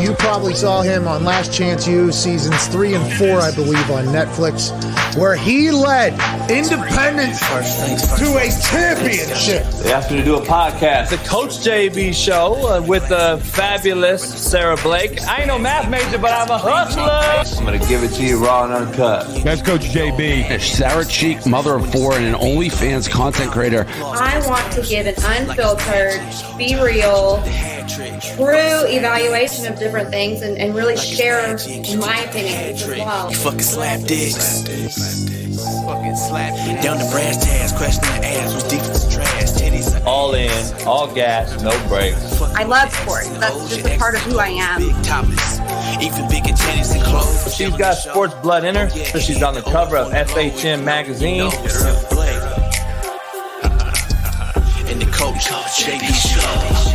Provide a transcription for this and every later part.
You probably saw him on Last Chance U seasons three and four, I believe, on Netflix, where he led Independence to a championship. They asked me to do a podcast, the Coach JB show uh, with the fabulous Sarah Blake. I ain't no math major, but I'm a hustler. I'm gonna give it to you raw and uncut. That's Coach JB. Sarah Cheek, mother of four, and an OnlyFans content creator. I want to give an unfiltered, be real, true evaluation of different things and, and really share my opinions as well. Fucking slap dicks. Fucking slap. Down the brass tags, crashing the ass was deep as trash. Titties. All in, all gas, no brakes. I love sports. That's just a part of who I am. Big topless. Even bigger titties and clothes. She's got sports blood in her. So she's on the cover of FHM magazine. And the coach, JB Show.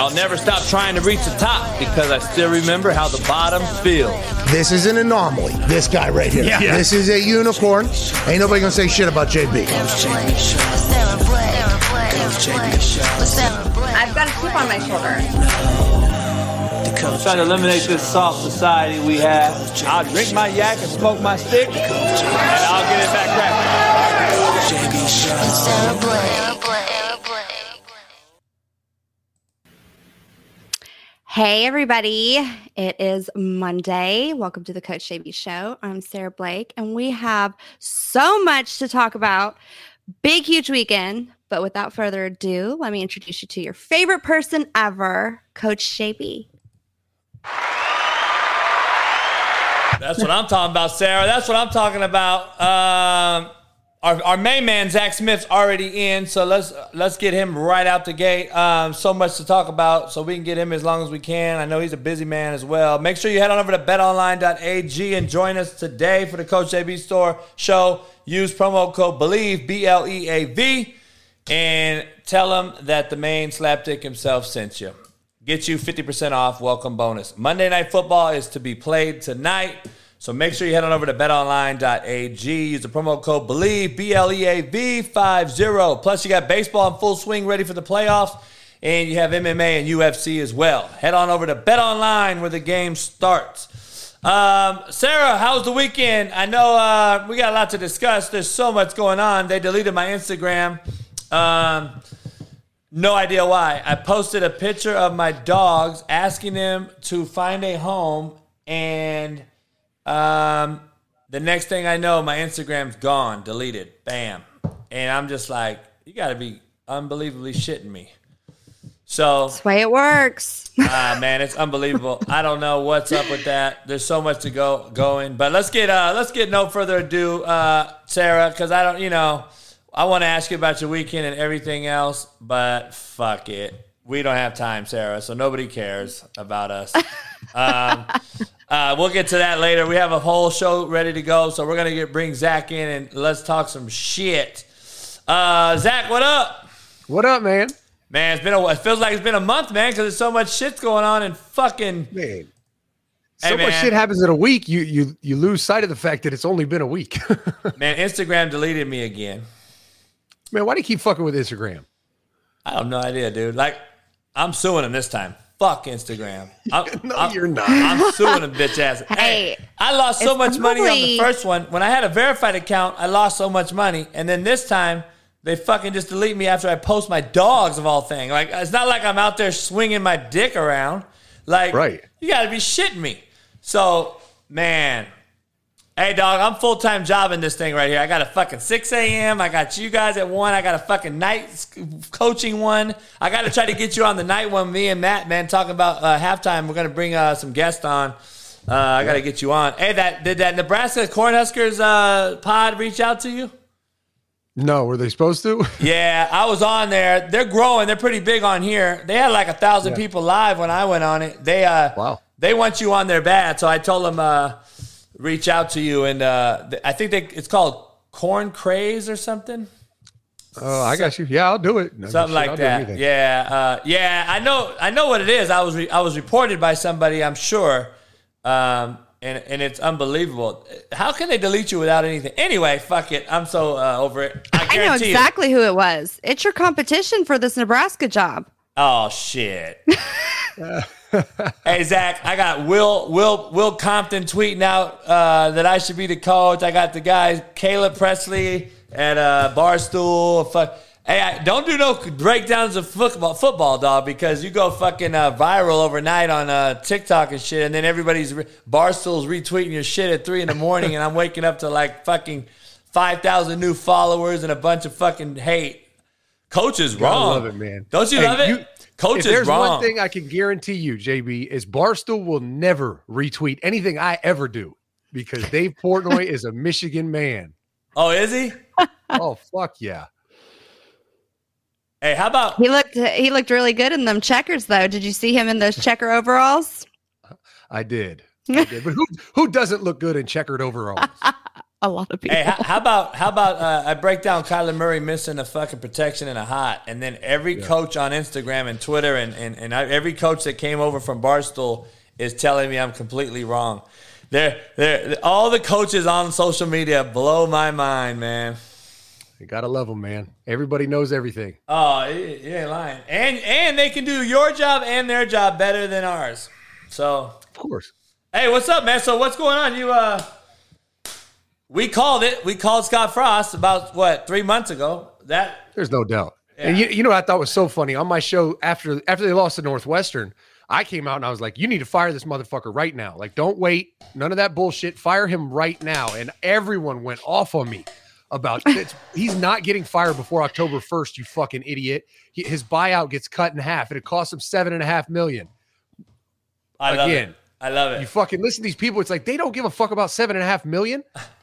I'll never stop trying to reach the top because I still remember how the bottom feels. This is an anomaly. This guy right here. Yeah. This is a unicorn. Ain't nobody gonna say shit about JB. I've got a chip on my shoulder. The coach, Trying to eliminate this soft society we have. I'll drink my yak and smoke my stick, and I'll get it back cracking. JB Show. Hey, everybody. It is Monday. Welcome to the Coach JB Show. I'm Sarah Blake, and we have so much to talk about. Big, huge weekend. But without further ado, let me introduce you to your favorite person ever, Coach JB. That's what I'm talking about, Sarah. That's what I'm talking about. Um, our, our main man Zach Smith's already in, so let's let's get him right out the gate. Um, so much to talk about, so we can get him as long as we can. I know he's a busy man as well. Make sure you head on over to betonline.ag and join us today for the Coach JB Store show. Use promo code BLEAV B L E A V, and tell him that the main slapdick himself sent you. Get you 50% off welcome bonus. Monday Night Football is to be played tonight. So make sure you head on over to betonline.ag. Use the promo code BLEAV, B L E A V 50. Plus, you got baseball in full swing ready for the playoffs, and you have MMA and UFC as well. Head on over to betonline where the game starts. Um, Sarah, how's the weekend? I know uh, we got a lot to discuss. There's so much going on. They deleted my Instagram. Um, no idea why. I posted a picture of my dogs asking them to find a home, and um, the next thing I know, my Instagram's gone, deleted, bam. And I'm just like, you got to be unbelievably shitting me. So, That's the way it works. ah, man, it's unbelievable. I don't know what's up with that. There's so much to go going, but let's get uh, let's get no further ado, uh, Sarah, because I don't, you know, I want to ask you about your weekend and everything else, but fuck it, we don't have time, Sarah, so nobody cares about us. um, uh, we'll get to that later. We have a whole show ready to go, so we're gonna get bring Zach in and let's talk some shit. Uh, Zach, what up? What up, man? Man, it's been a. It feels like it's been a month, man, because there's so much shit's going on and fucking. Man. So Hey, much shit happens in a week, you you you lose sight of the fact that it's only been a week. Man, Instagram deleted me again. man, why do you keep fucking with Instagram? I have no idea, dude. Like, I'm suing him this time. Fuck Instagram. I'm, No, I'm- you're not. I'm suing a bitch ass. Hey, I lost so much money on the first one. When I had a verified account, I lost so much money, and then this time they fucking just delete me after I post my dogs of all things. Like, it's not like I'm out there swinging my dick around. Like, Right. You got to be shitting me. So, man. Hey, dog, I'm full time jobbing this thing right here. I got a fucking 6 a.m. I got you guys at 1. I got a fucking night coaching one. I got to try to get you on the night one. Me and Matt, man, talking about uh, halftime. We're going to bring uh, some guests on. Uh, I got to get you on. Hey, that did that Nebraska Cornhuskers uh, pod reach out to you? No, were they supposed to? Yeah, I was on there. They're growing. They're pretty big on here. They had like a thousand people live when I went on it. They uh, Wow. they want you on their bad. So I told them uh, reach out to you, and uh, I think they, it's called Corn Craze or something, Oh, I got you. Yeah, I'll do it. No, something shit, like I'll that. Yeah, uh, yeah. I know. I know what it is. I was re- I was reported by somebody. I'm sure. Um, and, and it's unbelievable. How can they delete you without anything? Anyway, fuck it. I'm so uh, over it. I I know guarantee you. exactly who it was. It's your competition for this Nebraska job. Oh shit. hey Zach, I got Will Will Will Compton tweeting out uh, that I should be the coach. I got the guys Caleb Pressley at uh, Barstool. Fuck. Hey, I, don't do no breakdowns of football, football, dog, because you go fucking uh, viral overnight on uh, TikTok and shit, and then everybody's re- Barstool's retweeting your shit at three in the morning, and I'm waking up to like fucking five thousand new followers and a bunch of fucking hate. Coach is wrong. love it, man. Don't you Hey, love it? you- Coach if is there's wrong. one thing I can guarantee you, JB, is Barstool will never retweet anything I ever do because Dave Portnoy is a Michigan man. oh, is he? Oh fuck yeah! Hey, how about He looked he looked really good in them checkers though. Did you see him in those checker overalls? I did. I did. But who who doesn't look good in checkered overalls? A lot of people. Hey, how, how about how about uh, I break down Kyler Murray missing a fucking protection in a hot, and then every coach on Instagram and Twitter and and, and I, every coach that came over from Barstool is telling me I'm completely wrong. They're, they're, all the coaches on social media blow my mind, man. You gotta love them, man. Everybody knows everything. Oh, you, you ain't lying, and and they can do your job and their job better than ours. So Of course. Hey, what's up, man? So what's going on? You uh we called it. We called Scott Frost about what, three months ago. That There's no doubt. And you, you know, what I thought was so funny on my show after after they lost to Northwestern. I came out and I was like, "You need to fire this motherfucker right now. Like, don't wait. None of that bullshit. Fire him right now." And everyone went off on me about it's, he's not getting fired before October first. You fucking idiot. He, his buyout gets cut in half, and it costs him seven and a half million. I love Again, it. I love it. You fucking listen to these people. It's like they don't give a fuck about seven and a half million.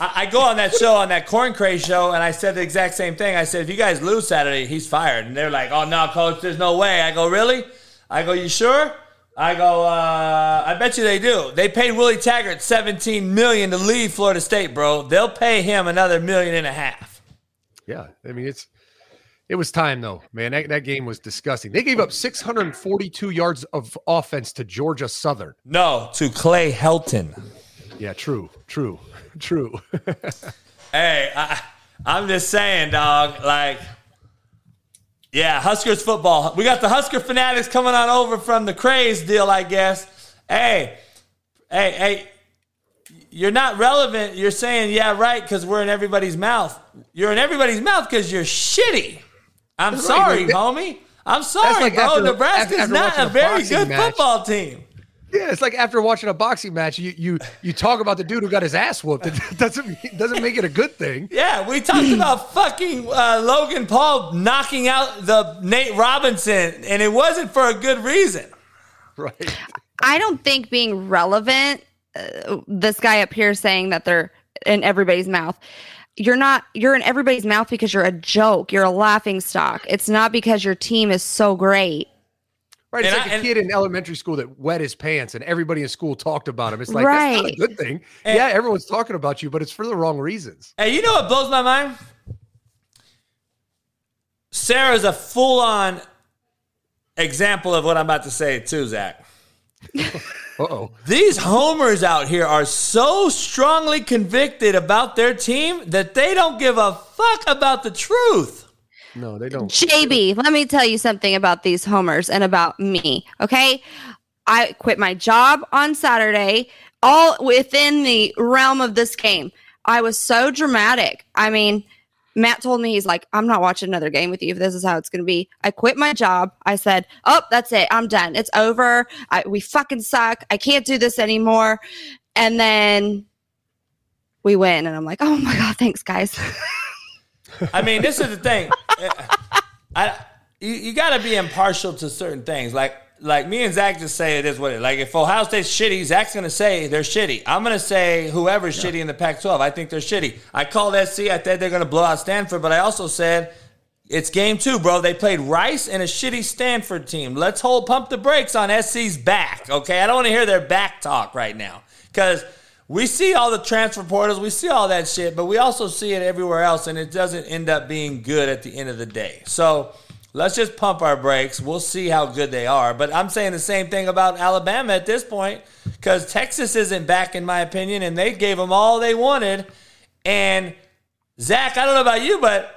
I, I go on that show, on that Corn Craze show, and I said the exact same thing. I said, if you guys lose Saturday, he's fired. And they're like, oh no, coach, there's no way. I go, really? I go, you sure? I go, uh, I bet you they do. They paid Willie Taggart 17 million to leave Florida State, bro. They'll pay him another million and a half. Yeah, I mean it's it was time though, man. That, that game was disgusting. They gave up 642 yards of offense to Georgia Southern. No, to Clay Helton. Yeah, true, true, true. Hey, I, I'm just saying, dog. Like, yeah, Huskers football. We got the Husker fanatics coming on over from the craze deal, I guess. Hey, hey, hey, you're not relevant. You're saying, yeah, right, because we're in everybody's mouth. You're in everybody's mouth because you're shitty. I'm That's sorry, man. homie. I'm sorry, like bro. after- Nebraska's after not a a very good match. football team. Yeah, it's like after watching a boxing match, you you you talk about the dude who got his ass whooped. It doesn't doesn't make it a good thing. Yeah, we talked about fucking uh, Logan Paul knocking out the Nate Robinson, and it wasn't for a good reason. Right. I don't think being relevant, uh, this guy up here saying that they're in everybody's mouth. You're not, you're in everybody's mouth because you're a joke. You're a laughing stock. It's not because your team is so great. Right. It's And like I- a kid in elementary school that wet his pants and everybody in school talked about him. It's like that's not a good thing. And- yeah, everyone's talking about you, but it's for the wrong reasons. Hey, you know what blows my mind? Sarah's a full on example of what I'm about to say, too, Zach. Uh-oh. These homers out here are so strongly convicted about their team that they don't give a fuck about the truth. No, they don't. JB, let me tell you something about these homers and about me. Okay. I quit my job on Saturday, all within the realm of this game. I was so dramatic. I mean, Matt told me, he's like, I'm not watching another game with you if this is how it's going to be. I quit my job. I said, Oh, that's it. I'm done. It's over. I, we fucking suck. I can't do this anymore. And then we win. And I'm like, Oh my God, thanks, guys. I mean, this is the thing. I you, you got to be impartial to certain things. Like like me and Zach just say it is what it. Like if Ohio State's shitty, Zach's gonna say they're shitty. I'm gonna say whoever's shitty in the Pac-12. I think they're shitty. I called SC. I said they're gonna blow out Stanford, but I also said. It's game two, bro. They played Rice and a shitty Stanford team. Let's hold pump the brakes on SC's back, okay? I don't want to hear their back talk right now because we see all the transfer portals, we see all that shit, but we also see it everywhere else, and it doesn't end up being good at the end of the day. So let's just pump our brakes. We'll see how good they are. But I'm saying the same thing about Alabama at this point because Texas isn't back, in my opinion, and they gave them all they wanted. And Zach, I don't know about you, but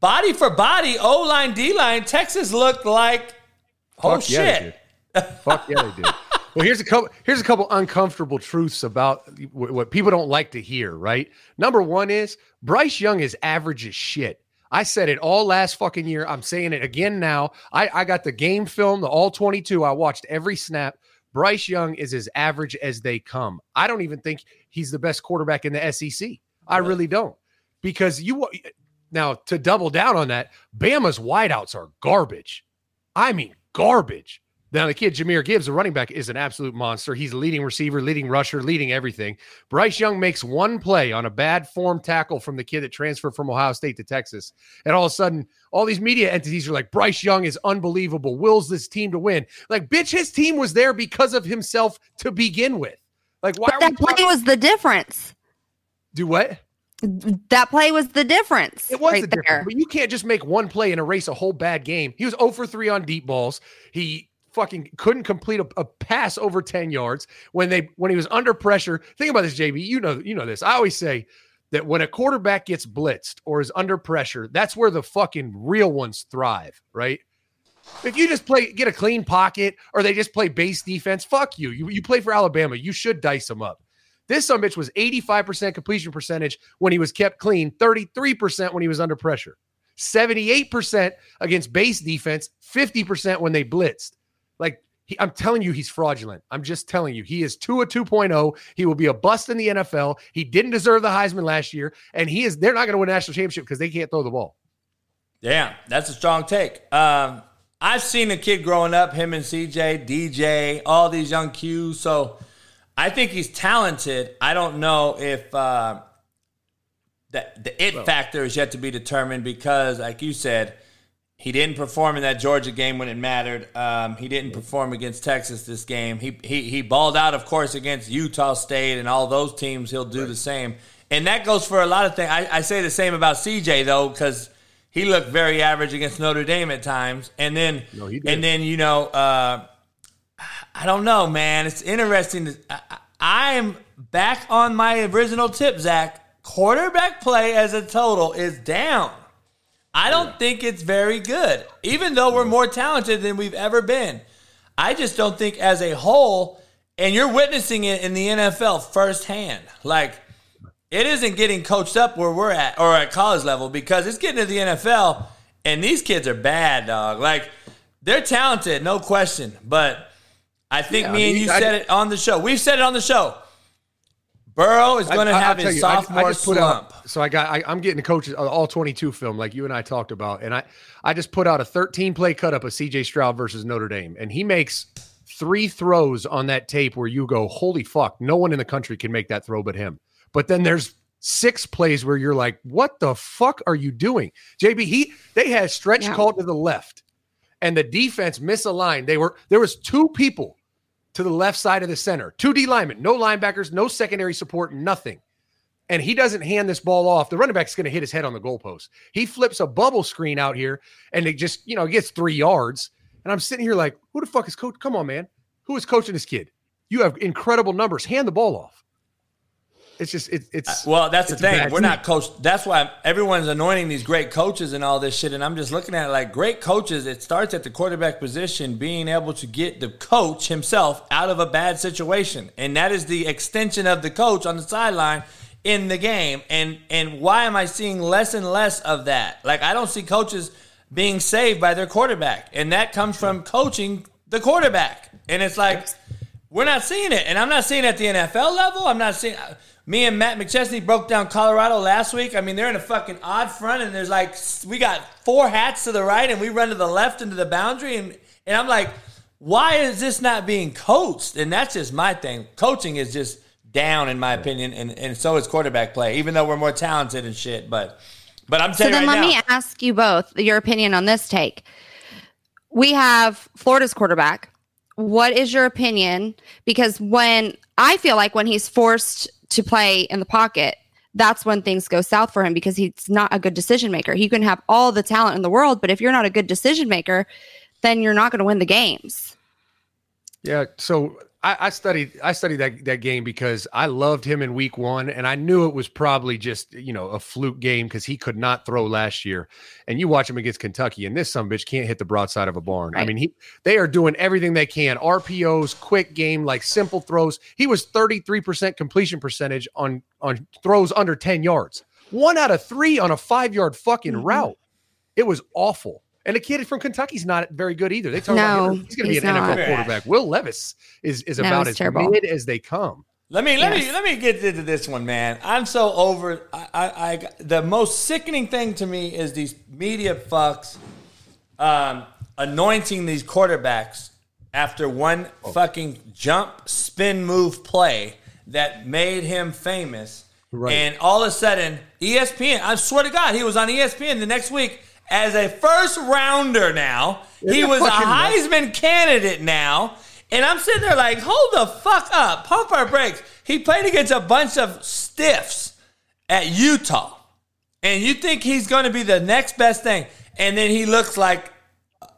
body for body, O line, D line, Texas looked like oh Fuck yeah, shit. did. Fuck yeah, they did. Well, here's a couple. Here's a couple uncomfortable truths about wh- what people don't like to hear. Right. Number one is Bryce Young is average as shit. I said it all last fucking year. I'm saying it again now. I, I got the game film, the all 22. I watched every snap. Bryce Young is as average as they come. I don't even think he's the best quarterback in the SEC. I really don't. Because you now to double down on that, Bama's wideouts are garbage. I mean, garbage. Now, the kid, Jahmyr Gibbs, the running back, is an absolute monster. He's a leading receiver, leading rusher, leading everything. Bryce Young makes one play on a bad form tackle from the kid that transferred from Ohio State to Texas. And all of a sudden, all these media entities are like, Bryce Young is unbelievable, wills this team to win. Like, bitch, his team was there because of himself to begin with. Like, why But that play talking- was the difference. do what? That play was the difference. It was right the difference, there. but you can't just make one play and erase a whole bad game. He was 0 for 3 on deep balls. He fucking couldn't complete a, a pass over 10 yards when they when he was under pressure. Think about this, JB. You know, you know this. I always say that when a quarterback gets blitzed or is under pressure, that's where the fucking real ones thrive, right? If you just play, get a clean pocket, or they just play base defense, fuck you. You, you play for Alabama, you should dice them up. This son bitch was 85% completion percentage when he was kept clean, 33% when he was under pressure, 78% against base defense, 50% when they blitzed. He, I'm telling you, he's fraudulent. I'm just telling you, he is Tua 2.0. He will be a bust in the NFL. He didn't deserve the Heisman last year, and he is. They're not going to win a national championship because they can't throw the ball. Yeah, that's a strong take. Um, I've seen a kid growing up, him and CJ, DJ, all these young Qs. So I think he's talented. I don't know if uh, that the it factor is yet to be determined because, like you said, he didn't perform in that Georgia game when it mattered. Um, he didn't perform against Texas this game. He, he he balled out, of course, against Utah State and all those teams. He'll do the same, and that goes for a lot of things. I, I say the same about CJ though, because he looked very average against Notre Dame at times, and then No, and then you know, uh, I don't know, man. It's interesting. To, I, I I am back on my original tip, Zach. Quarterback play as a total is down. I don't think it's very good, even though we're more talented than we've ever been. I just don't think as a whole, and you're witnessing it in the NFL firsthand. Like, it isn't getting coached up where we're at or at college level because it's getting to the NFL, and these kids are bad, dog. Like, they're talented, no question. But I think Yeah, me I and you I- said it on the show. We've said it on the show. Burrow is going to I- I'll have tell his you, sophomore I, just put slump. out. So I got. I, I'm getting the coaches uh, all 22 film like you and I talked about, and I I just put out a 13 play cut up of C.J. Stroud versus Notre Dame, and he makes three throws on that tape where you go, holy fuck, no one in the country can make that throw but him. But then there's six plays where you're like, what the fuck are you doing, JB? He they had stretch Yeah. called to the left, and the defense misaligned. They were there was two people to the left side of the center. Two D linemen, no linebackers, no secondary support, nothing. And he doesn't hand this ball off. The running back's going to hit his head on the goalpost. He flips a bubble screen out here and it just, you know, gets three yards. And I'm sitting here like, who the fuck is coach? Come on, man. Who is coaching this kid? You have incredible numbers. Hand the ball off. It's just, it, it's, uh, Well, that's the thing. We're not coached. That's why everyone's anointing these great coaches and all this shit. And I'm just looking at it like great coaches. It starts at the quarterback position, being able to get the coach himself out of a bad situation, and that is the extension of the coach on the sideline in the game. And and why am I seeing less and less of that? Like I don't see coaches being saved by their quarterback, and that comes from coaching the quarterback. And it's like we're not seeing it, and I'm not seeing it at the NFL level. I'm not seeing. Me and Matt McChesney broke down Colorado last week. I mean, they're in a fucking odd front, and there's like we got four hats to the right, and we run to the left into the boundary, and and I'm like, why is this not being coached? And that's just my thing. Coaching is just down, in my opinion, and and so is quarterback play, even though we're more talented and shit. But but I'm telling So telling then you let right me ask you both your opinion on this take. We have Florida's quarterback. What is your opinion? Because when I feel like when he's forced to play in the pocket, that's when things go south for him because he's not a good decision maker. He can have all the talent in the world, but if you're not a good decision maker, then you're not going to win the games. yeah. So I, I studied I studied that, that game because I loved him in week one, and I knew it was probably just you know a fluke game because he could not throw last year. And you watch him against Kentucky, and this some bitch can't hit the broadside of a barn. I mean, he they are doing everything they can. RPOs, quick game, like simple throws. He was thirty three percent completion percentage on on throws under ten yards. One out of three on a five yard fucking Mhm. route. It was awful. And the kid from Kentucky's not very good either. They talk about No, him. he's going to be an not. NFL quarterback. Will Levis is is No, about as terrible. mid as they come. Let me let me let me get into this one, man. I'm so over. I, I, I the most sickening thing to me is these media fucks um, anointing these quarterbacks after one fucking jump spin move play that made him famous. Right. And all of a sudden, ESPN, I swear to God, he was on ESPN the next week as a first rounder now. he was a fucking nuts? Heisman candidate now. And I'm sitting there like, hold the fuck up. Pump our brakes. He played against a bunch of stiffs at Utah. And you think he's going to be the next best thing. And then he looks like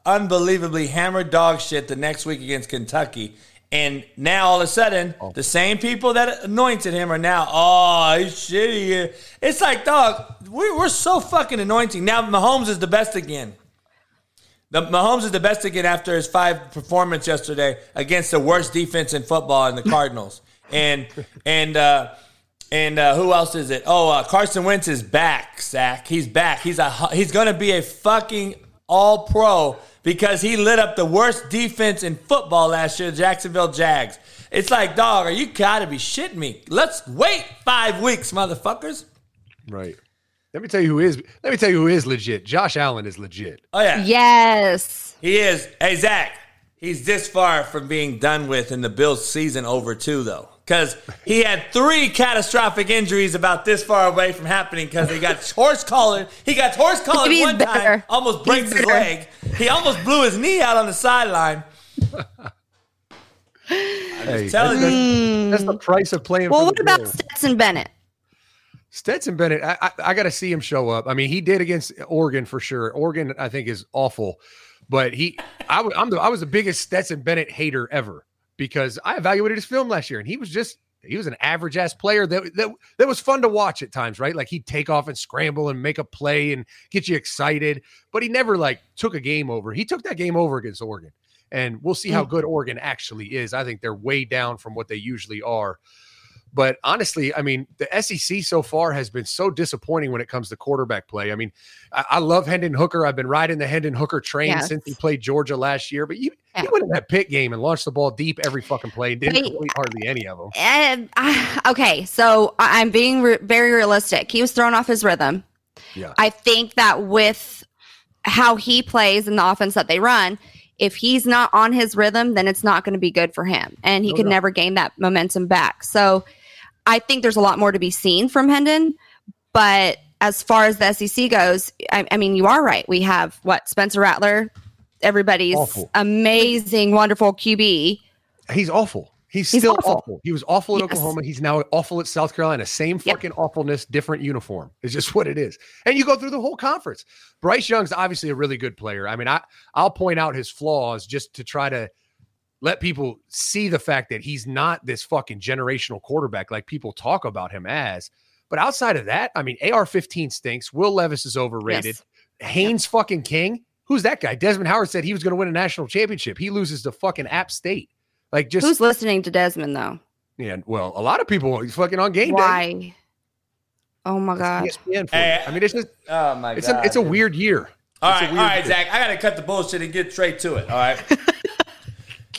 unbelievably hammered dog shit the next week against Kentucky. And now all of a sudden, the same people that anointed him are now, oh, he's shitty. It's like, dog, we, we're so fucking anointing. Now Mahomes is the best again. The Mahomes is the best again after his five performance yesterday against the worst defense in football in the Cardinals. and and uh, and uh, who else is it? Oh, uh, Carson Wentz is back. Zach, he's back. He's a he's going to be a fucking All Pro because he lit up the worst defense in football last year, the Jacksonville Jags. It's like, dog, are you gotta be shitting me? Let's wait five weeks, motherfuckers. Right. Let me tell you who is. Let me tell you who is legit. Josh Allen is legit. Oh yeah, Yes. He is. Hey, Zach, he's this far from being done with in the Bills season over, too, though. Because he had three catastrophic injuries about this far away from happening because he got horse collared. He got horse collared Maybe he's one time, better. almost breaks He's his leg. He almost blew his knee out on the sideline. Hey, telling that's, you. Hmm. that's the price of playing. Well, for what about Bills. Stetson Bennett? Stetson Bennett? I, I, I got to see him show up. I mean, he did against Oregon for sure. Oregon, I think, is awful, but he, I, w- I'm the, I was the biggest Stetson Bennett hater ever because I evaluated his film last year, and he was just he was an average ass player that, that that was fun to watch at times, right? Like he'd take off and scramble and make a play and get you excited, but he never like took a game over. He took that game over against Oregon, and we'll see how mm. good Oregon actually is. I think they're way down from what they usually are. But honestly, I mean, the SEC so far has been so disappointing when it comes to quarterback play. I mean, I, I love Hendon Hooker. I've been riding the Hendon Hooker train Yes. since he played Georgia last year. But you, Yeah. he went in that Pitt game and launched the ball deep every fucking play. Didn't Wait. complete hardly any of them. And I, okay, so I'm being re- very realistic. He was thrown off his rhythm. Yeah. I think that with how he plays and the offense that they run, if he's not on his rhythm, then it's not going to be good for him, and he No could doubt. never gain that momentum back. So, I think there's a lot more to be seen from Hendon. But as far as the SEC goes, I, I mean, you are right. We have what Spencer Rattler, everybody's Awful. amazing, wonderful QB. He's awful. He's He's still awful. awful. He was awful at Yes. Oklahoma. He's now awful at South Carolina. Same Yep. fucking awfulness, different uniform. It's just what it is. And you go through the whole conference. Bryce Young's obviously a really good player. I mean, I I'll point out his flaws just to try to let people see the fact that he's not this fucking generational quarterback like people talk about him as. But outside of that, I mean, AR-15 stinks. Will Levis is overrated. Yes. Haynes fucking King. Who's that guy? Desmond Howard said he was going to win a national championship. He loses to fucking App State. Like just Who's listening to Desmond though? yeah, well, a lot of people he's fucking on game day. Why? Oh my god. Hey. I mean, it's just Oh, my it's God. a it's a weird year. All It's a right, all year. Zach. I got to cut the bullshit and get straight to it. All right.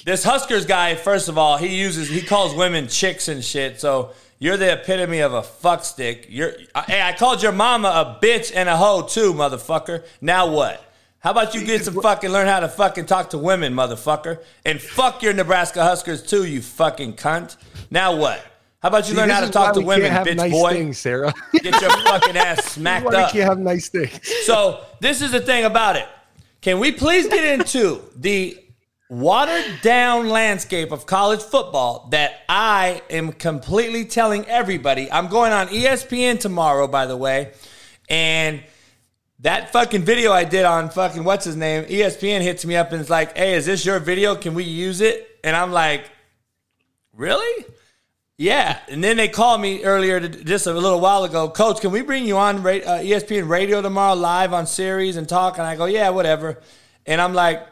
this Huskers guy, first of all, he uses he calls women chicks and shit. So you're the epitome of a fuckstick. You're hey, I called your mama a bitch and a hoe too, motherfucker. Now what? How about you get some fucking learn how to fucking talk to women, motherfucker, and fuck your Nebraska Huskers too, you fucking cunt. Now what? How about you See, learn how to talk to women, bitch nice boy? things, Sarah. Get your fucking ass smacked up. can't have nice things. So this is the thing about it. Can we please get into the watered down landscape of college football that I am completely telling everybody? I'm going on ESPN tomorrow, by the way, and that fucking video I did on fucking what's his name? ESPN hits me up and it's like, "Hey, is this your video? Can we use it?" And I'm like, Really? Yeah, and then they called me earlier, to, just a little while ago. Coach, can we bring you on uh, ESPN Radio tomorrow, live on Sirius and talk? And I go, yeah, whatever. And I'm like,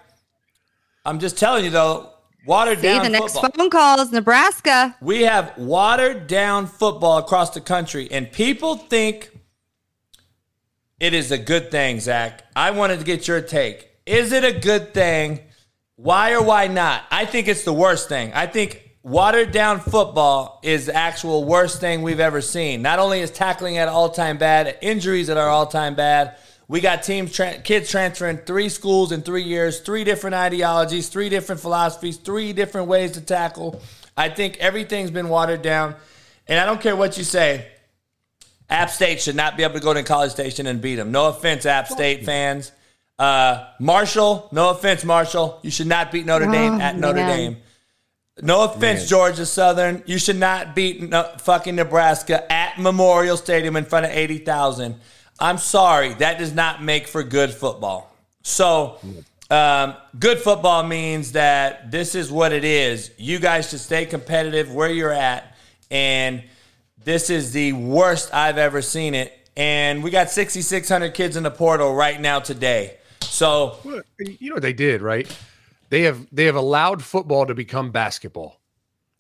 I'm just telling you though, watered See, down the next football. phone call is Nebraska. We have watered down football across the country, and people think it is a good thing, Zach. I wanted to get your take. Is it a good thing? Why or why not? I think it's the worst thing. I think watered down football is the actual worst thing we've ever seen. Not only is tackling at all time bad, injuries at our all time bad. We got teams, tra- kids transferring three schools in three years, three different ideologies, three different philosophies, three different ways to tackle. I think everything's been watered down. And I don't care what you say. App State should not be able to go to College Station and beat them. No offense, App State fans. Uh, Marshall, no offense, Marshall. You should not beat Notre Dame at Notre man. Dame. No offense, Georgia Southern. You should not beat no, fucking Nebraska at Memorial Stadium in front of 80,000. I'm sorry. That does not make for good football. So, um, good football means that this is what it is. You guys should stay competitive where you're at. And this is the worst I've ever seen it. And we got 6,600 kids in the portal right now today. So, You know what they did, right? They have they have allowed football to become basketball.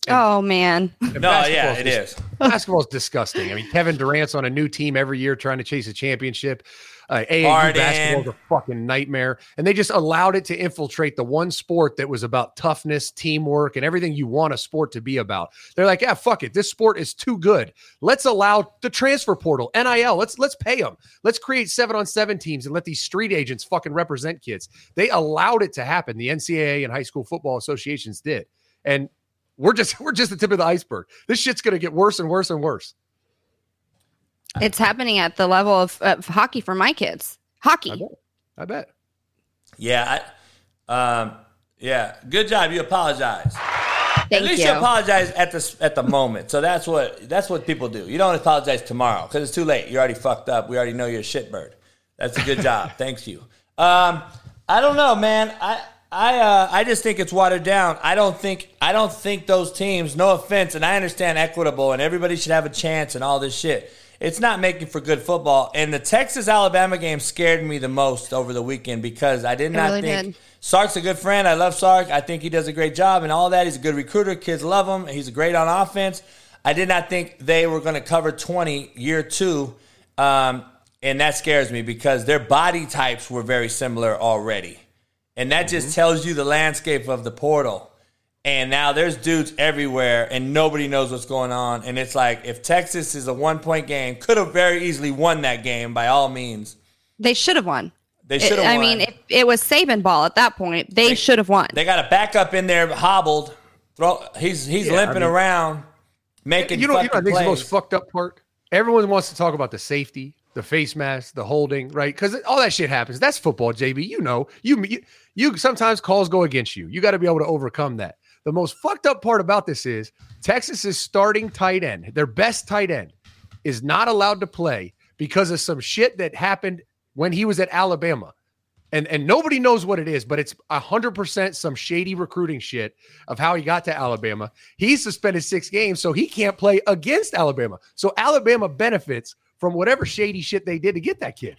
Oh man. And no, yeah, basketball's it dis- is. Basketball's disgusting. I mean, Kevin Durant's on a new team every year trying to chase a championship. Uh, AAU Harden. basketball's a fucking nightmare, and they just allowed it to infiltrate the one sport that was about toughness, teamwork, and everything you want a sport to be about. They're like, yeah, fuck it, this sport is too good. Let's allow the transfer portal, NIL. Let's let's pay them. Let's create seven on seven teams and let these street agents fucking represent kids. They allowed it to happen. The NCAA and high school football associations did, and we're just we're just the tip of the iceberg. This shit's gonna get worse and worse and worse. It's happening at the level of, of hockey for my kids. I Hockey. bet. I bet. Yeah. I, um, yeah. Good job. You apologize. Thank at least you. you. apologize at the at the moment. So that's what that's what people do. You don't apologize tomorrow because it's too late. You're already fucked up. We already know you're a shitbird. That's a good job. Thanks you. Um, I don't know, man. I I uh, I just think it's watered down. I don't think I don't think those teams. No offense, and I understand equitable and everybody should have a chance and all this shit. It's not making for good football. And the Texas Alabama game scared me the most over the weekend because I did not really think did. Sark's a good friend. I love Sark. I think he does a great job and all that. He's a good recruiter. Kids love him. He's great on offense. I did not think they were going to cover 20 year two. Um, and that scares me because their body types were very similar already. And that just mm-hmm. tells you the landscape of the portal. And now there's dudes everywhere and nobody knows what's going on. And it's like if Texas is a one point game, could have very easily won that game by all means. They should have won. They should have I mean, if it was Saban ball at that point, they, should have won. They got a backup in there hobbled. Throw, he's he's Yeah, I limping mean- around, making You know, you know, I fucking think the most fucked up part. Everyone wants to talk about the safety, the face mask, the holding, right? Because all that shit happens. That's football, JB. You know, you you, you sometimes calls go against you. You got to be able to overcome that. The most fucked up part about this is Texas's starting tight end, their best tight end, is not allowed to play because of some shit that happened when he was at Alabama. And, and nobody knows what it is, but it's hundred percent some shady recruiting shit of how he got to Alabama. He's suspended six games, so he can't play against Alabama. So Alabama benefits from whatever shady shit they did to get that kid.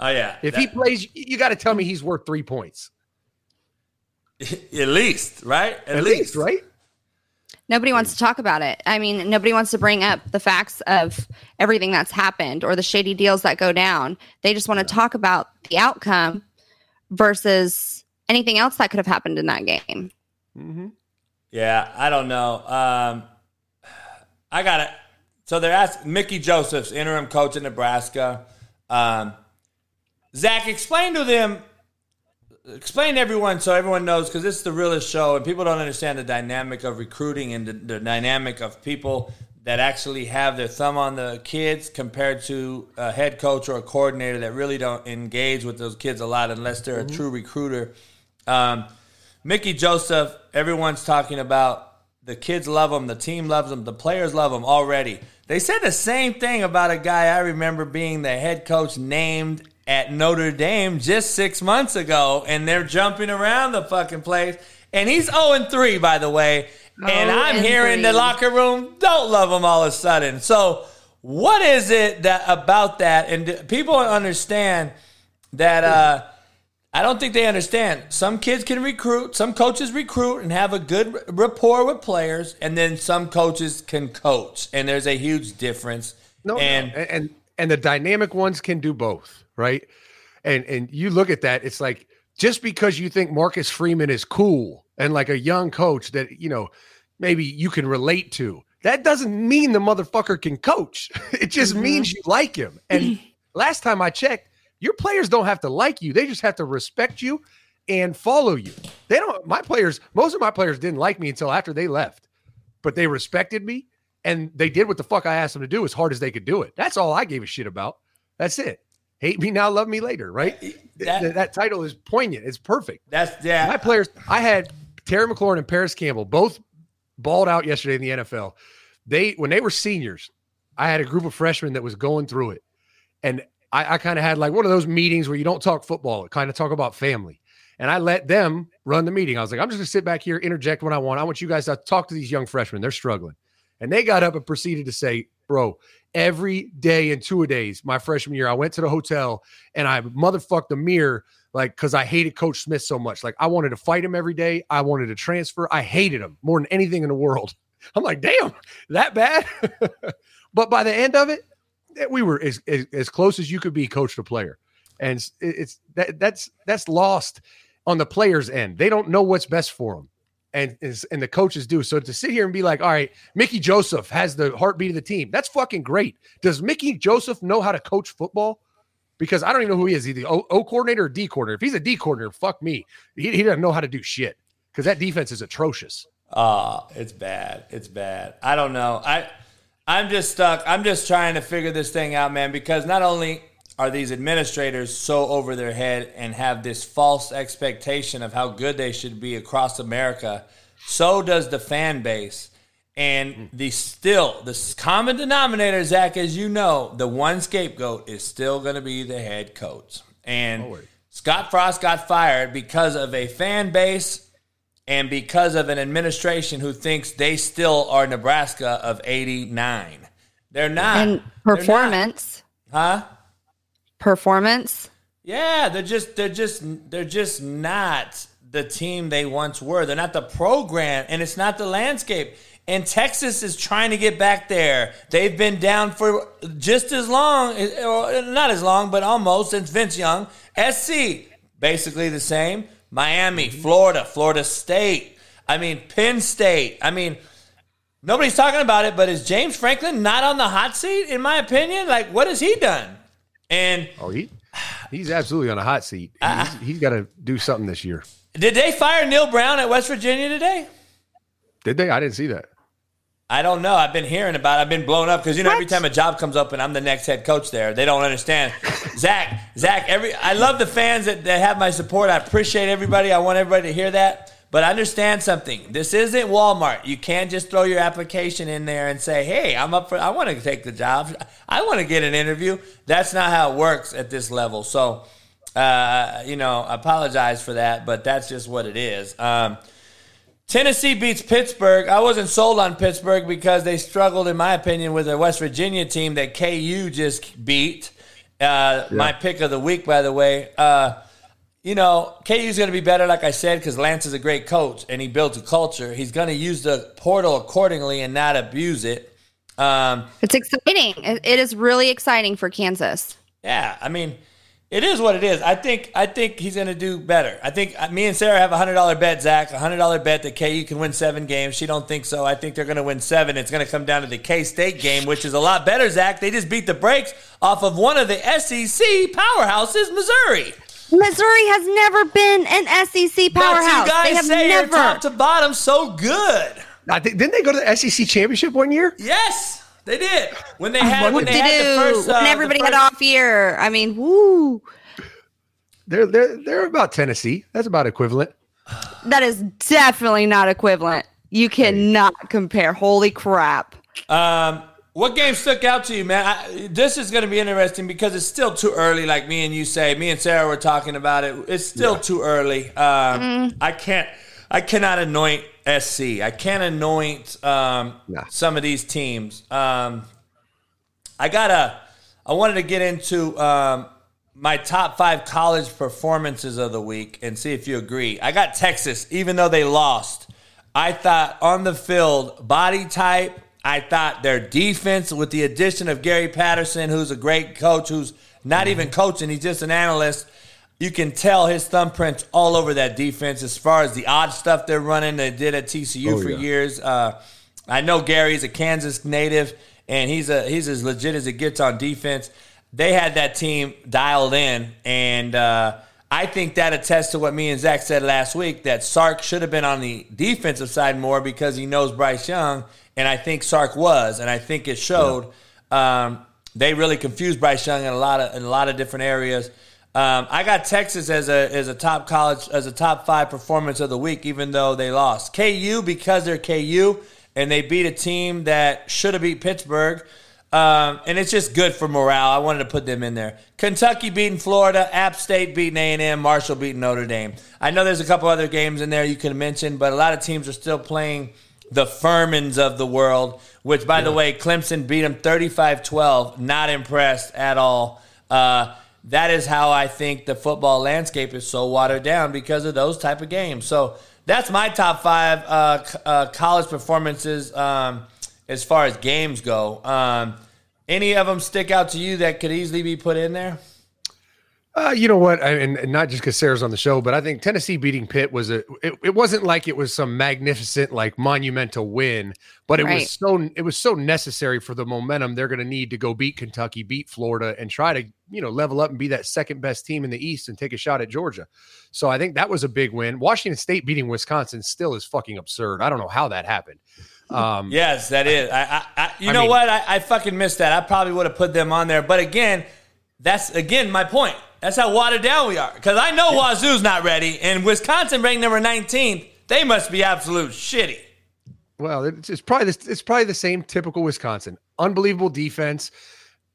oh yeah, If That- he plays, you got to tell me he's worth three points at least right, at, at, least, right? Nobody wants to talk about it. I mean, nobody wants to bring up the facts of everything that's happened or the shady deals that go down. They just want to talk about the outcome versus anything else that could have happened in that game. Mm-hmm. Yeah, I don't know. Um, I got it. So they're asking Mickey Joseph's interim coach in Nebraska. Um, Zach, explain to them, explain to everyone so everyone knows because this is the realest show and people don't understand the dynamic of recruiting and the, the dynamic of people that actually have their thumb on the kids compared to a head coach or a coordinator that really don't engage with those kids a lot unless they're a true recruiter. Um, Mickey Joseph, everyone's talking about the kids love him, the team loves him, the players love him already. They said the same thing about a guy I remember being the head coach named at Notre Dame just six months ago, and they're jumping around the fucking place. And he's 0 3, by the way. and Oh, I'm and here in the locker room, don't love him all of a sudden. So, what is it that about that? And people understand that. Uh, I don't think they understand. Some kids can recruit, some coaches recruit and have a good rapport with players, and then some coaches can coach, and there's a huge difference. No, and and, and and the dynamic ones can do both, right? And and you look at that, it's like just because you think Marcus Freeman is cool and like a young coach that you know maybe you can relate to, that doesn't mean the motherfucker can coach. It just mm-hmm. means you like him. And last time I checked, your players don't have to like you; they just have to respect you and follow you. They don't. My players, most of my players didn't like me until after they left, but they respected me and they did what the fuck I asked them to do as hard as they could do it. That's all I gave a shit about. That's it. Hate me now, love me later, right? That- That, that title is poignant. It's perfect. that's yeah. My players, I had Terry McLaurin and Parris Campbell both balled out yesterday in the NFL. They when they were seniors, I had a group of freshmen that was going through it. And I, I kind of had like one of those meetings where you don't talk football, kind of talk about family. And I let them run the meeting. I was like, I'm just gonna sit back here, interject when I want. I want you guys to talk to these young freshmen. They're struggling. And they got up and proceeded to say, Bro, every day in two days, my freshman year, I went to the hotel and I motherfucked the mirror like because I hated Coach Smith so much. Like I wanted to fight him every day. I wanted to transfer. I hated him more than anything in the world. I'm like, damn, that bad. but by the end of it, we were as, as, as close as you could be coach to player. And it's, that that's that's lost on the players' end. They don't know what's best for them. And and the coaches do. So to sit here and be like, all right, Mickey Joseph has the heartbeat of the team. That's fucking great. Does Mickey Joseph know how to coach football? Because I don't even know who he is. He's the O, o coordinator or D coordinator. If he's a D coordinator, fuck me. He, he doesn't know how to do shit. Because that defense is atrocious. Oh, it's bad. It's bad. I don't know. I I'm just stuck. I'm just trying to figure this thing out, man, because not only are these administrators so over their head and have this false expectation of how good they should be across America, so does the fan base. And hmm. the still, the common denominator, Zach, as you know, the one scapegoat is still going to be the head coach. And Scott Frost got fired because of a fan base and because of an administration who thinks they still are Nebraska of 89. They're not. and They're not. performance, Huh? performance. Yeah, they're just they're just they're just not the team they once were. They're not the program and it's not the landscape. And Texas is trying to get back there. They've been down for just as long, eh, or not as long, but almost since Vince Young. SC, basically the same. Miami, Florida, Florida State. I mean, Penn State. I mean, nobody's talking about it, but is James Franklin not on the hot seat, in my opinion? Like, what has he done? And Oh, he he's absolutely on a hot seat. He's, he's got to do something this year. did they fire Neal Brown at West Virginia today? Did they? I didn't see that. I don't know. I've been hearing about. it. I've been blown up because you know every time a job comes up and I'm the next head coach there, they don't understand. Zach, Zach, every I love the fans that, that have my support. I appreciate everybody. I want everybody to hear that. But understand something. This isn't Walmart. You can't just throw your application in there and say, "Hey, I'm up for. I want to take the job. I want to get an interview." That's not how it works at this level. So, uh, you know, I apologize for that, but that's just what it is. Um, Tennessee beats Pittsburgh. I wasn't sold on Pittsburgh because they struggled, in my opinion, with a West Virginia team that KU just beat. Uh, My pick of the week, by the way. Uh, you know, KU's going to be better, like I said, because Lance is a great coach and he builds a culture. He's going to use the portal accordingly and not abuse it. Um, It's exciting. It, it is really exciting for Kansas. yeah, I mean, it is what it is. I think I think he's going to do better. I think uh, me and Sarah have a hundred dollar bet, Zach. A hundred dollar bet that KU can win seven games. She don't think so. I think they're going to win seven. It's going to come down to the K State game, which is a lot better, Zach. They just beat the brakes off of one of the SEC powerhouses, Missouri. Missouri has never been an SEC powerhouse. But you guys they have say never. top to bottom so good. I think didn't they go to the SEC championship one year? Yes, they did when they had when what they to had do the first. Uh, when the everybody had first- off year. I mean, woo. They're they're they're about Tennessee. That's about equivalent. That is definitely not equivalent. You cannot compare. Holy crap. Um, what game stuck out to you, man? I, this is going to be interesting because it's still too early. Like me and you say, me and Sarah were talking about it. It's still too early. Um, I can't, I cannot anoint SC. I can't anoint um, Nah. some of these teams. Um, I gotta. I wanted to get into um, my top five college performances of the week and see if you agree. I got Texas, even though they lost. I thought on the field, body type. I thought their defense, with the addition of Gary Patterson, who's a great coach, who's not even coaching, he's just an analyst. You can tell his thumbprints all over that defense as far as the odd stuff they're running. They did at TCU Oh, for yeah. years. Uh, I know Gary's a Kansas native, and he's a he's as legit as it gets on defense. They had that team dialed in, and uh, I think that attests to what me and Zach said last week that Sark should have been on the defensive side more because he knows Bryce Young, and I think Sark was, and I think it showed. Um, they really confused Bryce Young in a lot of in a lot of different areas. Um, I got Texas as a as a top college as a top five performance of the week, even though they lost. KU because they're KU and they beat a team that should have beat Pittsburgh. Um, and it's just good for morale. I wanted to put them in there. Kentucky beating Florida, App State beating A and M, Marshall beating Notre Dame. I know there's a couple other games in there you can mention, but a lot of teams are still playing the Furmans of the world. Which, by the way, Clemson beat them 35-12. Not impressed at all. Uh, that is how I think the football landscape is so watered down because of those type of games. So that's my top five uh, uh, college performances um, as far as games go. Um, any of them stick out to you that could easily be put in there? Uh, you know what? I, and, and not just because Sarah's on the show, but I think Tennessee beating Pitt was a. It, it wasn't like it was some magnificent, like monumental win, but it Right. was so. It was so necessary for the momentum they're going to need to go beat Kentucky, beat Florida, and try to you know level up and be that second best team in the East and take a shot at Georgia. So I think that was a big win. Washington State beating Wisconsin still is fucking absurd. I don't know how that happened. Um, Yes, that is. I, I, I you I know mean- what? I, I fucking missed that. I probably would have put them on there. But again, that's again my point. That's how watered down we are. Because I know Wazoo's not ready, and Wisconsin ranked number 19th. They must be absolute shitty. Well, it's, it's probably this, it's probably the same typical Wisconsin. Unbelievable defense.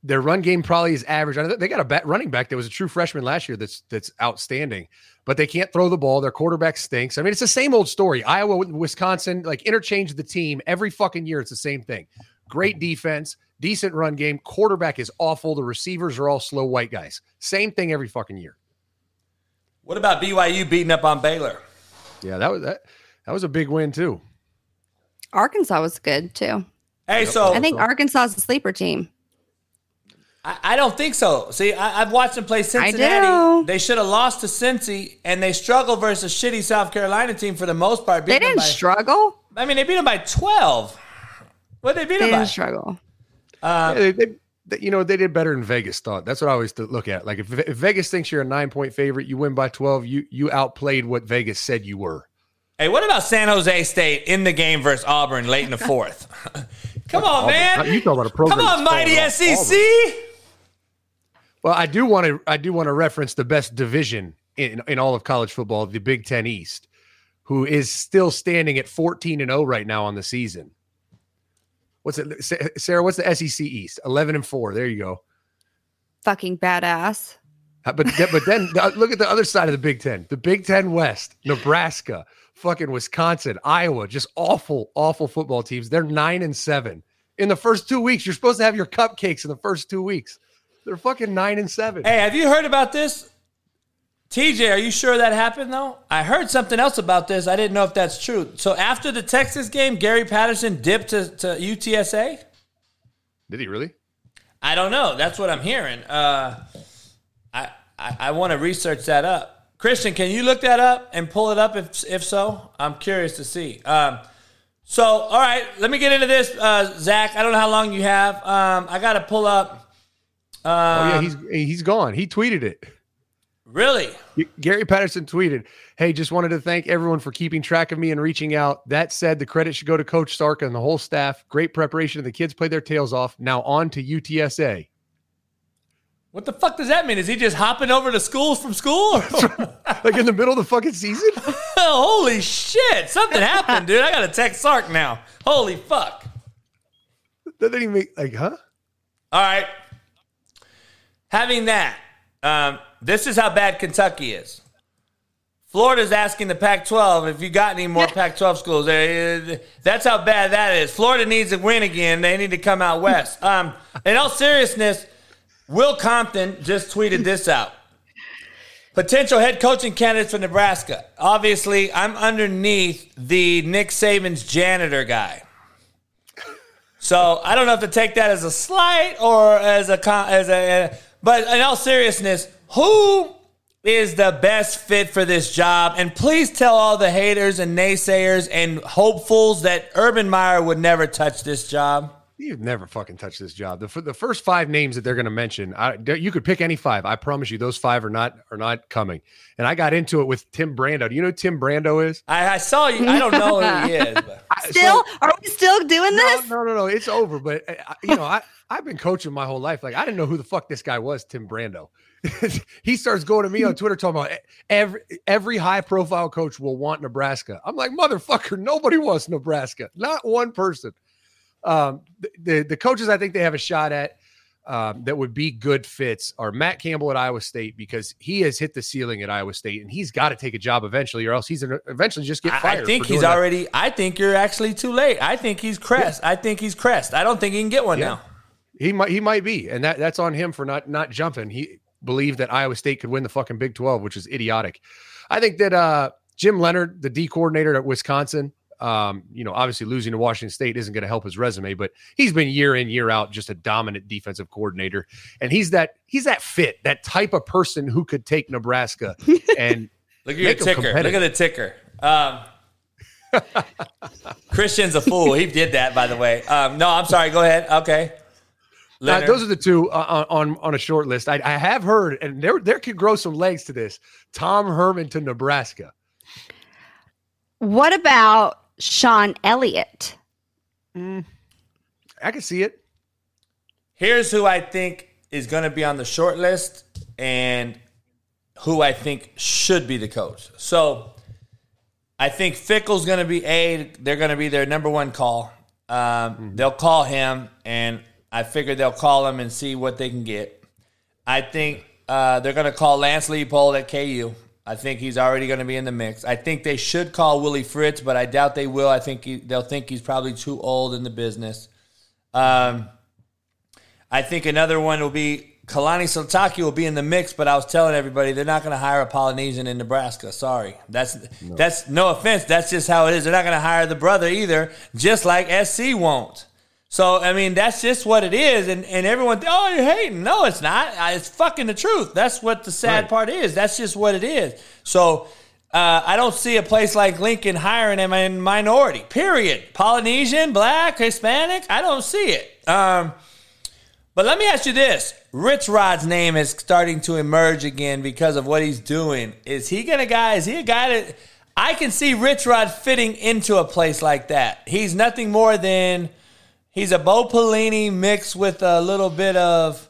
Their run game probably is average. They got a bat, running back that was a true freshman last year. That's that's outstanding, but they can't throw the ball. Their quarterback stinks. I mean, it's the same old story. Iowa, Wisconsin, like interchange the team every fucking year. It's the same thing. Great defense, decent run game. Quarterback is awful. The receivers are all slow white guys. Same thing every fucking year. What about BYU beating up on Baylor? Yeah, that was that. That was a big win too. Arkansas was good too. Hey, so I think Arkansas is a sleeper team. I, I don't think so. See, I, I've watched them play Cincinnati. do. They should have lost to Cincy, and they struggled versus a shitty South Carolina team for the most part. They didn't by- struggle. I mean, they beat them by 12. What they beat They them by? didn't struggle. Uh, Yeah, they, they, they- you know, they did better than Vegas thought. That's what I always look at. Like if, if Vegas thinks you're a nine point favorite, you win by twelve. You you outplayed what Vegas said you were. Hey, what about San Jose State in the game versus Auburn late in the fourth? Come on, man. You talk about a program. Come on, mighty SEC. Auburn. Well, I do want to I do want to reference the best division in in all of college football, the Big Ten East, who is still standing at fourteen and zero right now on the season. What's it, Sarah? What's the SEC East? Eleven and four. There you go. Fucking badass. Uh, But but then look at the other side of the Big Ten. The Big Ten West, Nebraska, fucking Wisconsin, Iowa, just awful, awful football teams. They're nine and seven in the first two weeks. You're supposed to have your cupcakes in the first two weeks. They're fucking nine and seven. Hey, have you heard about this? TJ, are you sure that happened though? I heard something else about this. I didn't know if that's true. So after the Texas game, Gary Patterson dipped to, to UTSA? Did he really? I don't know. That's what I'm hearing. Uh, I I, I want to research that up. Christian, can you look that up and pull it up if if so? I'm curious to see. Um, so all right, let me get into this, uh, Zach. I don't know how long you have. Um, I got to pull up. Um, Oh yeah, he's he's gone. He tweeted it. really. Gary Patterson tweeted, "Hey, just wanted to thank everyone for keeping track of me and reaching out. That said, the credit should go to Coach Sark and the whole staff. Great preparation. The kids played their tails off. Now on to UTSA. What the fuck does that mean? Is he just hopping over to schools from school? like in the middle of the fucking season. Holy shit! Something happened, dude. I got to text Sark now. Holy fuck! that didn't even make like, huh? All right. Having that, um, this is how bad Kentucky is. Florida's asking the Pac-12 if you got any more Pac-12 schools. Uh, That's how bad that is. Florida needs to win again. They need to come out west. Um, in all seriousness, Will Compton just tweeted this out. Potential head coaching candidates for Nebraska. Obviously, I'm underneath the Nick Saban's janitor guy. So I don't know if to take that as a slight or as a as a. But in all seriousness, who is the best fit for this job? And please tell all the haters and naysayers and hopefuls that Urban Meyer would never touch this job. You've never fucking touched this job. The, the first five names that they're going to mention, I, you could pick any five. I promise you, those five are not are not coming. And I got into it with Tim Brando. Do you know who Tim Brando is? I, I saw you. I don't know who he is. But. I- so- Still, are we still doing no, this? no, no, no. It's over. But uh, you know, I I've been coaching my whole life. Like I didn't know who the fuck this guy was, Tim Brando. he starts going to me on Twitter talking about e- every every high profile coach will want Nebraska. I'm like, motherfucker, nobody wants Nebraska. Not one person. Um, the, the coaches I think they have a shot at um, that would be good fits are Matt Campbell at Iowa State because he has hit the ceiling at Iowa State and he's got to take a job eventually or else he's eventually just get fired. I think he's that. already. I think you're actually too late. I think he's crest. I think he's crest. I don't think he can get one Yeah. now. He might he might be, and that that's on him for not not jumping. He believed that Iowa State could win the fucking Big Twelve, which is idiotic. I think that uh, Jim Leonhard, the D coordinator at Wisconsin, um, you know, obviously losing to Washington State isn't going to help his resume, but he's been year in year out just a dominant defensive coordinator, and he's that he's that fit, that type of person who could take Nebraska and Look at your ticker. Look at the ticker. Um, Christian's a fool. He did that, by the way. Um, no, I'm sorry. Go ahead. Okay. Uh, those are the two uh, on on a short list. I, I have heard, and there there could grow some legs to this. Tom Herman to Nebraska. What about Sean Elliott? I can see it. Here's who I think is going to be on the short list and who I think should be the coach. So I think Fickell's going to be A. They're going to be their number one call. Um, They'll call him, and I figure they'll call him and see what they can get. I think uh, they're going to call Lance Leopold at KU. I think he's already going to be in the mix. I think they should call Willie Fritz, but I doubt they will. I think he, they'll think he's probably too old in the business. Um, I think another one will be Kalani Sitake will be in the mix, but I was telling everybody they're not going to hire a Polynesian in Nebraska. Sorry, that's that's no offense. That's just how it is. They're not going to hire the brother either, just like SC won't. So I mean, that's just what it is, and and everyone, oh, you're hating. No, it's not. It's fucking the truth. That's what the sad Right. part is. That's just what it is. So. Uh, I don't see a place like Lincoln hiring him in minority. Period. Polynesian, black, Hispanic. I don't see it. Um, but let me ask you this: Rich Rod's name is starting to emerge again because of what he's doing. Is he gonna guy? Is he a guy that I can see Rich Rod fitting into a place like that? He's nothing more than he's a Bo Pelini mixed with a little bit of,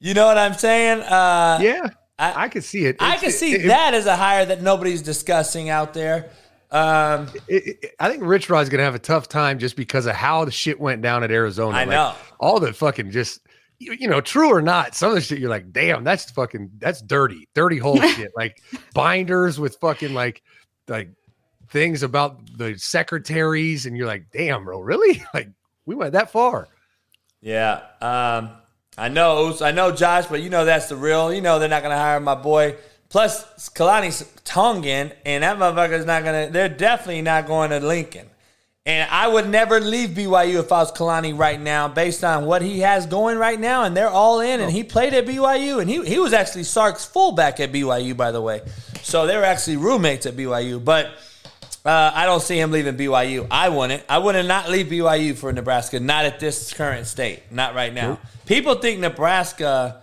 you know what I'm saying? Uh, Yeah, I- I, can see it. I It's- can see it- it- that as a hire that nobody's discussing out there. Um, it- I think Rich Rod's gonna have a tough time just because of how the shit went down at Arizona. I Like, know. all the fucking just you, you know, true or not, some of the shit you're like, damn, that's fucking that's dirty, dirty whole shit. Like binders with fucking like like things about the secretaries, and you're like, damn, bro, really? Like we went that far. Yeah, um, I know, I know, Josh, but you know that's the real. You know they're not going to hire my boy. Plus, Kalani's Tongan, and that motherfucker's not going to. They're definitely not going to Lincoln. And I would never leave BYU if I was Kalani right now, based on what he has going right now. And they're all in, and he played at BYU, and he he was actually Sark's fullback at BYU, by the way. So they were actually roommates at BYU, but. Uh, I don't see him leaving BYU. I wouldn't. I would not leave BYU for Nebraska. Not at this current state. Not right now. People think Nebraska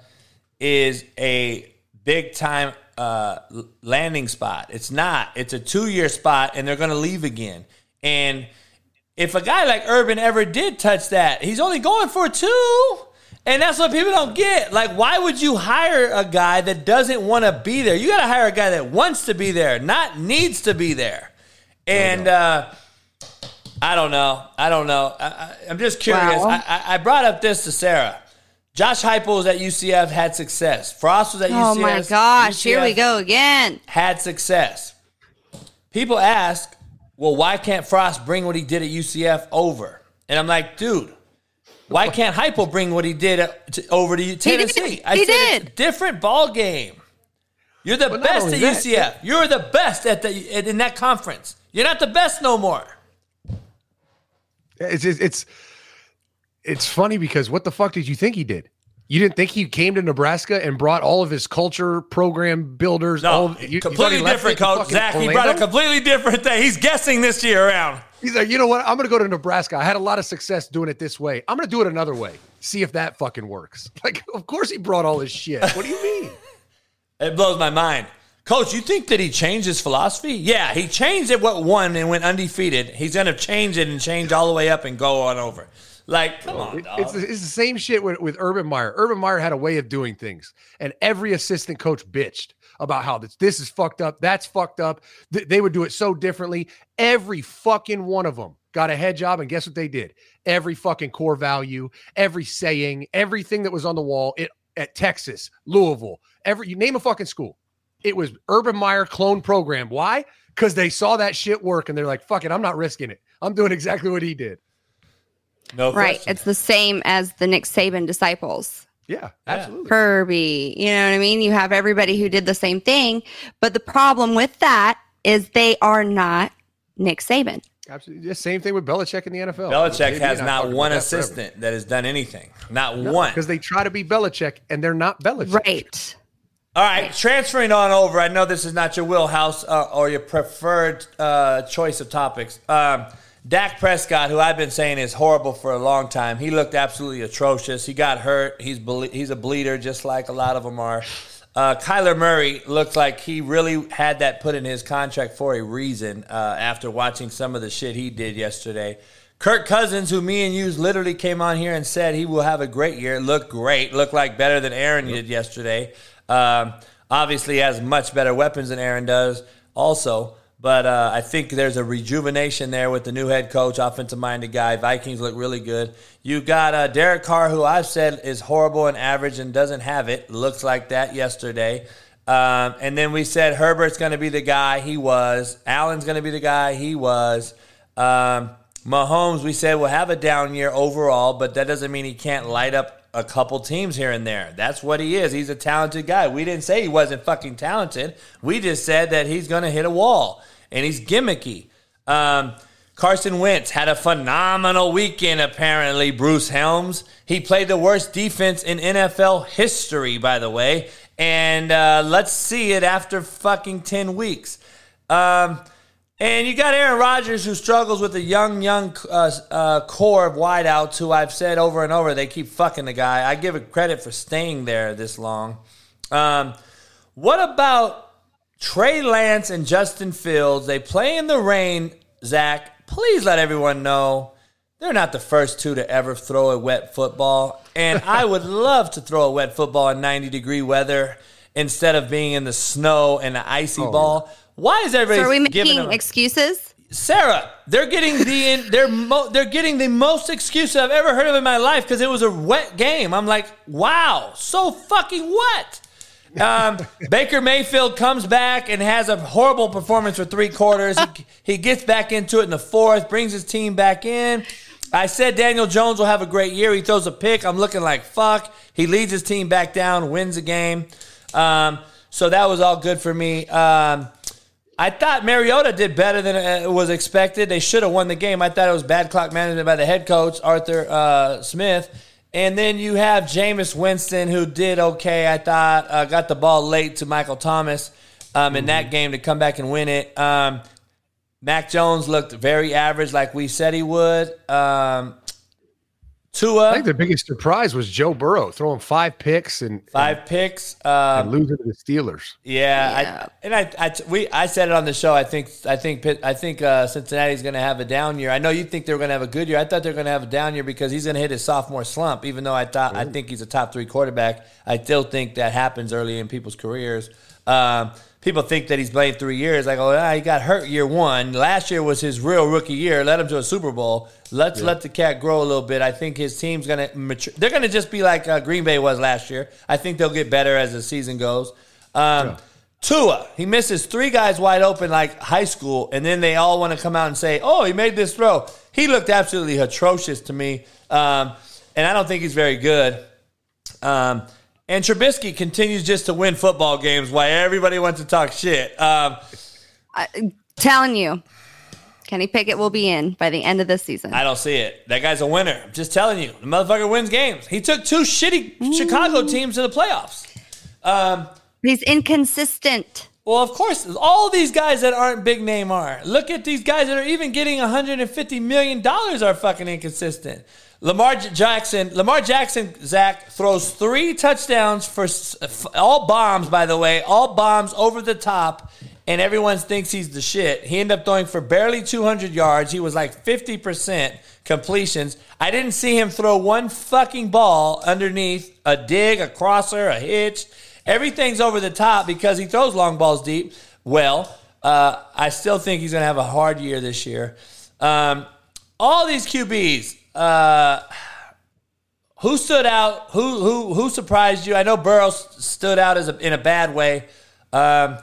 is a big time uh, landing spot. It's not. It's a two year spot, and they're going to leave again. And if a guy like Urban ever did touch that, he's only going for two. And that's what people don't get. Like, why would you hire a guy that doesn't want to be there? You got to hire a guy that wants to be there, not needs to be there. And uh, I don't know. I don't know. I, I, I'm just curious. Wow. I, I, I brought up this to Sarah. Josh Heupel was at UCF, had success. Frost was at UCF. Oh my gosh, here we go again. Had success. people ask, well, why can't Frost bring what he did at UCF over? And I'm like, dude, why can't Heupel bring what he did at, to, over to Tennessee? did. I He said it's did. a different ball game. You're the But best at only that, UCF. You're the best at the at- in that conference. You're not the best no more. It's it's it's, it's funny because what the fuck did you think he did? You didn't think he came to Nebraska and brought all of his culture program builders? No, all of, you- you completely he left different coach. fucking Zach, he brought a completely different thing. He's guessing this year around. He's like, you know what? I'm going to go to Nebraska. I had a lot of success doing it this way. I'm going to do it another way. See if that fucking works. Like, of course he brought all his shit. What do you mean? It blows my mind. Coach, you think that he changed his philosophy? Yeah, he changed it what won and went undefeated. He's gonna change it and change all the way up and go on over. Like, come on, dog. it's, it's the same shit with, with Urban Meyer. Urban Meyer had a way of doing things, and every assistant coach bitched about how this, this is fucked up, that's fucked up. Th- they would do it so differently. Every fucking one of them got a head job, and guess what they did? Every fucking core value, every saying, everything that was on the wall it, at Texas, Louisville, every you name a fucking school. It was Urban Meyer clone program. Why? Because they saw that shit work and they're like, fuck it, I'm not risking it. I'm doing exactly what he did. no Right. question. It's the same as the Nick Saban disciples. Yeah, absolutely. Kirby. You know what I mean? You have everybody who did the same thing. But the problem with that is they are not Nick Saban. Absolutely. The same thing with Belichick in the NFL. Belichick has not one assistant that has done anything. Not one. because they try to be Belichick and they're not Belichick. Right. All right, transferring on over. I know this is not your wheelhouse uh, or your preferred uh, choice of topics. Um, Dak Prescott, who I've been saying is horrible for a long time, he looked absolutely atrocious. He got hurt. He's ble- he's a bleeder, just like a lot of them are. Uh, Kyler Murray looked like he really had that put in his contract for a reason. Uh, after watching some of the shit he did yesterday, Kirk Cousins, who me and you literally came on here and said he will have a great year, looked great, looked like better than Aaron did yesterday. Um, obviously, has much better weapons than Aaron does, also. But uh, I think there's a rejuvenation there with the new head coach, offensive minded guy. Vikings look really good. You got uh, Derek Carr, who I've said is horrible and average and doesn't have it. Looks like that yesterday. Um, and then we said Herbert's going to be the guy. He was. Allen's going to be the guy. He was. Um, Mahomes, we said, will have a down year overall, but that doesn't mean he can't light up a couple teams here and there. That's what he is. He's a talented guy. We didn't say he wasn't fucking talented. We just said that he's going to hit a wall and he's gimmicky. Um, Carson Wentz had a phenomenal weekend, apparently. Bruce Helms. He played the worst defense in NFL history, by the way. And uh, let's see it after fucking 10 weeks. Um, and you got Aaron Rodgers who struggles with a young, young uh, uh, core of wideouts who I've said over and over they keep fucking the guy. I give it credit for staying there this long. Um, what about Trey Lance and Justin Fields? They play in the rain, Zach. Please let everyone know they're not the first two to ever throw a wet football. And I would love to throw a wet football in 90 degree weather instead of being in the snow and the icy ball. Why is everybody So are we giving making excuses? Sarah, they're getting the they're mo- they're getting the most excuses I've ever heard of in my life because it was a wet game. I'm like, wow, so fucking wet. Um, Baker Mayfield comes back and has a horrible performance for three quarters. He, he gets back into it in the fourth, brings his team back in. I said Daniel Jones will have a great year. He throws a pick. I'm looking like fuck. He leads his team back down, wins the game. Um, so that was all good for me. Um, I thought Mariota did better than uh, was expected. They should have won the game. I thought it was bad clock management by the head coach, Arthur uh, Smith. And then you have Jameis Winston, who did okay. I thought uh, got the ball late to Michael Thomas um, in that game to come back and win it. Um, Mac Jones looked very average, like we said he would. Um, Tua, I think the biggest surprise was Joe Burrow throwing five picks and, five picks. and, Um, and losing to the Steelers. Yeah. Yeah, I, and I, I, we, I said it on the show. I think, I think, I think uh, Cincinnati's going to have a down year. I know you think they're going to have a good year. I thought they're going to have a down year because he's going to hit his sophomore slump. Even though I thought, I think he's a top three quarterback. I still think that happens early in people's careers. Um, people think that he's played three years. Like, oh, ah, he got hurt year one. Last year was his real rookie year. Let him to a Super Bowl. Let's let the cat grow a little bit. I think his team's going to mature. They're going to just be like uh, Green Bay was last year. I think they'll get better as the season goes. Um, Tua, he misses three guys wide open like high school, and then they all want to come out and say, "Oh, he made this throw." He looked absolutely atrocious to me, um, and I don't think he's very good. Um, and Trubisky continues just to win football games while everybody wants to talk shit. Um, Telling you, Kenny Pickett will be in by the end of this season. I don't see it. That guy's a winner. I'm just telling you, the motherfucker wins games. He took two shitty Chicago teams to the playoffs. Um, He's inconsistent. Well, of course, all these guys that aren't big name are. Look at these guys that are even getting 150 million dollars are fucking inconsistent. Lamar Jackson, Lamar Jackson, Zach throws three touchdowns for all bombs. By the way, all bombs over the top, and everyone thinks he's the shit. He ended up throwing for barely 200 yards. He was like 50 percent completions. I didn't see him throw one fucking ball underneath a dig, a crosser, a hitch. Everything's over the top because he throws long balls deep. Well, uh, I still think he's going to have a hard year this year. Um, all these QBs, uh, who stood out? Who who who surprised you? I know Burrow stood out as a, in a bad way. Um,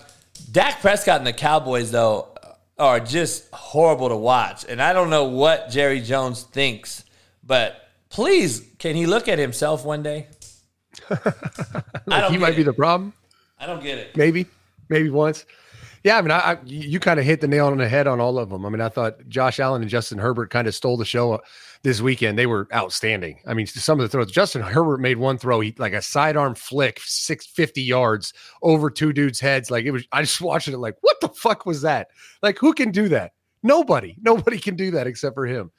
Dak Prescott and the Cowboys though are just horrible to watch, and I don't know what Jerry Jones thinks, but please, can he look at himself one day? Don't he might be the problem. I don't get it. maybe, maybe once. Yeah, I mean, I, I you kind of hit the nail on the head on all of them. I mean, I thought Josh Allen and Justin Herbert kind of stole the show this weekend. They were outstanding. I mean, some of the throws. Justin Herbert made one throw, he like a sidearm flick, six fifty yards over two dudes' heads. Like it was. I just watched it. Like, what the fuck was that? Like, who can do that? Nobody. Nobody can do that except for him.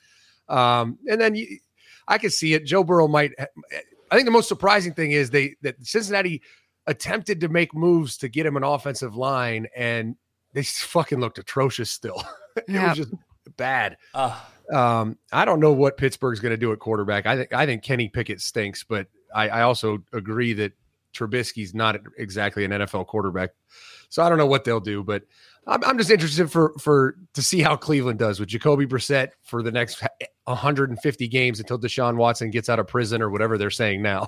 Um, and then you, I could see it. Joe Burrow might. I think the most surprising thing is they that Cincinnati attempted to make moves to get him an offensive line, and they fucking looked atrocious. Still, it was just bad. Uh, Um, I don't know what Pittsburgh's going to do at quarterback. I think I think Kenny Pickett stinks, but I, I also agree that Trubisky's not exactly an NFL quarterback. So I don't know what they'll do, but I'm, I'm just interested for for to see how Cleveland does with Jacoby Brissett for the next 150 games until Deshaun Watson gets out of prison or whatever they're saying now.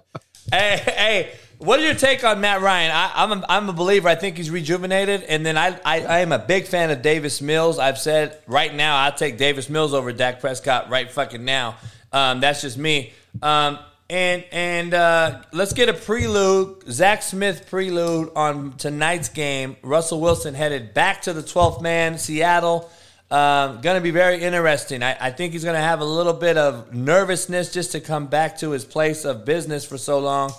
hey, hey, what is your take on Matt Ryan? I, I'm a, I'm a believer. I think he's rejuvenated, and then I, I I am a big fan of Davis Mills. I've said right now I'll take Davis Mills over Dak Prescott right fucking now. Um, that's just me. Um, and and uh, let's get a prelude, Zach Smith prelude on tonight's game. Russell Wilson headed back to the 12th man, Seattle. Um, going to be very interesting. I, I think he's going to have a little bit of nervousness just to come back to his place of business for so long,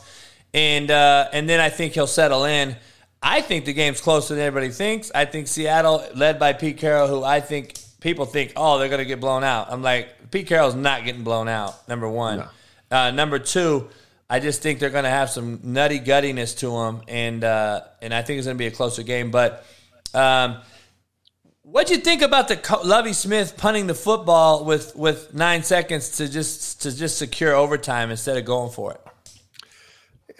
and uh, and then I think he'll settle in. I think the game's closer than everybody thinks. I think Seattle, led by Pete Carroll, who I think people think, oh, they're going to get blown out. I'm like, Pete Carroll's not getting blown out. Number one. Uh, number two, I just think they're going to have some nutty guttiness to them, and uh, and I think it's going to be a closer game. But um, what'd you think about the Co- Lovie Smith punting the football with with nine seconds to just to just secure overtime instead of going for it?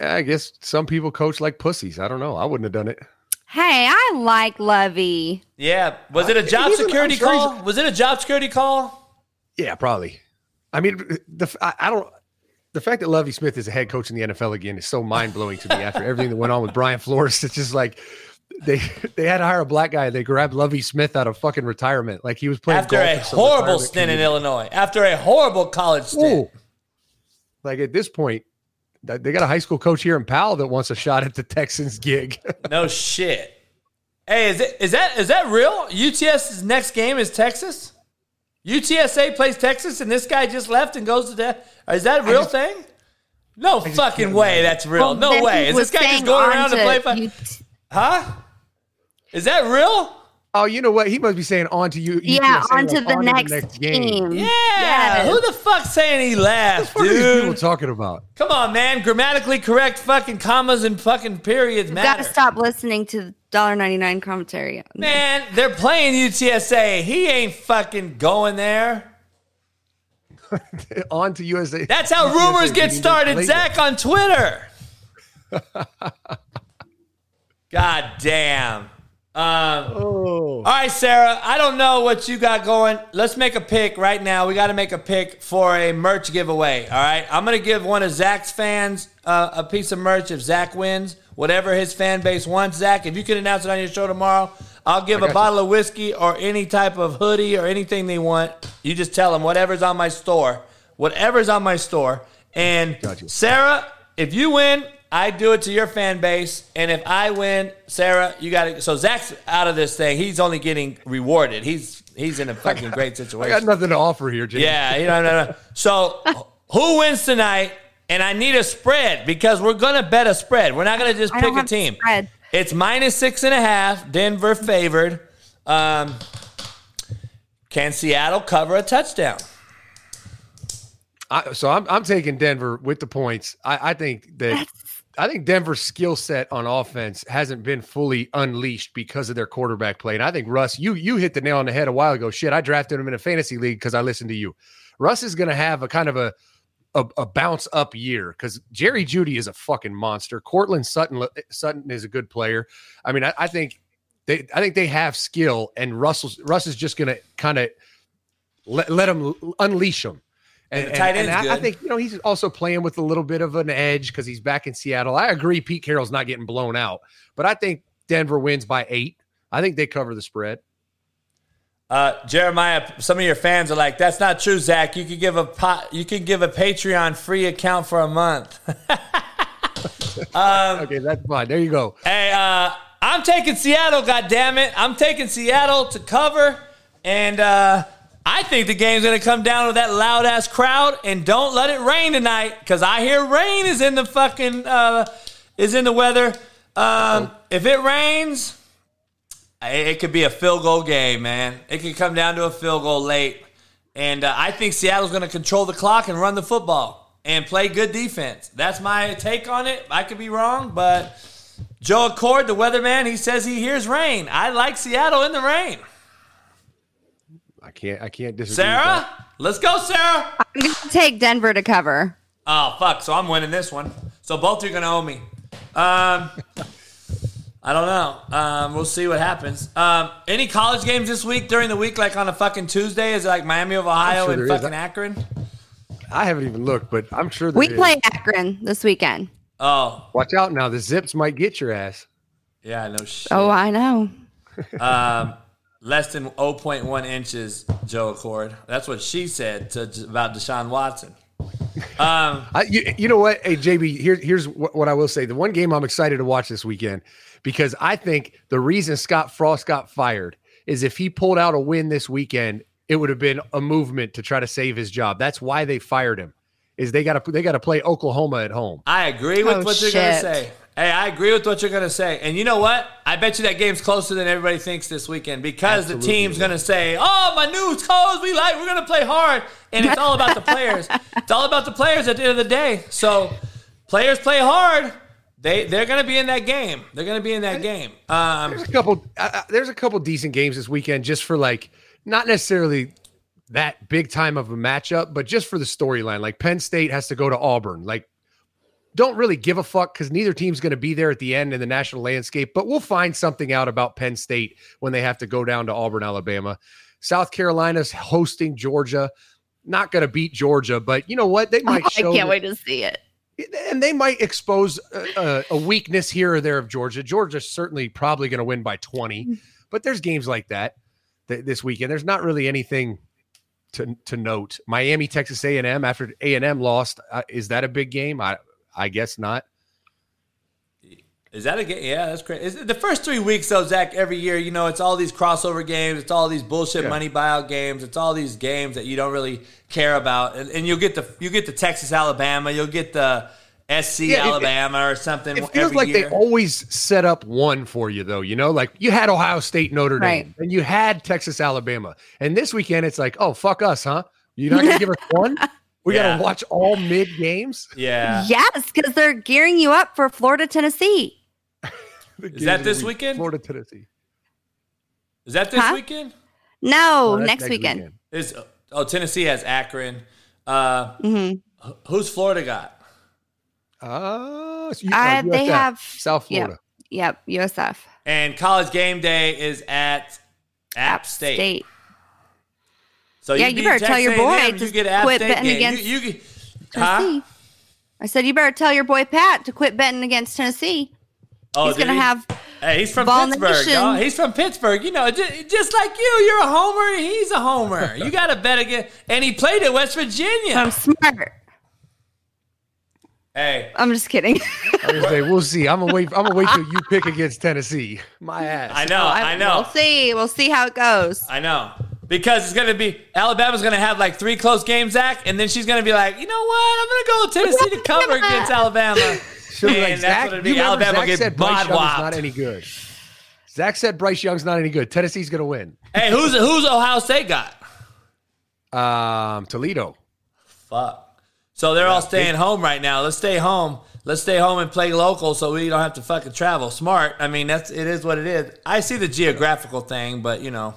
I guess some people coach like pussies. I don't know. I wouldn't have done it. Hey, I like Lovie. Yeah, was it a uh, job he's security sure call? Was it a job security call? Yeah, probably. I mean, the I, I don't. The fact that Lovie Smith is a head coach in the NFL again is so mind blowing to me. After everything that went on with Brian Flores, it's just like they they had to hire a black guy. They grabbed Lovie Smith out of fucking retirement, like he was playing After golf a horrible retirement stint in. Illinois, after a horrible college stint. Ooh. Like at this point, th- they got a high school coach here in Powell that wants a shot at the Texans gig. No shit. Hey, is it is that is that real? UTS's next game is Texas. UTSA plays Texas, and this guy just left and goes to that. Is that a real thing? No fucking way. imagine. That's real. Well, no way. Is this guy just going around to to play? For, you- huh? Is that real? Oh, you know what? He must be saying on to you. yeah, UTSA, on to like, the on next, game. Yeah. Yes. Who the fuck saying he left, What are these people talking about? Come on, man. Grammatically correct fucking commas and fucking periods man. Got matter. to stop listening to $1.99 commentary. Man, they're playing UTSA. He ain't fucking going there. on to USA. That's how UTSA rumors get started, Zach, on Twitter. God damn. Um, Oh. all right, Sarah. I don't know what you got going. Let's make a pick right now. We got to make a pick for a merch giveaway. All right. I'm going to give one of Zach's fans uh, a piece of merch if Zach wins. whatever his fan base wants. Zach, if you can announce it on your show tomorrow, I'll give a got bottle of whiskey or any type of hoodie or anything they want. You just tell them whatever's on my store, whatever's on my store. And Sarah, if you win, I do it to your fan base, and if I win, Sarah, you got to. So Zach's out of this thing. He's only getting rewarded. He's he's in a fucking great I situation. got nothing to offer here, Jimmy. Yeah, you know, no, no. So, who wins tonight? And I need a spread because we're gonna bet a spread. We're not gonna just I pick a team. spread. It's minus six and a half. Denver favored. Um, can Seattle cover a touchdown? I, so I'm I'm taking Denver with the points. I, I think that I think Denver's skill set on offense hasn't been fully unleashed because of their quarterback play. And I think Russ, you you hit the nail on the head a while ago. Shit, I drafted him in a fantasy league because I listened to you. Russ is going to have a kind of a a, a bounce up year because Jerry Jeudy is a fucking monster. Courtland Sutton uh, Sutton is a good player. I mean, I, I think they I think they have skill, and Russell's Russ is just going to kind of let let him unleash them. And the tight I, I think you know he's also playing with a little bit of an edge because he's back in Seattle. I agree, Pete Carroll's not getting blown out, but I think Denver wins by eight. I think they cover the spread. Uh, Jeremiah, some of your fans are like, "That's not true, Zach. You could give a pot, you could give a Patreon free account for a month." okay, that's fine. There you go. Hey, uh, I'm taking Seattle. God damn it, I'm taking Seattle to cover, and uh, I think the game's gonna come down to that loud ass crowd. And don't let it rain tonight, because I hear rain is in the fucking uh, is in the weather. Um, if it rains, it could be a field goal game, man. It could come down to a field goal late, and uh, I think Seattle's gonna control the clock and run the football and play good defense. That's my take on it. I could be wrong, but. Joe Accord, the weatherman, he says he hears rain. I like Seattle in the rain. I can't. I can't disagree. Sarah, let's go, Sarah. I'm going to take Denver to cover. Oh fuck! So I'm winning this one. So both are gonna owe me. Um, I don't know. Um, we'll see what happens. Um, any college games this week during the week, like on a fucking Tuesday? Is it like Miami of Ohio sure and there is. fucking Akron? I haven't even looked, but I'm sure. there We is. play Akron this weekend. Oh Watch out now. The Zips might get your ass. yeah, no shit. Oh, I know. Um, less than 0.1 inches, Joe Accord. That's what she said to about Deshaun Watson. Um, I, you, you know what? Hey, JB, here, here's what, what I will say. The one game I'm excited to watch this weekend because I think the reason Scott Frost got fired is if he pulled out a win this weekend, it would have been a movement to try to save his job. That's why they fired him. Is they got to they got to play Oklahoma at home. I agree with Oh, what you're gonna say. Hey, I agree with what you're gonna say. And you know what? I bet you that game's closer than everybody thinks this weekend because the team's gonna say, "Oh, my new codes, we like, we're gonna play hard," and it's all about the players. It's all about the players at the end of the day. So, players play hard. They they're gonna be in that game. They're gonna be in that game. Um, There's a couple. Uh, uh, there's a couple decent games this weekend, just for like not necessarily that big time of a matchup, but just for the storyline. Like Penn State has to go to Auburn. Like, don't really give a fuck because neither team's going to be there at the end in the national landscape. But we'll find something out about Penn State when they have to go down to Auburn, Alabama. South Carolina's hosting Georgia. Not going to beat Georgia, but you know what? They might Oh, I can't that- wait to see it. and they might expose a, a, weakness here or there of Georgia. Georgia's certainly probably going to win by 20, but there's games like that th- this weekend. There's not really anything to, to note. Miami, Texas A&M after A&M lost, uh, is that a big game? I I guess not. Is that a game? Yeah, that's great. Is the first three weeks though, Zach? Every year, you know, it's all these crossover games. It's all these bullshit Yeah. money buyout games. It's all these games that you don't really care about. And, and you'll get the you get the Texas Alabama. You'll get the SC Yeah, it- Alabama or something. It feels every like year. they always set up one for you, though. You know, like you had Ohio State, Notre Dame, and you had Texas, Alabama, and this weekend it's like, oh fuck us, huh? You're not gonna give us one? We Yeah. gotta watch all mid games. yeah. Yes, because they're gearing you up for Florida, Tennessee. Is that this weekend? Florida, Tennessee. Is that this Huh? weekend? No, Oh, that's next, weekend. Is oh Tennessee has Akron. Uh, hmm Who's Florida got? Uh, so you- Uh, oh, they have South yep. Florida. Yep, USF. And college game day is at App State. State. So Yeah, beat you better tell your boy A&M, to you quit State betting game. against you, you, huh? Tennessee. I said you better tell your boy Pat to quit betting against Tennessee. Oh, He's did gonna he? have Hey, he's from Ball Pittsburgh, Nation. y'all. He's from Pittsburgh. You know, just, just like you, you're a homer. He's a homer. You got to bet again. And he played at West Virginia. I'm smart. Hey, I'm just kidding. I was say, we'll see. I'm gonna wait. I'm gonna wait till you pick against Tennessee. My ass. I know, oh, I know, We'll see. We'll see how it goes. I know. Because it's gonna be Alabama's gonna have like three close games, Zach, and then she's gonna be like, you know what? I'm gonna go with Tennessee to cover against Alabama. She'll be And like, that's Zach, it'd you Alabama Zach said Bryce Young's not any good. Zach said Bryce Young's not any good. Tennessee's gonna win. Hey, who's who's Ohio State got? Um, Toledo. Fuck. So they're all staying home right now. Let's stay home. Let's stay home and play local so we don't have to fucking travel. Smart. I mean, that's it is what it is. I see the geographical thing, but you know,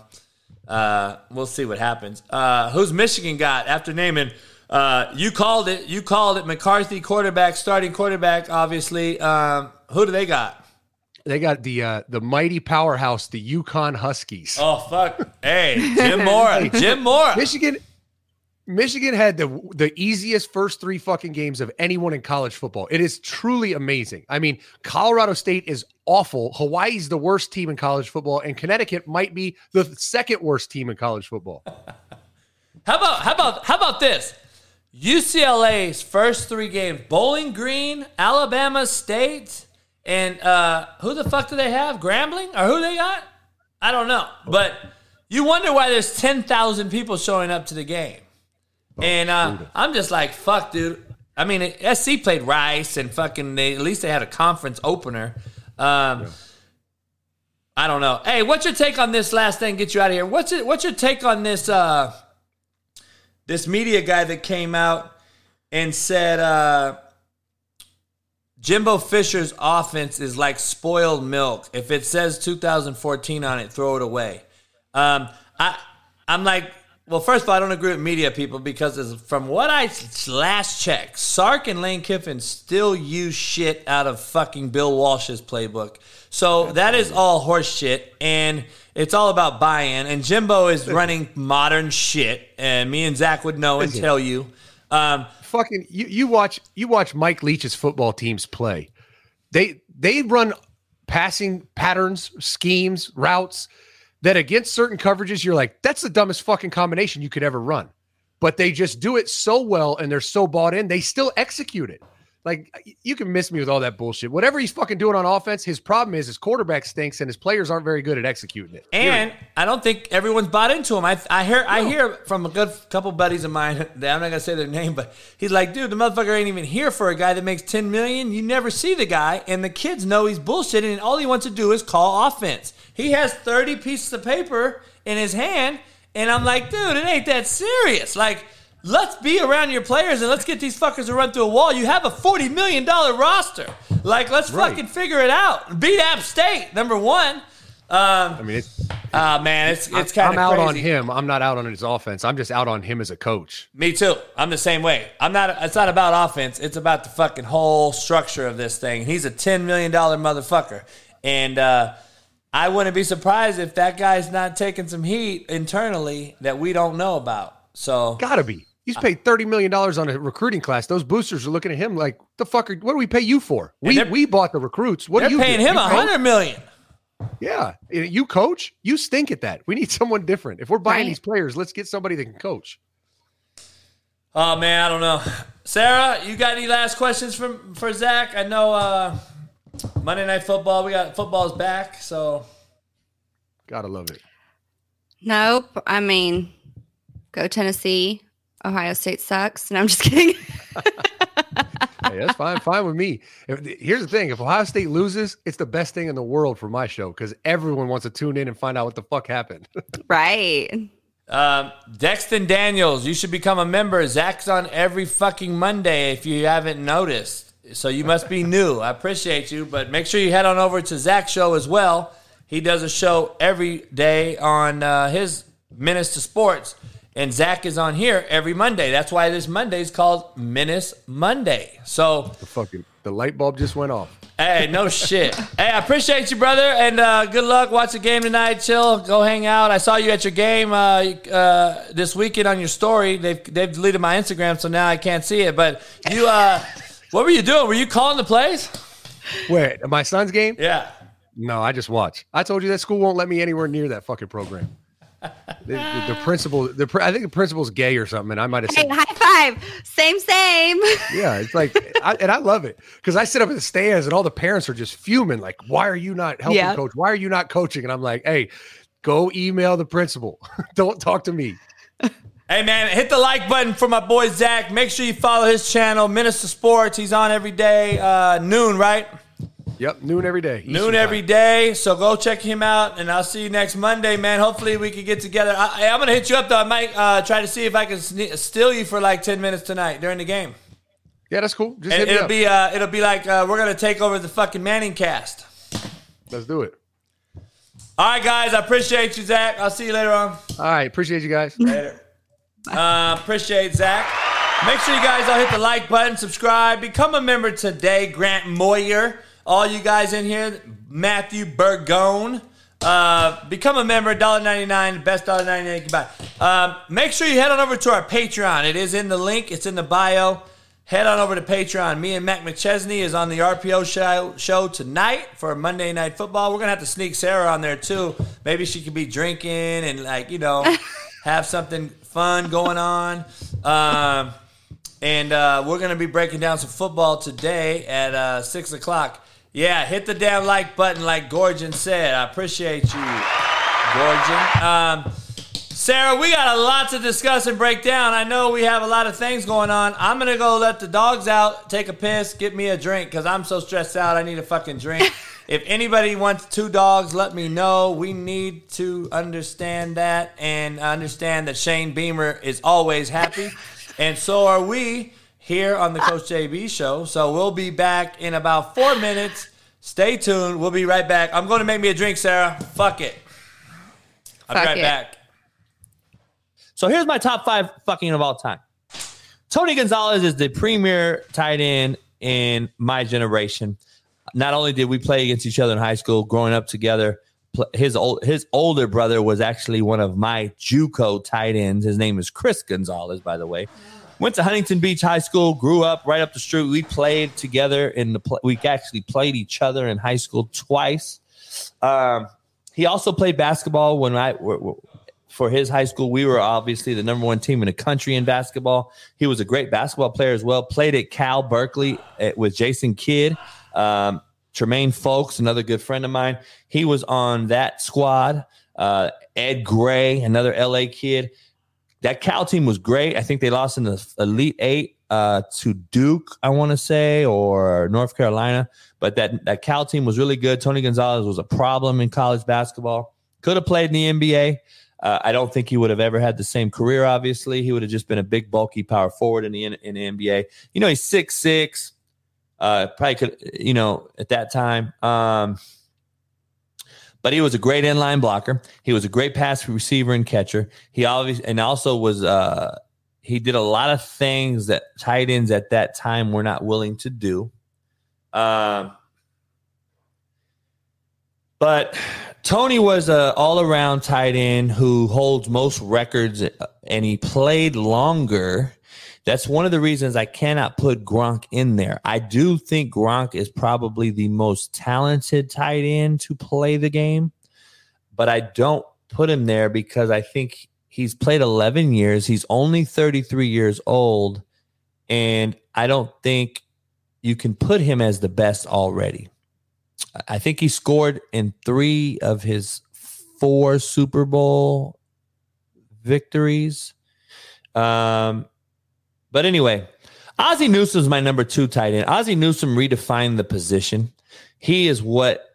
uh, we'll see what happens. Uh, who's Michigan got after naming? Uh, you called it. You called it. McCarthy quarterback, starting quarterback. Obviously, um, who do they got? They got the uh, the mighty powerhouse, the UConn Huskies. Oh fuck! Hey, Jim Mora. Jim Mora. Michigan. Michigan had the the easiest first three fucking games of anyone in college football. It is truly amazing. I mean, Colorado State is awful. Hawaii's the worst team in college football, and Connecticut might be the second worst team in college football. How about how about how about this? UCLA's first three games: Bowling Green, Alabama State, and uh, who the fuck do they have? Grambling or who they got? I don't know. But you wonder why there's ten thousand people showing up to the game, and uh, I'm just like, fuck, dude. I mean, SC played Rice, and fucking they at least they had a conference opener. Um, I don't know. Hey, what's your take on this last thing? Get you out of here. What's it? What's your take on this? Uh, this media guy that came out and said uh, Jimbo Fisher's offense is like spoiled milk. If it says 2014 on it, throw it away. Um, I I'm like, well, first of all, I don't agree with media people because from what I last checked, Sark and Lane Kiffin still use shit out of fucking Bill Walsh's playbook. So that is all horse shit, and it's all about buy-in. And Jimbo is running modern shit, and me and Zach would know and tell you. Um, fucking you, you watch you watch Mike Leach's football teams play. They they run passing patterns, schemes, routes that against certain coverages you're like that's the dumbest fucking combination you could ever run. But they just do it so well and they're so bought in, they still execute it. Like you can miss me with all that bullshit. Whatever he's fucking doing on offense, his problem is his quarterback stinks and his players aren't very good at executing it. And I don't think everyone's bought into him. I I hear I hear from a good couple buddies of mine. That I'm not gonna say their name, but he's like, dude, the motherfucker ain't even here for a guy that makes 10 million. You never see the guy, and the kids know he's bullshitting, and all he wants to do is call offense. He has 30 pieces of paper in his hand, and I'm like, dude, it ain't that serious. Like. Let's be around your players and let's get these fuckers to run through a wall. You have a forty million dollar roster. Like, let's Right. fucking figure it out. Beat App State, number one. Um, I mean, it's, Ah man, it's it's kind I'm of out crazy. on him. I'm not out on his offense. I'm just out on him as a coach. Me too. I'm the same way. I'm not. It's not about offense. It's about the fucking whole structure of this thing. He's a ten million dollar motherfucker, and uh, I wouldn't be surprised if that guy's not taking some heat internally that we don't know about. So Gotta be. He's paid thirty million dollars on a recruiting class. Those boosters are looking at him like, "The fuck? Are, what do we pay you for? We we bought the recruits. What they're you paying do? him a hundred million. Yeah, you coach. You stink at that. We need someone different. If we're buying Right. these players, let's get somebody that can coach. Oh man, I don't know. Sarah, you got any last questions from for Zach? I know uh, Monday Night Football. We got football's back, so Gotta love it. Nope. I mean, go Tennessee. Ohio State sucks. And I'm just kidding. Hey, that's fine. fine with me. If, here's the thing: if Ohio State loses, it's the best thing in the world for my show because everyone wants to tune in and find out what the fuck happened. right. Um, Dexton Daniels, you should become a member. Zach's on every fucking Monday if you haven't noticed. So you must be new. I appreciate you, but make sure you head on over to Zach's show as well. He does a show every day on uh, his Menace to Sports, and Zach is on here every Monday. That's why this Monday is called Menace Monday. So the fucking the light bulb just went off. Hey, no shit. Hey, I appreciate you, brother, and uh, good luck. Watch the game tonight. Chill. Go hang out. I saw you at your game uh, uh, this weekend on your story. They've they've deleted my Instagram, so now I can't see it. But you, uh, what were you doing? Were you calling the plays? Wait, my son's game? Yeah. No, I just watch. I told you that school won't let me anywhere near that fucking program. The, the, the principal, the I think the principal's gay or something. And I might have Hey, said, high five. Same, same. yeah, it's like, I, and I love it because I sit up in the stands and all the parents are just fuming. Like, why are you not helping Yeah. coach? Why are you not coaching? And I'm like, hey, go email the principal. Don't talk to me. Hey man, hit the like button for my boy Zach. Make sure you follow his channel, Minister Sports. He's on every day, uh, noon, right? Yep, noon every day. noon Eastern every time. day. So go check him out, and I'll see you next Monday, man. Hopefully we can get together. I, I'm gonna hit you up though. I might uh, try to see if I can sne- steal you for like ten minutes tonight during the game. Yeah, that's cool. Just And hit it'll up. be uh, it'll be like uh, we're gonna take over the fucking Manning cast. Let's do it. All right, guys. I appreciate you, Zach. I'll see you later on. All right, appreciate you guys. Later. Uh, appreciate Zach. Make sure you guys all hit the like button, subscribe, become a member today. Grant Moyer, all you guys in here, Matthew Bergone. Uh, become a member, $1.99, best $1.99 you can buy. Um, make sure you head on over to our Patreon. It is in the link, it's in the bio. Head on over to Patreon. Me and Matt McChesney is on the RPO show, show tonight for Monday Night Football. We're going to have to sneak Sarah on there too. Maybe she could be drinking and, like, you know, have something fun going on. Um, and uh, we're going to be breaking down some football today at uh, 6 o'clock. Yeah, hit the damn like button like Gorgon said. I appreciate you, Gorgon. Um, Sarah, we got a lot to discuss and break down. I know we have a lot of things going on. I'm going to go let the dogs out, take a piss, get me a drink because I'm so stressed out. I need a fucking drink. If anybody wants two dogs, let me know. We need to understand that and understand that Shane Beamer is always happy. and so are we here on the Coach JB show. So we'll be back in about four minutes. Stay tuned. We'll be right back. I'm going to make me a drink, Sarah. Fuck it. I'll be right it. back. So here's my top five fucking of all time. Tony Gonzalez is the premier tight end in my generation. Not only did we play against each other in high school, growing up together, his old his older brother was actually one of my JUCO tight ends. His name is Chris Gonzalez, by the way. Went to Huntington Beach High School, grew up right up the street. We played together in the we actually played each other in high school twice. Um, he also played basketball when I for his high school. We were obviously the number one team in the country in basketball. He was a great basketball player as well. Played at Cal Berkeley eh, with Jason Kidd, um, Tremaine Fowlkes, another good friend of mine. He was on that squad. Uh, Ed Gray, another LA kid. That Cal team was great. I think they lost in the Elite Eight uh, to Duke, I want to say, or North Carolina. But that that Cal team was really good. Tony Gonzalez was a problem in college basketball. Could have played in the NBA. Uh, I don't think he would have ever had the same career. Obviously, he would have just been a big, bulky power forward in the in the NBA. You know, he's six six. Uh, probably could, you know, at that time. Um, but he was a great inline blocker. He was a great pass receiver and catcher. He always and also was uh he did a lot of things that tight ends at that time were not willing to do. Um but Tony was a all around tight end who holds most records uh, and he played longer. That's one of the reasons I cannot put Gronk in there. I do think Gronk is probably the most talented tight end to play the game, but I don't put him there because I think he's played 11 years. He's only 33 years old, and I don't think you can put him as the best already. I think he scored in three of his four Super Bowl victories. Um, but anyway, Ozzie Newsome is my number two tight end. Ozzie Newsome redefined the position. He is what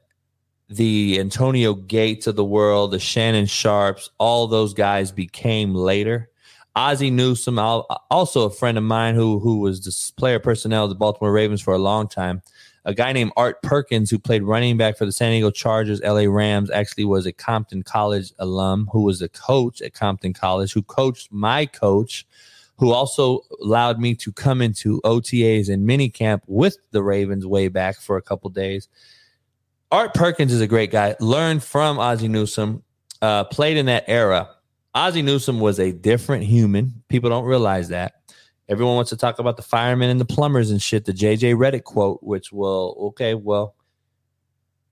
the Antonio Gates of the world, the Shannon Sharpes, all those guys became later. Ozzie Newsome, also a friend of mine who who was the player personnel of the Baltimore Ravens for a long time. A guy named Art Perkins, who played running back for the San Diego Chargers, LA Rams, actually was a Compton College alum who was a coach at Compton College, who coached my coach, who also allowed me to come into OTAs and minicamp with the Ravens way back for a couple days. Art Perkins is a great guy. Learned from Ozzie Newsome, uh, played in that era. Ozzie Newsome was a different human. People don't realize that. Everyone wants to talk about the firemen and the plumbers and shit. The JJ Redick quote, which will okay, well,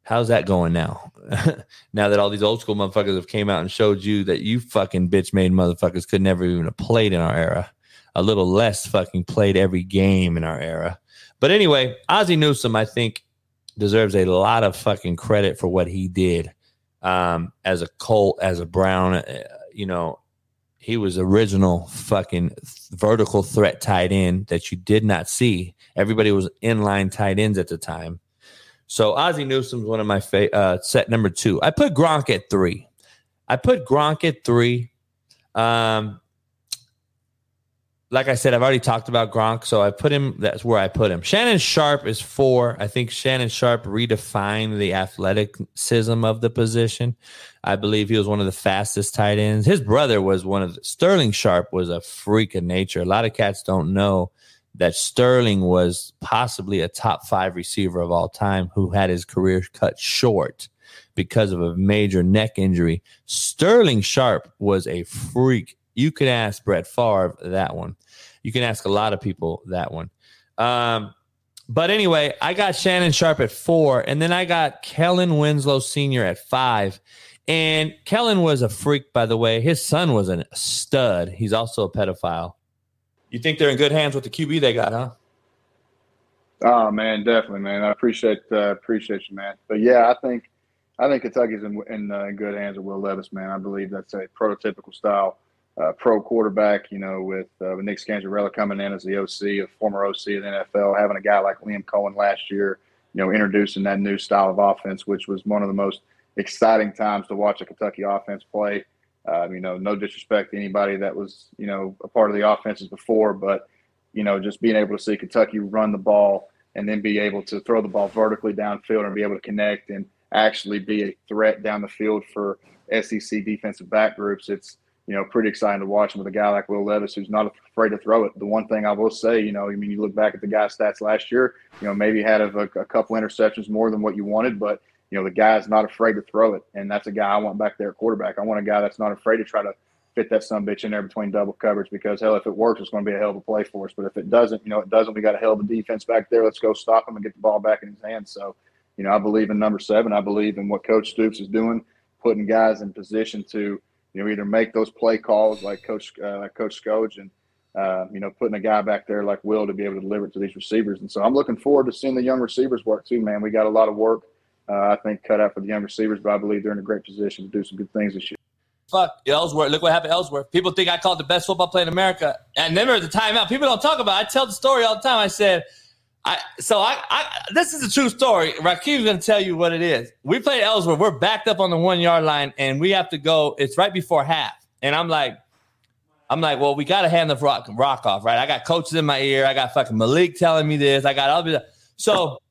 how's that going now? now that all these old school motherfuckers have came out and showed you that you fucking bitch made motherfuckers could never even have played in our era, a little less fucking played every game in our era. But anyway, Ozzie Newsome, I think, deserves a lot of fucking credit for what he did um, as a Colt, as a Brown. Uh, you know, he was original fucking vertical threat tight end that you did not see. Everybody was inline tight ends at the time. So Ozzie Newsome's one of my fa- uh, set number two. I put Gronk at three. I put Gronk at three. Um, like I said, I've already talked about Gronk, so I put him. That's where I put him. Shannon Sharpe is four. I think Shannon Sharpe redefined the athleticism of the position. I believe he was one of the fastest tight ends. His brother was one of the, Sterling Sharpe was a freak of nature. A lot of cats don't know that Sterling was possibly a top five receiver of all time who had his career cut short because of a major neck injury. Sterling Sharpe was a freak you could ask Brett Favre that one. You can ask a lot of people that one. Um, but anyway, I got Shannon Sharpe at four, and then I got Kellen Winslow Sr. at five. And Kellen was a freak, by the way. His son was a stud. He's also a pedophile. You think they're in good hands with the QB they got, huh? Oh man, definitely, man. I appreciate uh, appreciate you, man. But yeah, I think I think Kentucky's in in, uh, in good hands with Will Levis, man. I believe that's a prototypical style uh, pro quarterback, you know, with, uh, with Nick Scangarello coming in as the OC, a former OC of the NFL, having a guy like Liam Coen last year, you know, introducing that new style of offense, which was one of the most exciting times to watch a Kentucky offense play. Uh, you know, no disrespect to anybody that was, you know, a part of the offenses before, but, you know, just being able to see Kentucky run the ball and then be able to throw the ball vertically downfield and be able to connect and actually be a threat down the field for SEC defensive back groups. It's, you know, pretty exciting to watch him with a guy like Will Levis who's not afraid to throw it. The one thing I will say, you know, I mean, you look back at the guy's stats last year, you know, maybe had a, a couple interceptions more than what you wanted, but you know, the guy's not afraid to throw it, and that's a guy I want back there at quarterback. I want a guy that's not afraid to try to fit that some bitch in there between double coverage because hell, if it works, it's going to be a hell of a play for us. But if it doesn't, you know, it doesn't. We got a hell of a defense back there. Let's go stop him and get the ball back in his hands. So, you know, I believe in number seven. I believe in what Coach Stoops is doing, putting guys in position to you know, either make those play calls like Coach uh, like Coach Scoge and uh, you know putting a guy back there like Will to be able to deliver it to these receivers. And so I'm looking forward to seeing the young receivers work too, man. We got a lot of work uh, I think cut out for the young receivers, but I believe they're in a great position to do some good things this year. Fuck Ellsworth. Look what happened Ellsworth. People think I called the best football player in America. And remember the timeout. People don't talk about it. I tell the story all the time. I said, I so I, I this is a true story. Rakeem's gonna tell you what it is. We played Ellsworth. We're backed up on the one yard line, and we have to go. It's right before half. And I'm like, I'm like, well, we got to hand the rock, rock off, right? I got coaches in my ear. I got fucking Malik telling me this. I got all this. So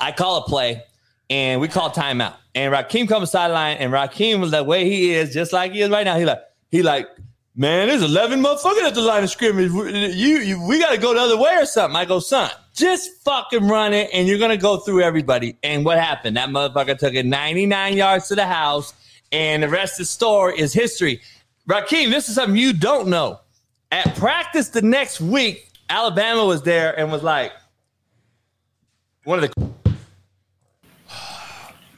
I call a play and we call timeout. And Rakeem comes sideline and Rakeem was the way he is, just like he is right now. He like, he like, man, there's 11 motherfuckers at the line of scrimmage. You, you we got to go the other way or something. I go, son, just fucking run it and you're to go through everybody. And what happened? That motherfucker took it 99 yards to the house and the rest of the story is history. Rakeem, this is something you don't know. At practice the next week, Alabama was there and was like, one of the.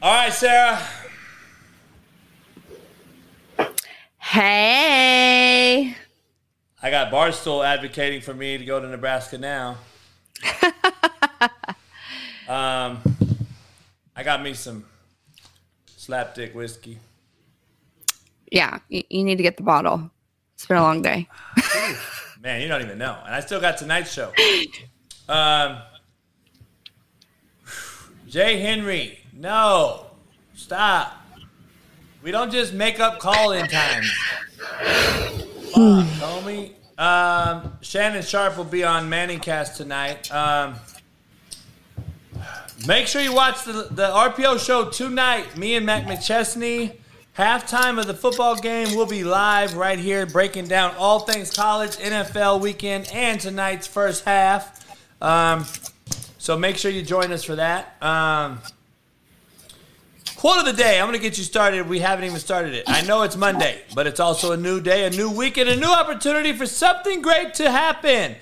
All right, Sarah. Hey. I got Barstool advocating for me to go to Nebraska now. um, I got me some slapdick whiskey. Yeah, you, you need to get the bottle. It's been a long day. Man, you don't even know. And I still got tonight's show. Um, Jay Henry, no, stop. We don't just make up call in times. Fuck, homie. Um, Shannon Sharpe will be on Manningcast tonight. Um, make sure you watch the, the RPO show tonight. Me and Matt McChesney. Halftime of the football game will be live right here, breaking down all things college, NFL weekend, and tonight's first half. Um, so make sure you join us for that. Um, quote of the day. I'm going to get you started. We haven't even started it. I know it's Monday, but it's also a new day, a new week, and a new opportunity for something great to happen.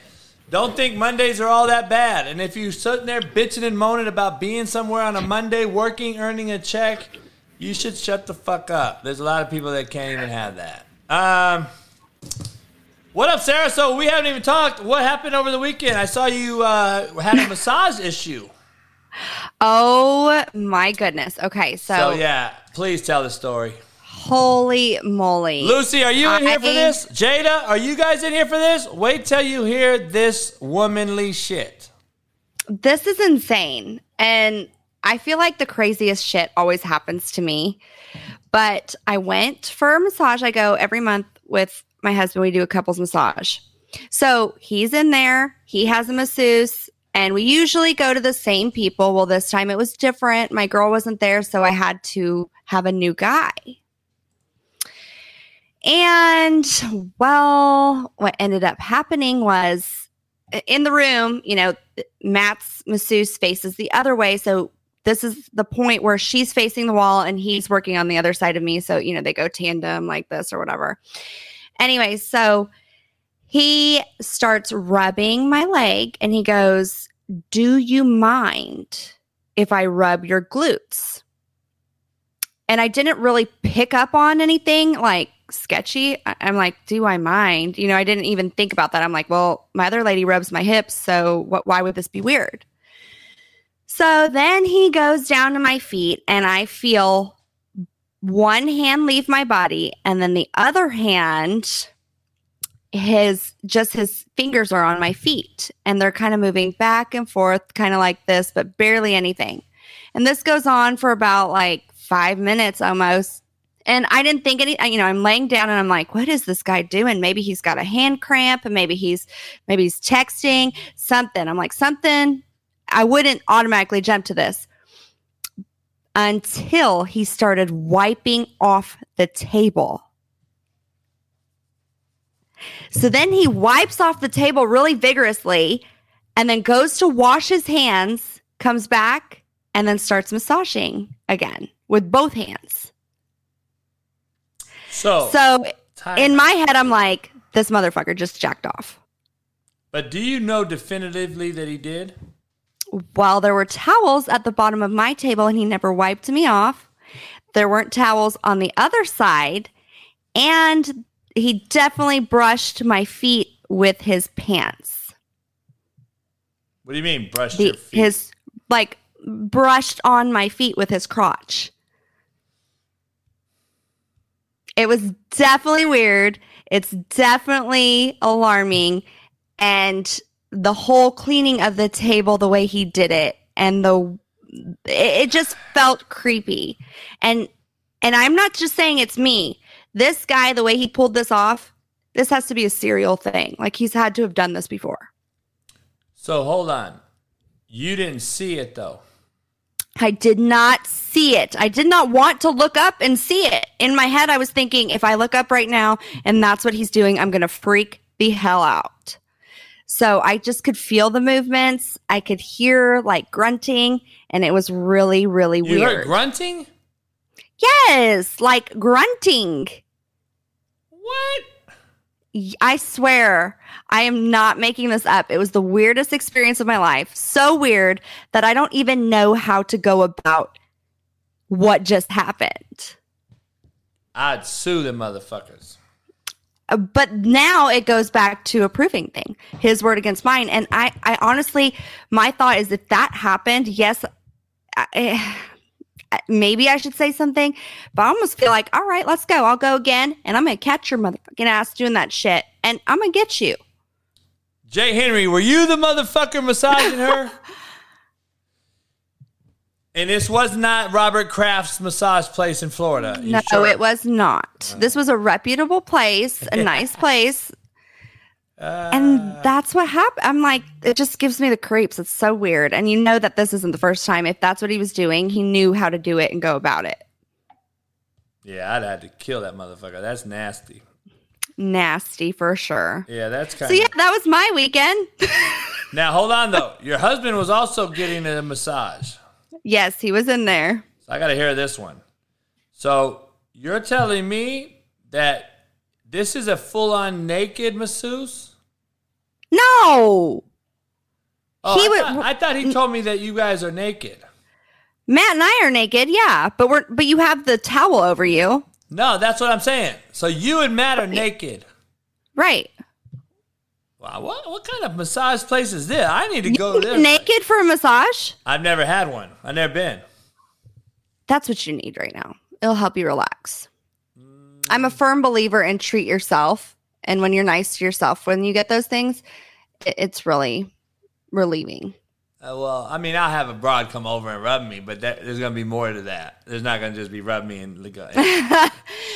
Don't think Mondays are all that bad. And if you're sitting there bitching and moaning about being somewhere on a Monday, working, earning a check, you should shut the fuck up. There's a lot of people that can't even have that. Um, what up, Sarah? So we haven't even talked. What happened over the weekend? I saw you uh, had a massage issue. Oh my goodness. Okay, so, So yeah, please tell the story. holy moly. Lucy, are you in here for this? Jada, are you guys in here for this? Wait till you hear this womanly shit. This is insane. And I feel like the craziest shit always happens to me. But I went for a massage. I go every month with my husband. We do a couples massage. So he's in there, he has a masseuse, and we usually go to the same people. Well, this time it was different. My girl wasn't there, so I had to have a new guy. And well, what ended up happening was in the room, you know, Matt's masseuse faces the other way. So this is the point where she's facing the wall and he's working on the other side of me. So, you know, they go tandem like this or whatever. Anyway, so he starts rubbing my leg and he goes, Do you mind if I rub your glutes? And I didn't really pick up on anything like sketchy. I'm like, do I mind? You know, I didn't even think about that. I'm like, well, my other lady rubs my hips, so what why would this be weird? So then he goes down to my feet and I feel one hand leave my body and then the other hand his just his fingers are on my feet and they're kind of moving back and forth kind of like this but barely anything. And this goes on for about like 5 minutes almost and I didn't think any, you know, I'm laying down and I'm like, what is this guy doing? Maybe he's got a hand cramp and maybe he's, maybe he's texting something. I'm like, something. I wouldn't automatically jump to this until he started wiping off the table. So then he wipes off the table really vigorously and then goes to wash his hands, comes back, and then starts massaging again with both hands. So, So time in my head, I'm like, this motherfucker just jacked off. but do you know definitively that he did? While there were towels at the bottom of my table and he never wiped me off, there weren't towels on the other side. And he definitely brushed my feet with his pants. What do you mean, brush The, your feet? his, like, brushed on my feet with his crotch. It was definitely weird. It's definitely alarming. And the whole cleaning of the table, the way he did it, and the it, it just felt creepy. And and I'm not just saying it's me. This guy, the way he pulled this off, this has to be a serial thing. Like he's had to have done this before. so hold on. You didn't see it though. I did not see it. I did not want to look up and see it. In my head, I was thinking, if I look up right now and that's what he's doing, I'm going to freak the hell out. So I just could feel the movements. I could hear like grunting, and it was really, really You heard weird. grunting? yes, like grunting. What? I swear, I am not making this up. It was the weirdest experience of my life. So weird that I don't even know how to go about what just happened. I'd sue the motherfuckers. Uh, but now it goes back to a proving thing his word against mine and i i honestly my thought is if that happened yes I, I- Uh, maybe i should say something but i almost feel like all right let's go i'll go again and i'm gonna catch your motherfucking ass doing that shit and i'm gonna get you Jay Henry, were you the motherfucker massaging her? and this was not Robert Kraft's massage place in Florida. You no sure? it was not this was a reputable place a nice place and that's what happened. I'm like, it just gives me the creeps. It's so weird. And you know that this isn't the first time. If that's what he was doing, he knew how to do it and go about it. Yeah, I'd had to kill that motherfucker. That's nasty. Nasty for sure. Yeah, that's kind So of. yeah, that was my weekend. Now hold on though. Your husband was also getting a massage. yes, he was in there. So I got to hear this one. So you're telling me that this is a full-on naked masseuse? No. Oh, He I, would- thought, I thought he told me that you guys are naked. Matt and I are naked, yeah, but we're but you have the towel over you. No, that's what I'm saying. So you and Matt are naked. Right. Wow, what what kind of massage place is this? I need to go there. naked for a massage? I've never had one. I've never been. That's what you need right now. It'll help you relax. I'm a firm believer in treat yourself. And when you're nice to yourself, when you get those things, it's really relieving. Uh, well, I mean, I'll have a broad come over and rub me, but that, there's gonna be more to that. There's not gonna just be rub me and. I'm-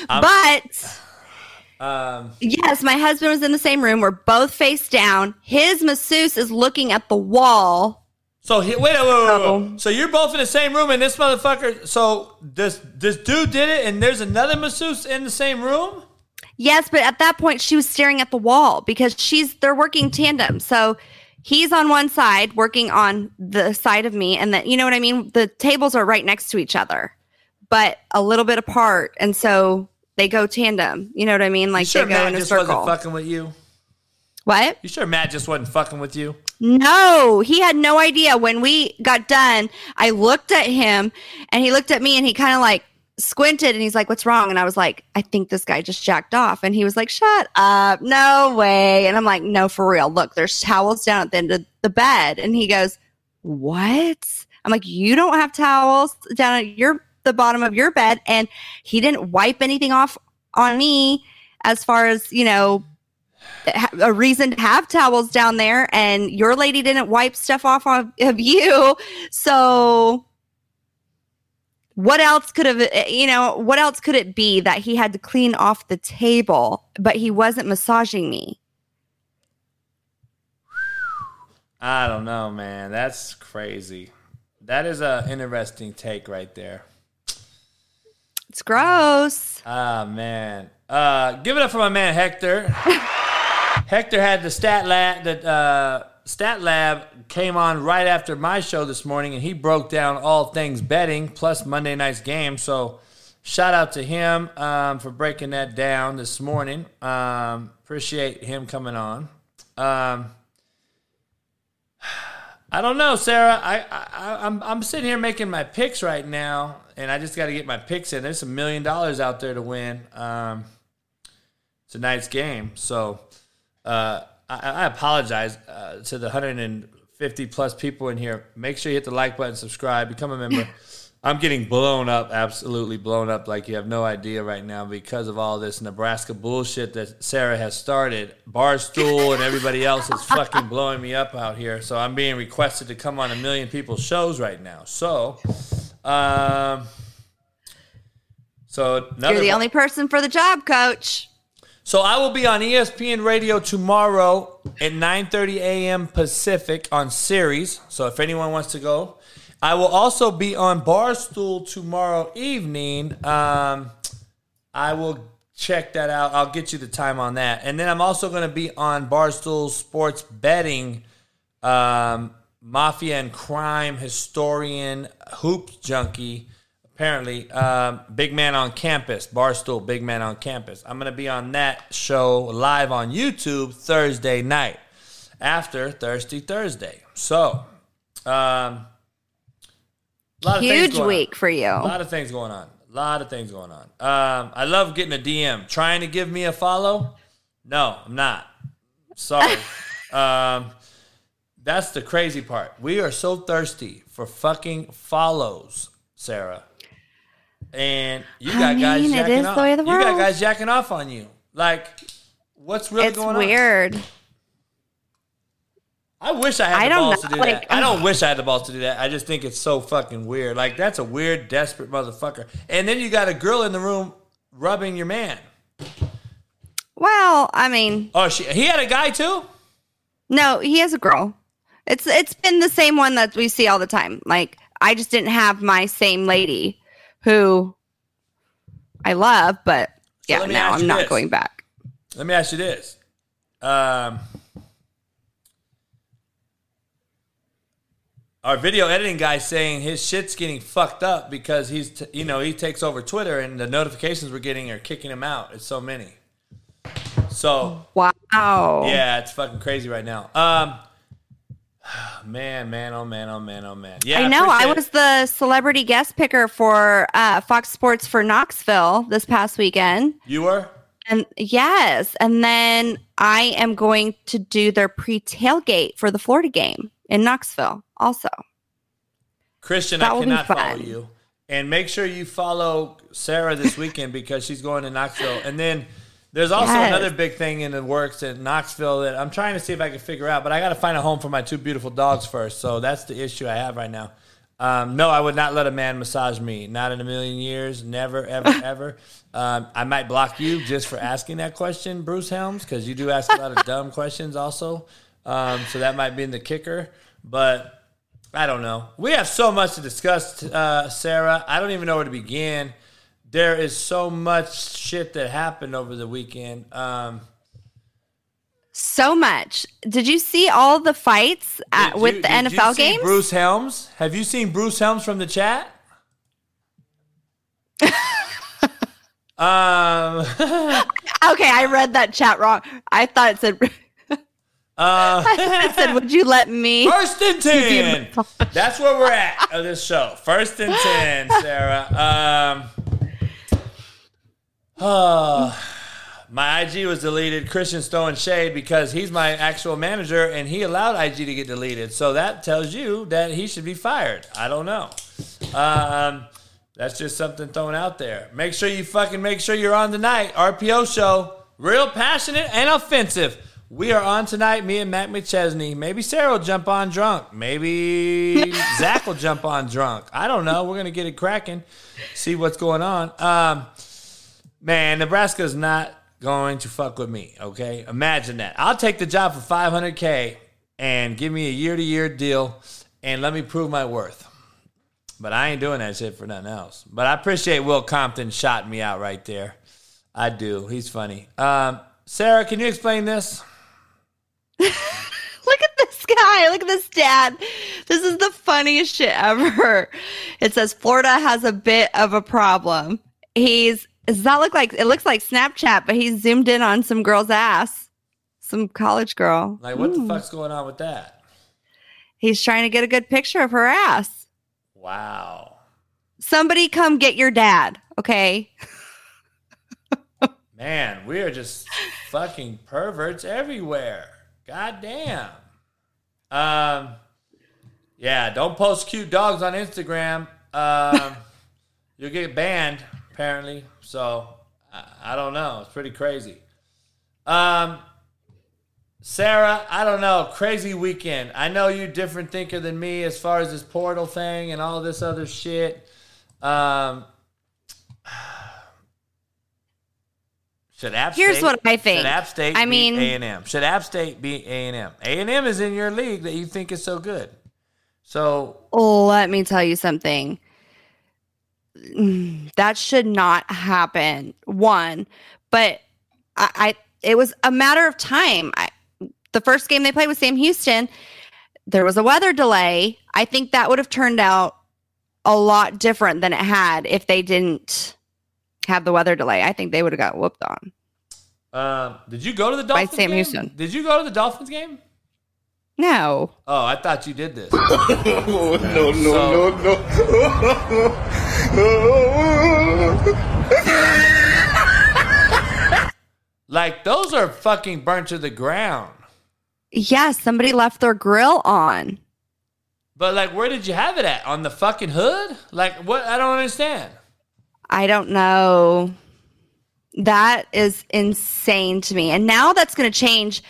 but um, yes, my husband was in the same room. We're both face down. His masseuse is looking at the wall. So he, wait, wait, wait, wait, wait. So you're both in the same room, and this motherfucker. So this this dude did it, and there's another masseuse in the same room. Yes, but at that point she was staring at the wall because she's they're working tandem. So he's on one side working on the side of me and that you know what I mean? The tables are right next to each other, but a little bit apart and so they go tandem. You know what I mean? Like you sure they go Matt in a just circle. wasn't fucking with you? what? You sure Matt just wasn't fucking with you? No, he had no idea. When we got done, I looked at him and he looked at me and he kind of like squinted and he's like, What's wrong? And I was like, I think this guy just jacked off. And he was like, Shut up. No way. And I'm like, No, for real. Look, there's towels down at the end of the bed. And he goes, What? I'm like, You don't have towels down at your the bottom of your bed. And he didn't wipe anything off on me as far as, you know, a reason to have towels down there and your lady didn't wipe stuff off of, of you so what else could have eh, you know what else could it be that he had to clean off the table but he wasn't massaging me I don't know, man. That's crazy. That is a interesting take right there. it's gross Ah man. Uh give it up for my man Hector. Hector had the stat lab that uh stat lab came on right after my show this morning and he broke down all things betting plus Monday night's game. So shout out to him um, for breaking that down this morning. Um, appreciate him coming on. Um, I don't know, Sarah. I, I I'm I'm sitting here making my picks right now, and I just got to get my picks in. There's a million dollars out there to win um, tonight's game. So uh, I, I apologize uh, to the 150 plus people in here. Make sure you hit the like button, subscribe, become a member. I'm getting blown up, absolutely blown up, like you have no idea right now because of all this Nebraska bullshit that Sarah has started. Barstool and everybody else is fucking blowing me up out here. So I'm being requested to come on a million people's shows right now. So, um, so you're the only person for the job coach so I will be on ESPN Radio tomorrow at 9:30 a.m. Pacific on Sirius. So if anyone wants to go, I will also be on Barstool tomorrow evening. Um, I will check that out. I'll get you the time on that, and then I'm also going to be on Barstool Sports Betting. Um, mafia and crime historian, hoops junkie apparently um, big man on campus barstool big man on campus. I'm going to be on that show live on youtube thursday night after thirsty thursday. So um, a lot of things huge going on. week for you. A lot of things going on. A lot of things going on. Um, i love getting a dm trying to give me a follow? No i'm not. Sorry. Um, that's the crazy part. We are so thirsty for fucking follows sarah and you got guys mean, it jacking is off. the way of the You got guys jacking off on you. Like, what's really it's going on? weird I wish I had I the balls know, to do like, that. I don't wish I had the balls to do that. I just think it's so fucking weird. Like, that's a weird, desperate motherfucker. And then you got a girl in the room rubbing your man. well i mean Oh, she, he had a guy too. No, he has a girl. It's it's been the same one that we see all the time. Like I just didn't have my same lady who I love, but yeah, let now I'm not this. going back. Let me ask you this. Um, our video editing guy saying his shit's getting fucked up because he's, t- you know, he takes over Twitter and the notifications we're getting are kicking him out. It's so many. So Wow. yeah, it's fucking crazy right now. Um, man, man, oh man, oh man, oh man. Yeah, I know. I was the celebrity guest picker for uh, Fox Sports for Knoxville this past weekend. You were. And yes, and then I am going to do their pre tailgate for the Florida game in Knoxville also. Christian, That I cannot follow you. And make sure you follow Sarah this weekend because she's going to Knoxville. And then there's also Yes. another big thing in the works in Knoxville that I'm trying to see if I can figure out, but I got to find a home for my two beautiful dogs first. So that's the issue I have right now. Um, no, I would not let a man massage me. Not in a million years. Never, ever, ever. Um, I might block you just for asking that question, Bruce Helms, because you do ask a lot of dumb questions also. Um, so that might be in the kicker. But I don't know. We have so much to discuss, uh, Sarah. I don't even know where to begin. There is so much shit that happened over the weekend. Um, So much. Did you see all the fights at, did with the did you NFL see games? Bruce Helms. Have you seen Bruce Helms from the chat? um, Okay, I read that chat wrong. I thought it said. uh, it said, "Would you let me?" First and ten. That's where we're at of this show. First and ten, Sarah. Um, my IG was deleted. Christian throwing shade because he's my actual manager and he allowed IG to get deleted. So that tells you that he should be fired. I don't know. Um, that's just something thrown out there. Make sure you fucking make sure you're on tonight. RPO show. Real passionate and offensive. We are on tonight, me and Matt McChesney. Maybe Sarah will jump on drunk. Maybe Zach will jump on drunk. I don't know. We're going to get it cracking, see what's going on. Um, man, Nebraska's not going to fuck with me, okay? Imagine that. I'll take the job for 500K and give me a year to year deal and let me prove my worth. But I ain't doing that shit for nothing else. But I appreciate Will Compton shot me out right there. I do. He's funny. Um, Sarah, can you explain this? Look at this guy. Look at this dad. This is the funniest shit ever. It says Florida has a bit of a problem. He's does that look like it looks like Snapchat, but he's zoomed in on some girl's ass. Some college girl. Like, what Ooh. the fuck's going on with that? He's trying to get a good picture of her ass. Wow. Somebody come get your dad, okay? Man, we are just fucking perverts everywhere. God damn. Um, yeah, don't post cute dogs on Instagram. Um, you'll get banned, apparently. So, I, I don't know. It's pretty crazy. Um, Sarah, I don't know. Crazy weekend. I know you different thinker than me as far as this portal thing and all this other shit. Um, should App Here's what I think. Should App State I be mean- A and M? Should App State be A and M? A and M is in your league that you think is so good. So Let me tell you something. Mm, That should not happen. One, but I, I it was a matter of time. I, the first game they played with Sam Houston, there was a weather delay. I think that would have turned out a lot different than it had if they didn't have the weather delay. I think they would have got whooped on. Um, did you go to the By Sam game? Houston. Did you go to the Dolphins game? No. Oh, I thought you did this. no, no, So- no, Like those are fucking burnt to the ground. Yes, somebody left their grill on. But like, where did you have it at? On the fucking hood? Like, what? I don't understand. I don't know. That is insane to me. And now that's going to change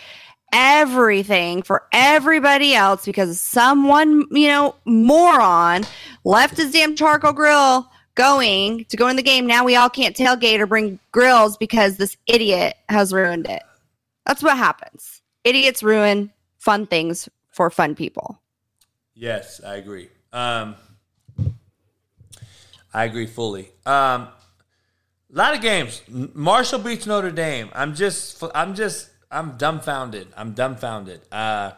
everything for everybody else because someone, you know, moron left his damn charcoal grill going to go in the game. Now we all can't tailgate or bring grills because this idiot has ruined it. That's what happens. Idiots ruin fun things for fun people. Yes, I agree. Um, I agree fully. Um, a lot of games. Marshall beats Notre Dame. I'm just, I'm just, I'm dumbfounded. I'm dumbfounded. Uh,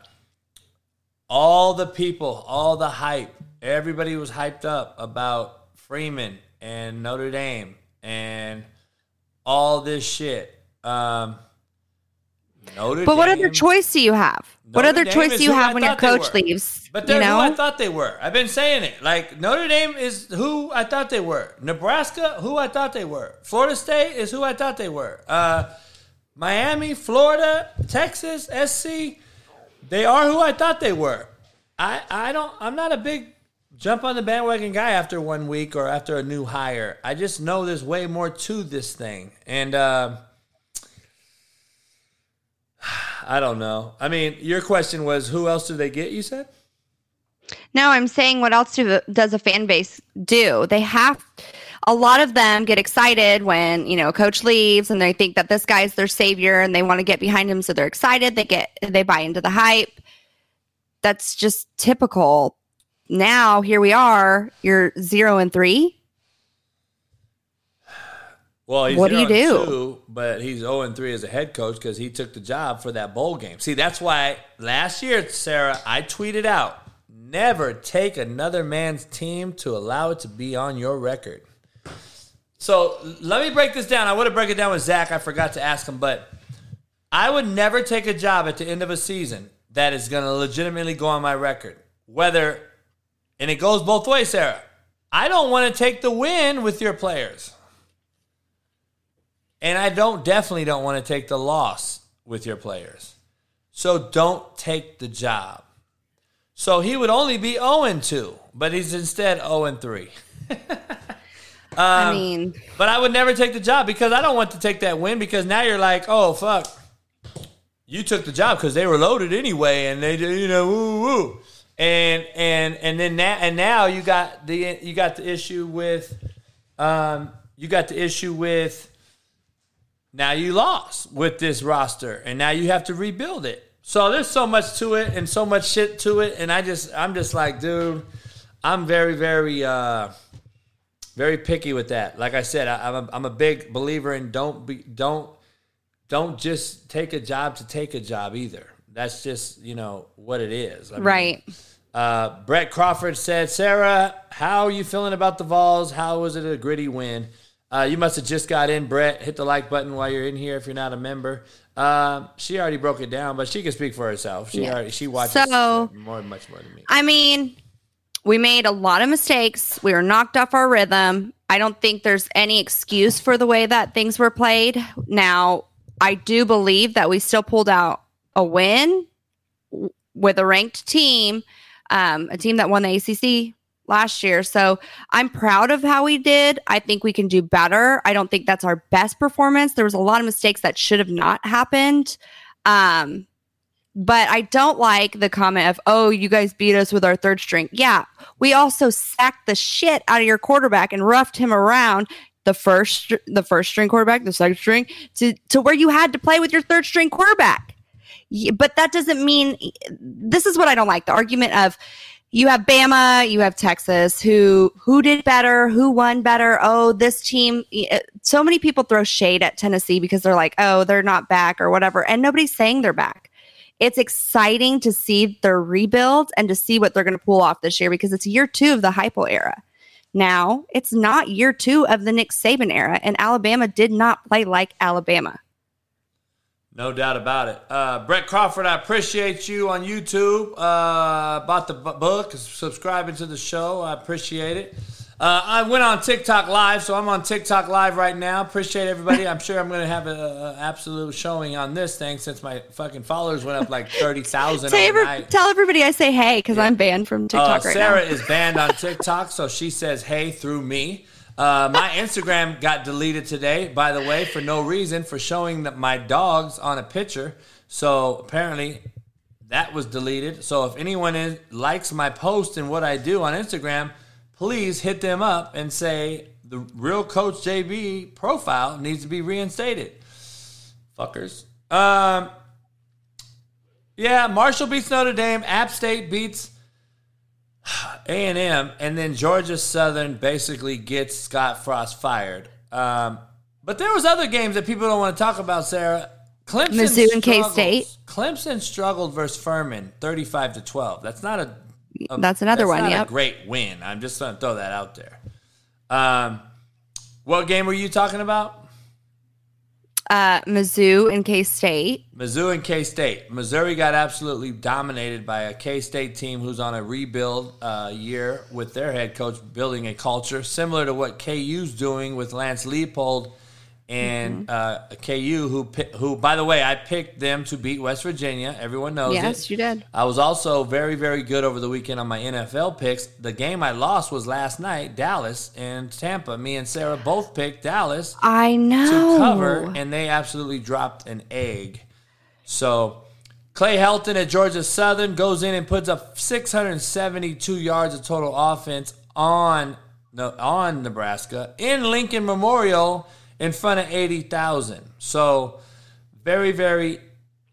all the people, all the hype, everybody was hyped up about Freeman and Notre Dame and all this shit. Um, Notre But what other choice do you have? what Notre other Dame choice do you who I have when your coach leaves? But you they're know? who I thought they were. I've been saying it. Like Notre Dame is who I thought they were. Nebraska, who I thought they were. Florida State is who I thought they were. Uh, Miami, Florida, Texas, SC, they are who I thought they were. I, I don't. I'm not a big jump on the bandwagon guy after one week or after a new hire. I just know there's way more to this thing, and. Uh, I don't know. I mean, your question was who else do they get? You said. No, I'm saying what else do, does a fan base do? They have a lot of them get excited when, you know, a coach leaves and they think that this guy's their savior and they want to get behind him so they're excited, they get they buy into the hype. That's just typical. Now, here we are, you're 0 and 3. Well, he's What do you do? Two, but he's 0 and 3 as a head coach because he took the job for that bowl game. See, that's why last year, Sarah, I tweeted out never take another man's team to allow it to be on your record. So let me break this down. I would have break it down with Zach. I forgot to ask him, but I would never take a job at the end of a season that is going to legitimately go on my record. Whether, and it goes both ways, Sarah. I don't want to take the win with your players. And I don't definitely don't want to take the loss with your players. So don't take the job. So he would only be 0 2, but he's instead 0 3. I mean, But I would never take the job because I don't want to take that win because now you're like, oh fuck, you took the job because they were loaded anyway, and they you know woo woo, and and and then now and now you got the you got the issue with, um, you got the issue with. Now you lost with this roster, and now you have to rebuild it. So there's so much to it, and so much shit to it, and I just I'm just like, dude, I'm very very. uh very picky with that. Like I said, I, I'm a, I'm a big believer in don't be don't don't just take a job to take a job either. That's just you know what it is. I mean, right. uh, Brett Crawford said, Sarah, how are you feeling about the Vols? How was it a gritty win? Uh, you must have just got in, Brett. Hit the like button while you're in here if you're not a member. Um, she already broke it down, but she can speak for herself. She Yeah. already she watches So- more much more than me. I mean, we made a lot of mistakes. We were knocked off our rhythm. I don't think there's any excuse for the way that things were played. Now, I do believe that we still pulled out a win with a ranked team, um, a team that won the ACC last year. So I'm proud of how we did. I think we can do better. I don't think that's our best performance. There was a lot of mistakes that should have not happened. Um, but I don't like the comment of, oh, you guys beat us with our third string. Yeah, we also sacked the shit out of your quarterback and roughed him around the first the first string quarterback, the second string, to, to where you had to play with your third string quarterback. But that doesn't mean this is what I don't like. The argument of you have Bama, you have Texas, who who did better, who won better. Oh, this team. Uh, so many people throw shade at Tennessee because they're like, oh, they're not back or whatever, and nobody's saying they're back it's exciting to see their rebuild and to see what they're going to pull off this year because it's year two of the Heupel era. Now, it's not year two of the Nick Saban era, and Alabama did not play like Alabama. No doubt about it. Uh, Brett Crawford, I appreciate you on YouTube. Uh, bought the book, subscribing to the show. I appreciate it. Uh, I went on TikTok live, so I'm on TikTok live right now. Appreciate everybody. I'm sure I'm going to have an absolute showing on this thing since my fucking followers went up like thirty thousand Tell, every- tell everybody I say hey because I'm banned from Uh, TikTok right Sarah now. Sarah is banned on TikTok, so she says hey through me. Uh, my Instagram got deleted today, by the way, for no reason, for showing that my dogs on a picture. So apparently that was deleted. So if anyone is, likes my post and what I do on Instagram, please hit them up and say the real Coach JB profile needs to be reinstated. Fuckers. Um, yeah, Marshall beats Notre Dame. App State beats A and M, and then Georgia Southern basically gets Scott Frost fired. Um, but there was other games that people don't want to talk about. Sarah, Clemson, Mizzou and. K-State. Clemson struggled versus Furman, thirty-five to twelve. That's not a. That's another one, Not yep. a great win. I'm just going to throw that out there. Um, what game were you talking about? uh, Mizzou and K State. Mizzou and K State. Missouri got absolutely dominated by a K State team who's on a rebuild uh, year with their head coach building a culture similar to what KU's doing with Lance Leipold and uh, KU, who who by the way I picked them to beat West Virginia. Everyone knows it. Yes, you did. I was also very, very good over the weekend on my NFL picks. The game I lost was last night, Dallas and Tampa. Me and Sarah both picked Dallas I know. to cover, and they absolutely dropped an egg. So Clay Helton at Georgia Southern goes in and puts up 672 yards of total offense on on Nebraska in Lincoln Memorial in front of 80,000. So very, very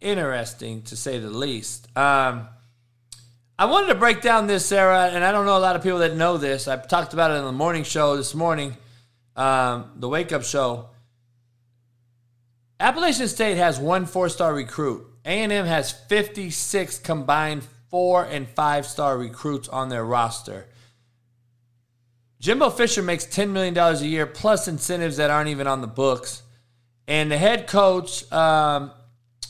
interesting to say the least. Um, I wanted to break down this, Sarah, and I don't know a lot of people that know this. I talked about it in the morning show this morning, um, the wake up show. Appalachian State has one four star recruit. A&M has 56 combined four and five star recruits on their roster. Jimbo Fisher makes $10 million a year plus incentives that aren't even on the books. And the head coach um,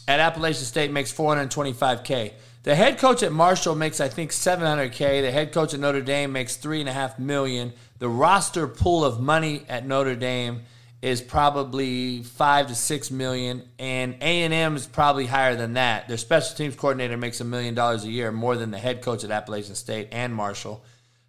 at Appalachian State makes 425K. The head coach at Marshall makes, I think, 700K. The head coach at Notre Dame makes 3.5 million. The roster pool of money at Notre Dame is probably five to six million, and A and M is probably higher than that. Their special teams coordinator makes a million dollars a year, more than the head coach at Appalachian State and Marshall.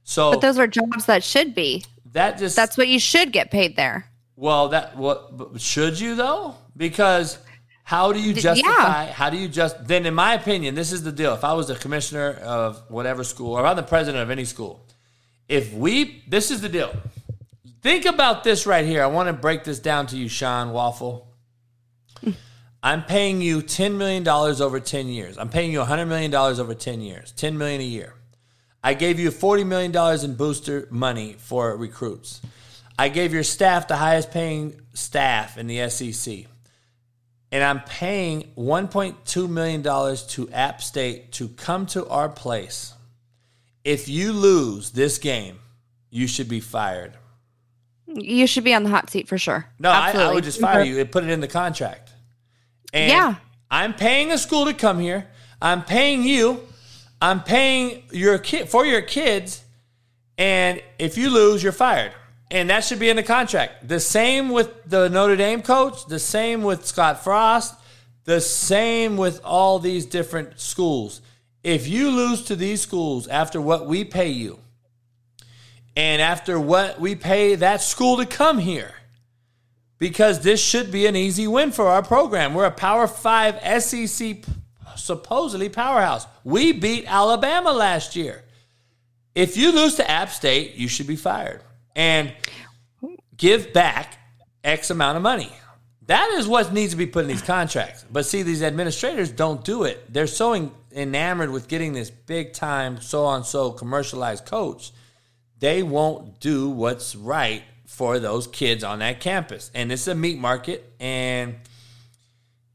So But those are jobs that should be. that just That's what you should get paid there. well, that what should you though? Because how do you justify? yeah. How do you just then? In my opinion, this is the deal. If I was the commissioner of whatever school, or I'm the president of any school, if we this is the deal. Think about this right here. I want to break this down to you, Sean Waffle. I'm paying you $10 million over 10 years. I'm paying you $100 million over 10 years, 10 million a year. I gave you $40 million in booster money for recruits. I gave your staff the highest paying staff in the SEC. And I'm paying $1.2 million to App State to come to our place. If you lose this game, you should be fired. You should be on the hot seat for sure. No, I, I would just fire you and put it in the contract. And Yeah. I'm paying a school to come here. I'm paying you. I'm paying your kid for your kids. And if you lose, you're fired. And that should be in the contract. The same with the Notre Dame coach, the same with Scott Frost, the same with all these different schools. If you lose to these schools after what we pay you, and after what we pay that school to come here, because this should be an easy win for our program. We're a Power Five SEC supposedly powerhouse. We beat Alabama last year. If you lose to App State, you should be fired and give back X amount of money. That is what needs to be put in these contracts. But see, these administrators don't do it. They're so en- enamored with getting this big time, so on so commercialized coach they won't do what's right for those kids on that campus. And it's a meat market and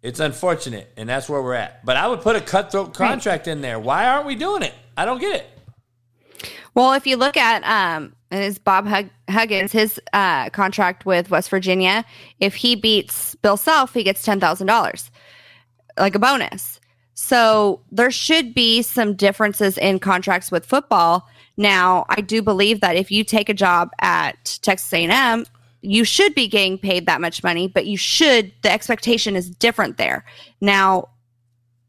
it's unfortunate. And that's where we're at. But I would put a cutthroat contract in there. Why aren't we doing it? I don't get it. Well, if you look at um, is Bob Hug- Huggins, his uh, contract with West Virginia, if he beats Bill Self, he gets ten thousand dollars, like a bonus. So there should be some differences in contracts with football. Now, I do believe that if you take a job at Texas A&M, you should be getting paid that much money, but you should. The expectation is different there. Now,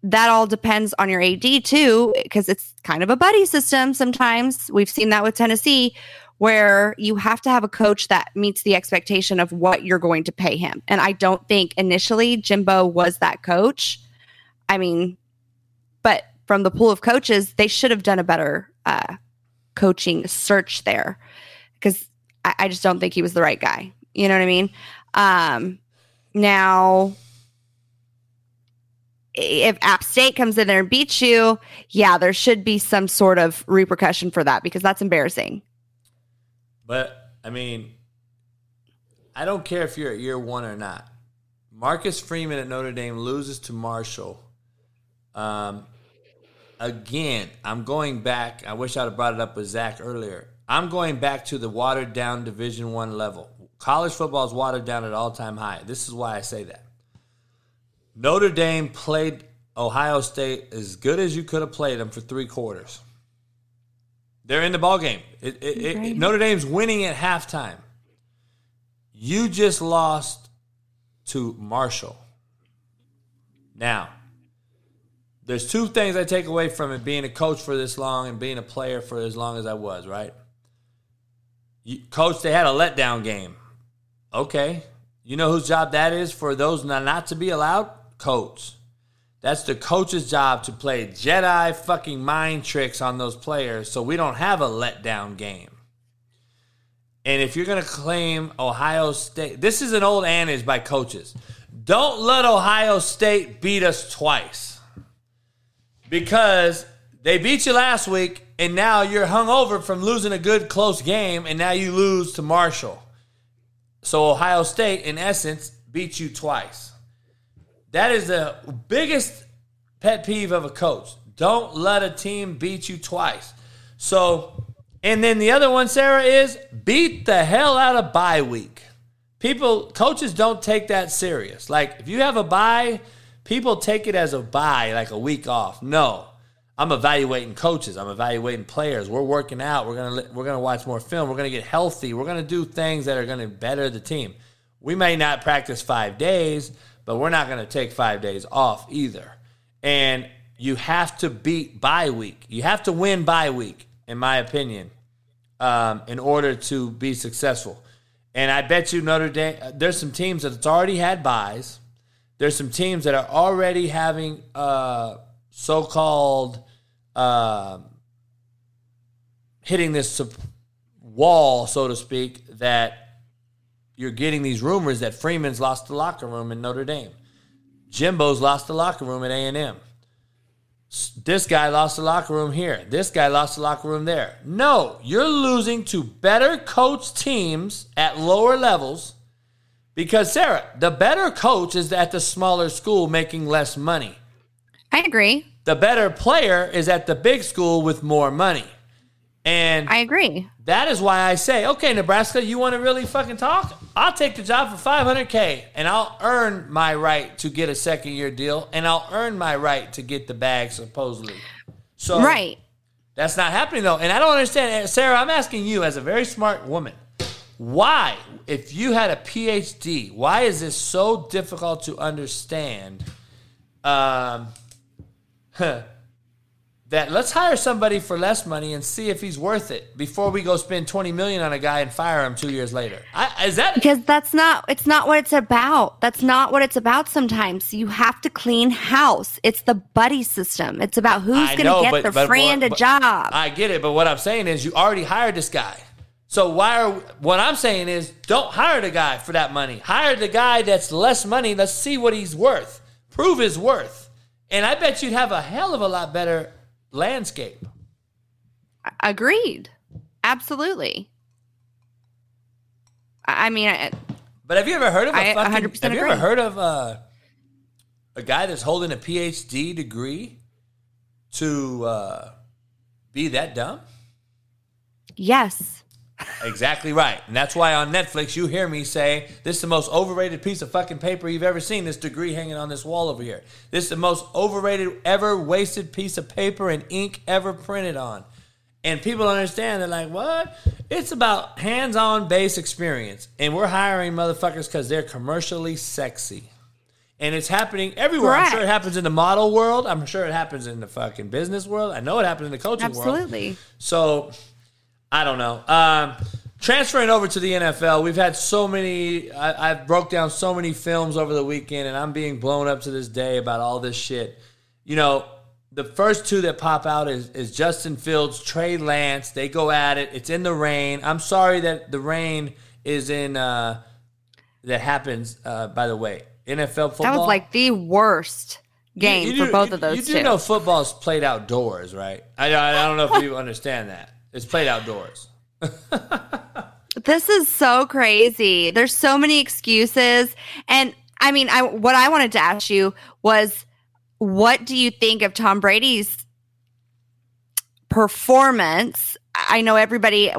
that all depends on your AD too, because it's kind of a buddy system sometimes. We've seen that with Tennessee, where you have to have a coach that meets the expectation of what you're going to pay him. And I don't think initially Jimbo was that coach. I mean, but from the pool of coaches, they should have done a better uh, coaching search there because I, I just don't think he was the right guy. You know what I mean? Um, now, if App State comes in there and beats you, yeah, there should be some sort of repercussion for that because that's embarrassing. But I mean, I don't care if you're at year one or not. Marcus Freeman at Notre Dame loses to Marshall. Um, again, I'm going back. I wish I'd have brought it up with Zach earlier. I'm going back to the watered down Division One level. College football is watered down at all time high. This is why I say that. Notre Dame played Ohio State as good as you could have played them for three quarters. They're in the ball game. It, it, it. Notre Dame's winning at halftime. You just lost to Marshall. Now, there's two things I take away from it being a coach for this long and being a player for as long as I was, right? You, coach, they had a letdown game. Okay. You know whose job that is for those not, not to be allowed? Coach. That's the coach's job to play Jedi fucking mind tricks on those players so we don't have a letdown game. And if you're going to claim Ohio State, this is an old adage by coaches. Don't let Ohio State beat us twice. Because they beat you last week and now you're hung over from losing a good close game and now you lose to Marshall. So Ohio State, in essence, beat you twice. That is the biggest pet peeve of a coach. Don't let a team beat you twice. So, and then the other one, Sarah, is beat the hell out of bye week. People, coaches don't take that serious. Like, if you have a bye, people take it as a bye, like a week off. No, I'm evaluating coaches. I'm evaluating players. We're working out. We're gonna we're gonna watch more film. We're gonna get healthy. We're gonna do things that are gonna better the team. We may not practice five days, but we're not gonna take five days off either. And you have to beat bye week. You have to win bye week, in my opinion, um, in order to be successful. And I bet you Notre Dame. There's some teams that's already had buys. There's some teams that are already having uh, so-called um hitting this wall, so to speak, that you're getting these rumors that Freeman's lost the locker room in Notre Dame. Jimbo's lost the locker room at A&M. This guy lost the locker room here. This guy lost the locker room there. No, you're losing to better coached teams at lower levels because, Sarah, the better coach is at the smaller school making less money. I agree. The better player is at the big school with more money. And I agree. that is why I say, okay, Nebraska, you want to really fucking talk? I'll take the job for 500K and I'll earn my right to get a second year deal and I'll earn my right to get the bag, supposedly. So, Right. that's not happening though. And I don't understand. Sarah, I'm asking you as a very smart woman, why, if you had a PhD, why is this so difficult to understand? Um, huh, that let's hire somebody for less money and see if he's worth it before we go spend 20 million on a guy and fire him two years later. I, is that Because that's not it's not what it's about. That's not what it's about sometimes. You have to clean house. It's the buddy system. It's about who's going to get but- the but friend what- a job. I get it, but what I'm saying is you already hired this guy. So why are what I'm saying is don't hire the guy for that money. Hire the guy that's less money. Let's see what he's worth. Prove his worth. And I bet you'd have a hell of a lot better landscape. Agreed. Absolutely. I mean, I, But have you ever heard of a I fucking? 100% Have you ever heard of uh, a guy that's holding a PhD degree to uh, be that dumb? yes. Exactly right. And that's why on Netflix you hear me say, This is the most overrated piece of fucking paper you've ever seen, this degree hanging on this wall over here. This is the most overrated, ever wasted piece of paper and ink ever printed on. And people understand, they're like, What? It's about hands on base experience. And we're hiring motherfuckers because they're commercially sexy. And it's happening everywhere. I'm sure it happens in the model world. I'm sure it happens in the fucking business world. I know it happens in the coaching world. Absolutely. So I don't know. Um, transferring over to the NFL, we've had so many. I, I've broke down so many films over the weekend, and I'm being blown up to this day about all this shit. You know, the first two that pop out is, is Justin Fields, Trey Lance. They go at it. It's in the rain. I'm sorry that the rain is in. Uh, that happens. Uh, by the way, NFL football. That was like the worst game You for do- both you- of those You do two. know football's played outdoors, right? I, I don't know if you understand that. It's played outdoors. This is so crazy. There's so many excuses. And I mean, I what I wanted to ask you was what do you think of Tom Brady's performance? I know everybody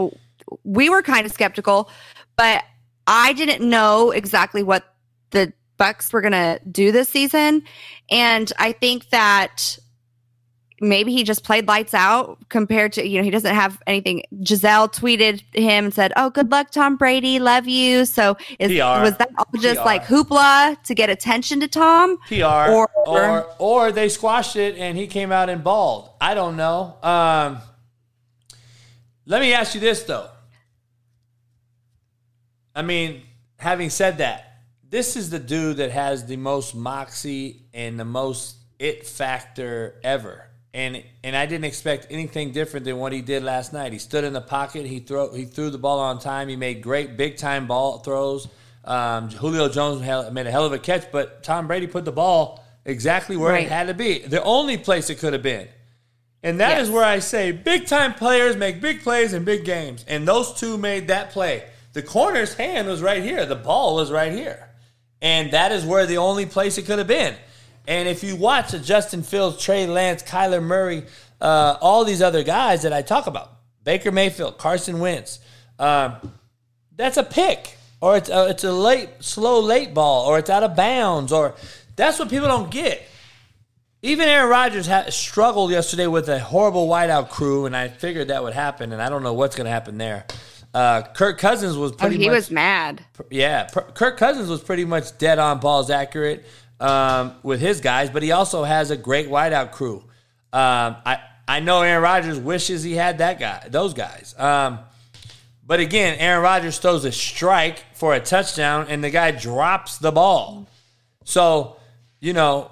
we were kind of skeptical, but I didn't know exactly what the Bucs were going to do this season. And I think that maybe he just played lights out compared to, you know, he doesn't have anything. Gisele tweeted him and said, Oh, good luck, Tom Brady. Love you. So is, was that all just PR. like hoopla to get attention to Tom? PR Or- or, or they squashed it and he came out and bald. I don't know. Um, let me ask you this though. I mean, having said that, this is the dude that has the most moxie and the most it factor ever. And and I didn't expect anything different than what he did last night. He stood in the pocket. He throw he threw the ball on time. He made great big time ball throws. Um, Julio Jones made a hell of a catch, but Tom Brady put the ball exactly where Right. it had to be. The only place it could have been. And that is Yes. where I say big time players make big plays in big games. And those two made that play. The corner's hand was right here. The ball was right here. And that is where the only place it could have been. And if you watch the Justin Fields, Trey Lance, Kyler Murray, uh, all these other guys that I talk about, Baker Mayfield, Carson Wentz, um, that's a pick, or it's a, it's a late, slow late ball, or it's out of bounds, or that's what people don't get. Even Aaron Rodgers had struggled yesterday with a horrible wideout crew, and I figured that would happen, and I don't know what's going to happen there. Uh, Kirk Cousins was Oh, pretty he much was mad. yeah, Kirk Cousins was pretty much dead on balls accurate um, with his guys, but he also has a great wideout crew. Um, I I know Aaron Rodgers wishes he had that guy, those guys. Um, but again, Aaron Rodgers throws a strike for a touchdown, and the guy drops the ball. So you know,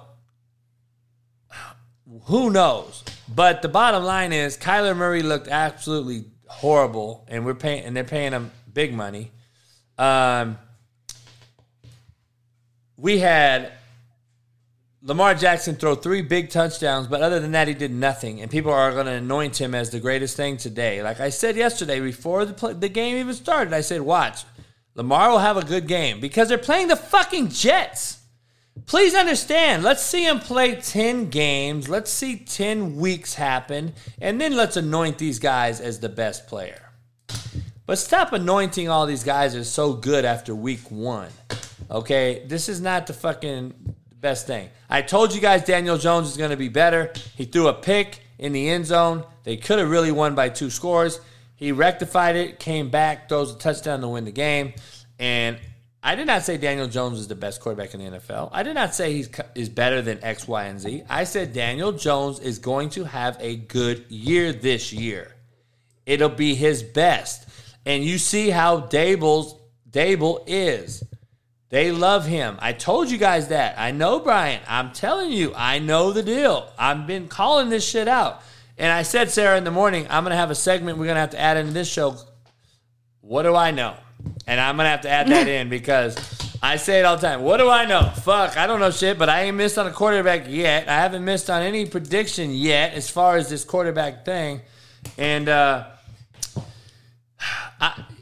who knows? But the bottom line is, Kyler Murray looked absolutely horrible, and we're paying, and they're paying him big money. Um, we had Lamar Jackson throw three big touchdowns, but other than that, he did nothing. And people are going to anoint him as the greatest thing today. Like I said yesterday, before the, play, the game even started, I said, watch, Lamar will have a good game because they're playing the fucking Jets. Please understand, let's see him play 10 games. Let's see 10 weeks happen. And then let's anoint these guys as the best player. But stop anointing all these guys as so good after week one. Okay? This is not the fucking best thing. I told you guys Daniel Jones is going to be better. He threw a pick in the end zone. They could have really won by two scores. He rectified it, came back, throws a touchdown to win the game. And I did not say Daniel Jones is the best quarterback in the NFL. I did not say he's is better than X, Y, and Z. I said Daniel Jones is going to have a good year this year. It'll be his best. And you see how Daboll's Daboll is. They love him. I told you guys that. I know Brian. I'm telling you, I know the deal. I've been calling this shit out. And I said, Sarah, in the morning, I'm going to have a segment we're going to have to add into this show. What do I know? And I'm going to have to add that in because I say it all the time. What do I know? Fuck, I don't know shit, but I ain't missed on a quarterback yet. I haven't missed on any prediction yet as far as this quarterback thing. And, uh,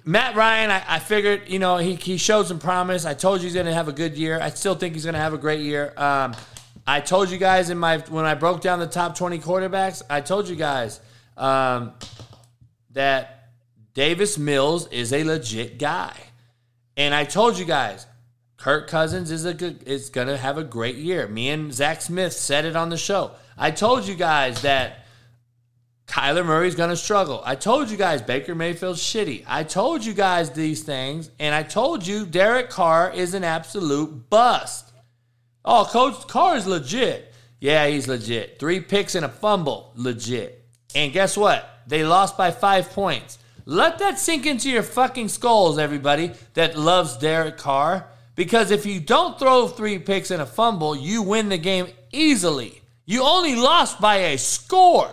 Matt Ryan, I, I figured, you know, he, he showed some promise. I told you he's going to have a good year. I still think he's going to have a great year. Um, I told you guys in my when I broke down the top 20 quarterbacks, I told you guys um, that Davis Mills is a legit guy. And I told you guys, Kirk Cousins is a good is to have a great year. Me and Zach Smith said it on the show. I told you guys that Kyler Murray's going to struggle. I told you guys Baker Mayfield's shitty. I told you guys these things, and I told you Derek Carr is an absolute bust. Oh, Coach Carr is legit. Yeah, he's legit. Three picks and a fumble, legit. And guess what? They lost by five points. Let that sink into your fucking skulls, everybody that loves Derek Carr. Because if you don't throw three picks and a fumble, you win the game easily. You only lost by a score.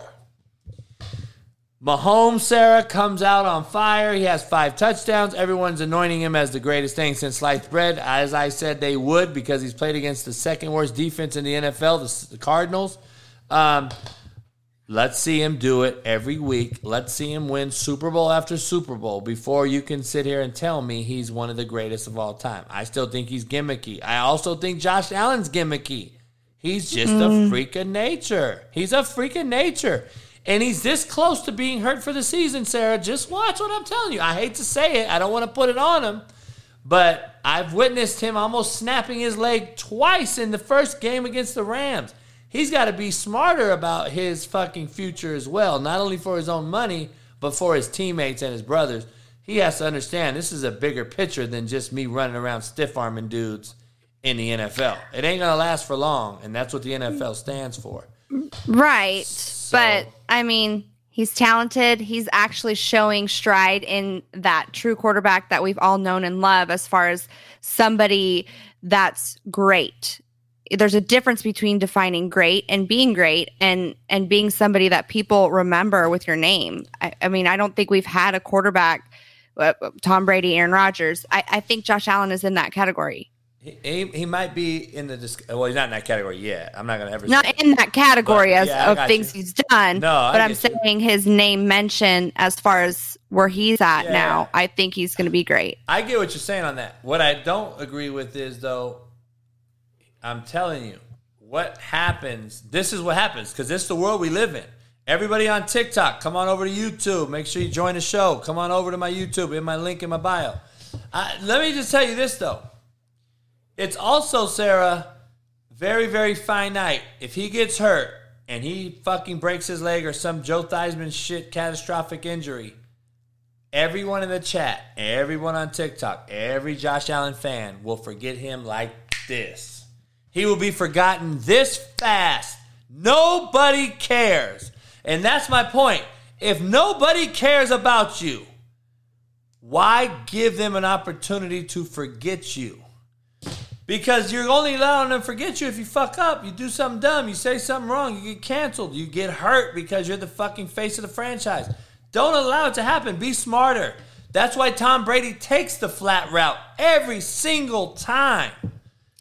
Mahomes, Sarah, comes out on fire. He has five touchdowns. Everyone's anointing him as the greatest thing since sliced bread. As I said, they would because he's played against the second worst defense in the NFL, the, Cardinals. Um, let's see him do it every week. Let's see him win Super Bowl after Super Bowl before you can sit here and tell me he's one of the greatest of all time. I still think he's gimmicky. I also think Josh Allen's gimmicky. He's just a freak of nature. He's a freak of nature. And he's this close to being hurt for the season, Sarah. Just watch what I'm telling you. I hate to say it. I don't want to put it on him. But I've witnessed him almost snapping his leg twice in the first game against the Rams. He's got to be smarter about his fucking future as well, not only for his own money, but for his teammates and his brothers. He has to understand this is a bigger picture than just me running around stiff arming dudes in the NFL. It ain't going to last for long, and that's what the NFL stands for. Right. But I mean, he's talented. He's actually showing stride in that true quarterback that we've all known and love as far as somebody that's great. There's a difference between defining great and being great and and being somebody that people remember with your name. I, I mean, I don't think we've had a quarterback uh, Tom Brady, Aaron Rodgers. I, I think Josh Allen is in that category. He, he, he might be in the well. He's not in that category yet. I'm not gonna ever. not in that category But, as yeah, of things you. he's done. No, I but I'm you. saying his name mentioned as far as where he's at Yeah. now. I think he's going to be great. I get what you're saying on that. What I don't agree with is though, I'm telling you, what happens. This is what happens because this is the world we live in. Everybody on TikTok, come on over to YouTube. Make sure you join the show. Come on over to my YouTube in my link in my bio. I, let me just tell you this though. It's also Sarah, very very finite. If he gets hurt and he fucking breaks his leg or some Joe Theismann shit catastrophic injury, everyone in the chat, everyone on TikTok, every Josh Allen fan will forget him like this. He will be forgotten this fast. Nobody cares. And that's my point. If nobody cares about you, why give them an opportunity to forget you? Because you're only allowing them to forget you if you fuck up, you do something dumb, you say something wrong, you get canceled, you get hurt because you're the fucking face of the franchise. Don't allow it to happen. Be smarter. That's why Tom Brady takes the flat route every single time.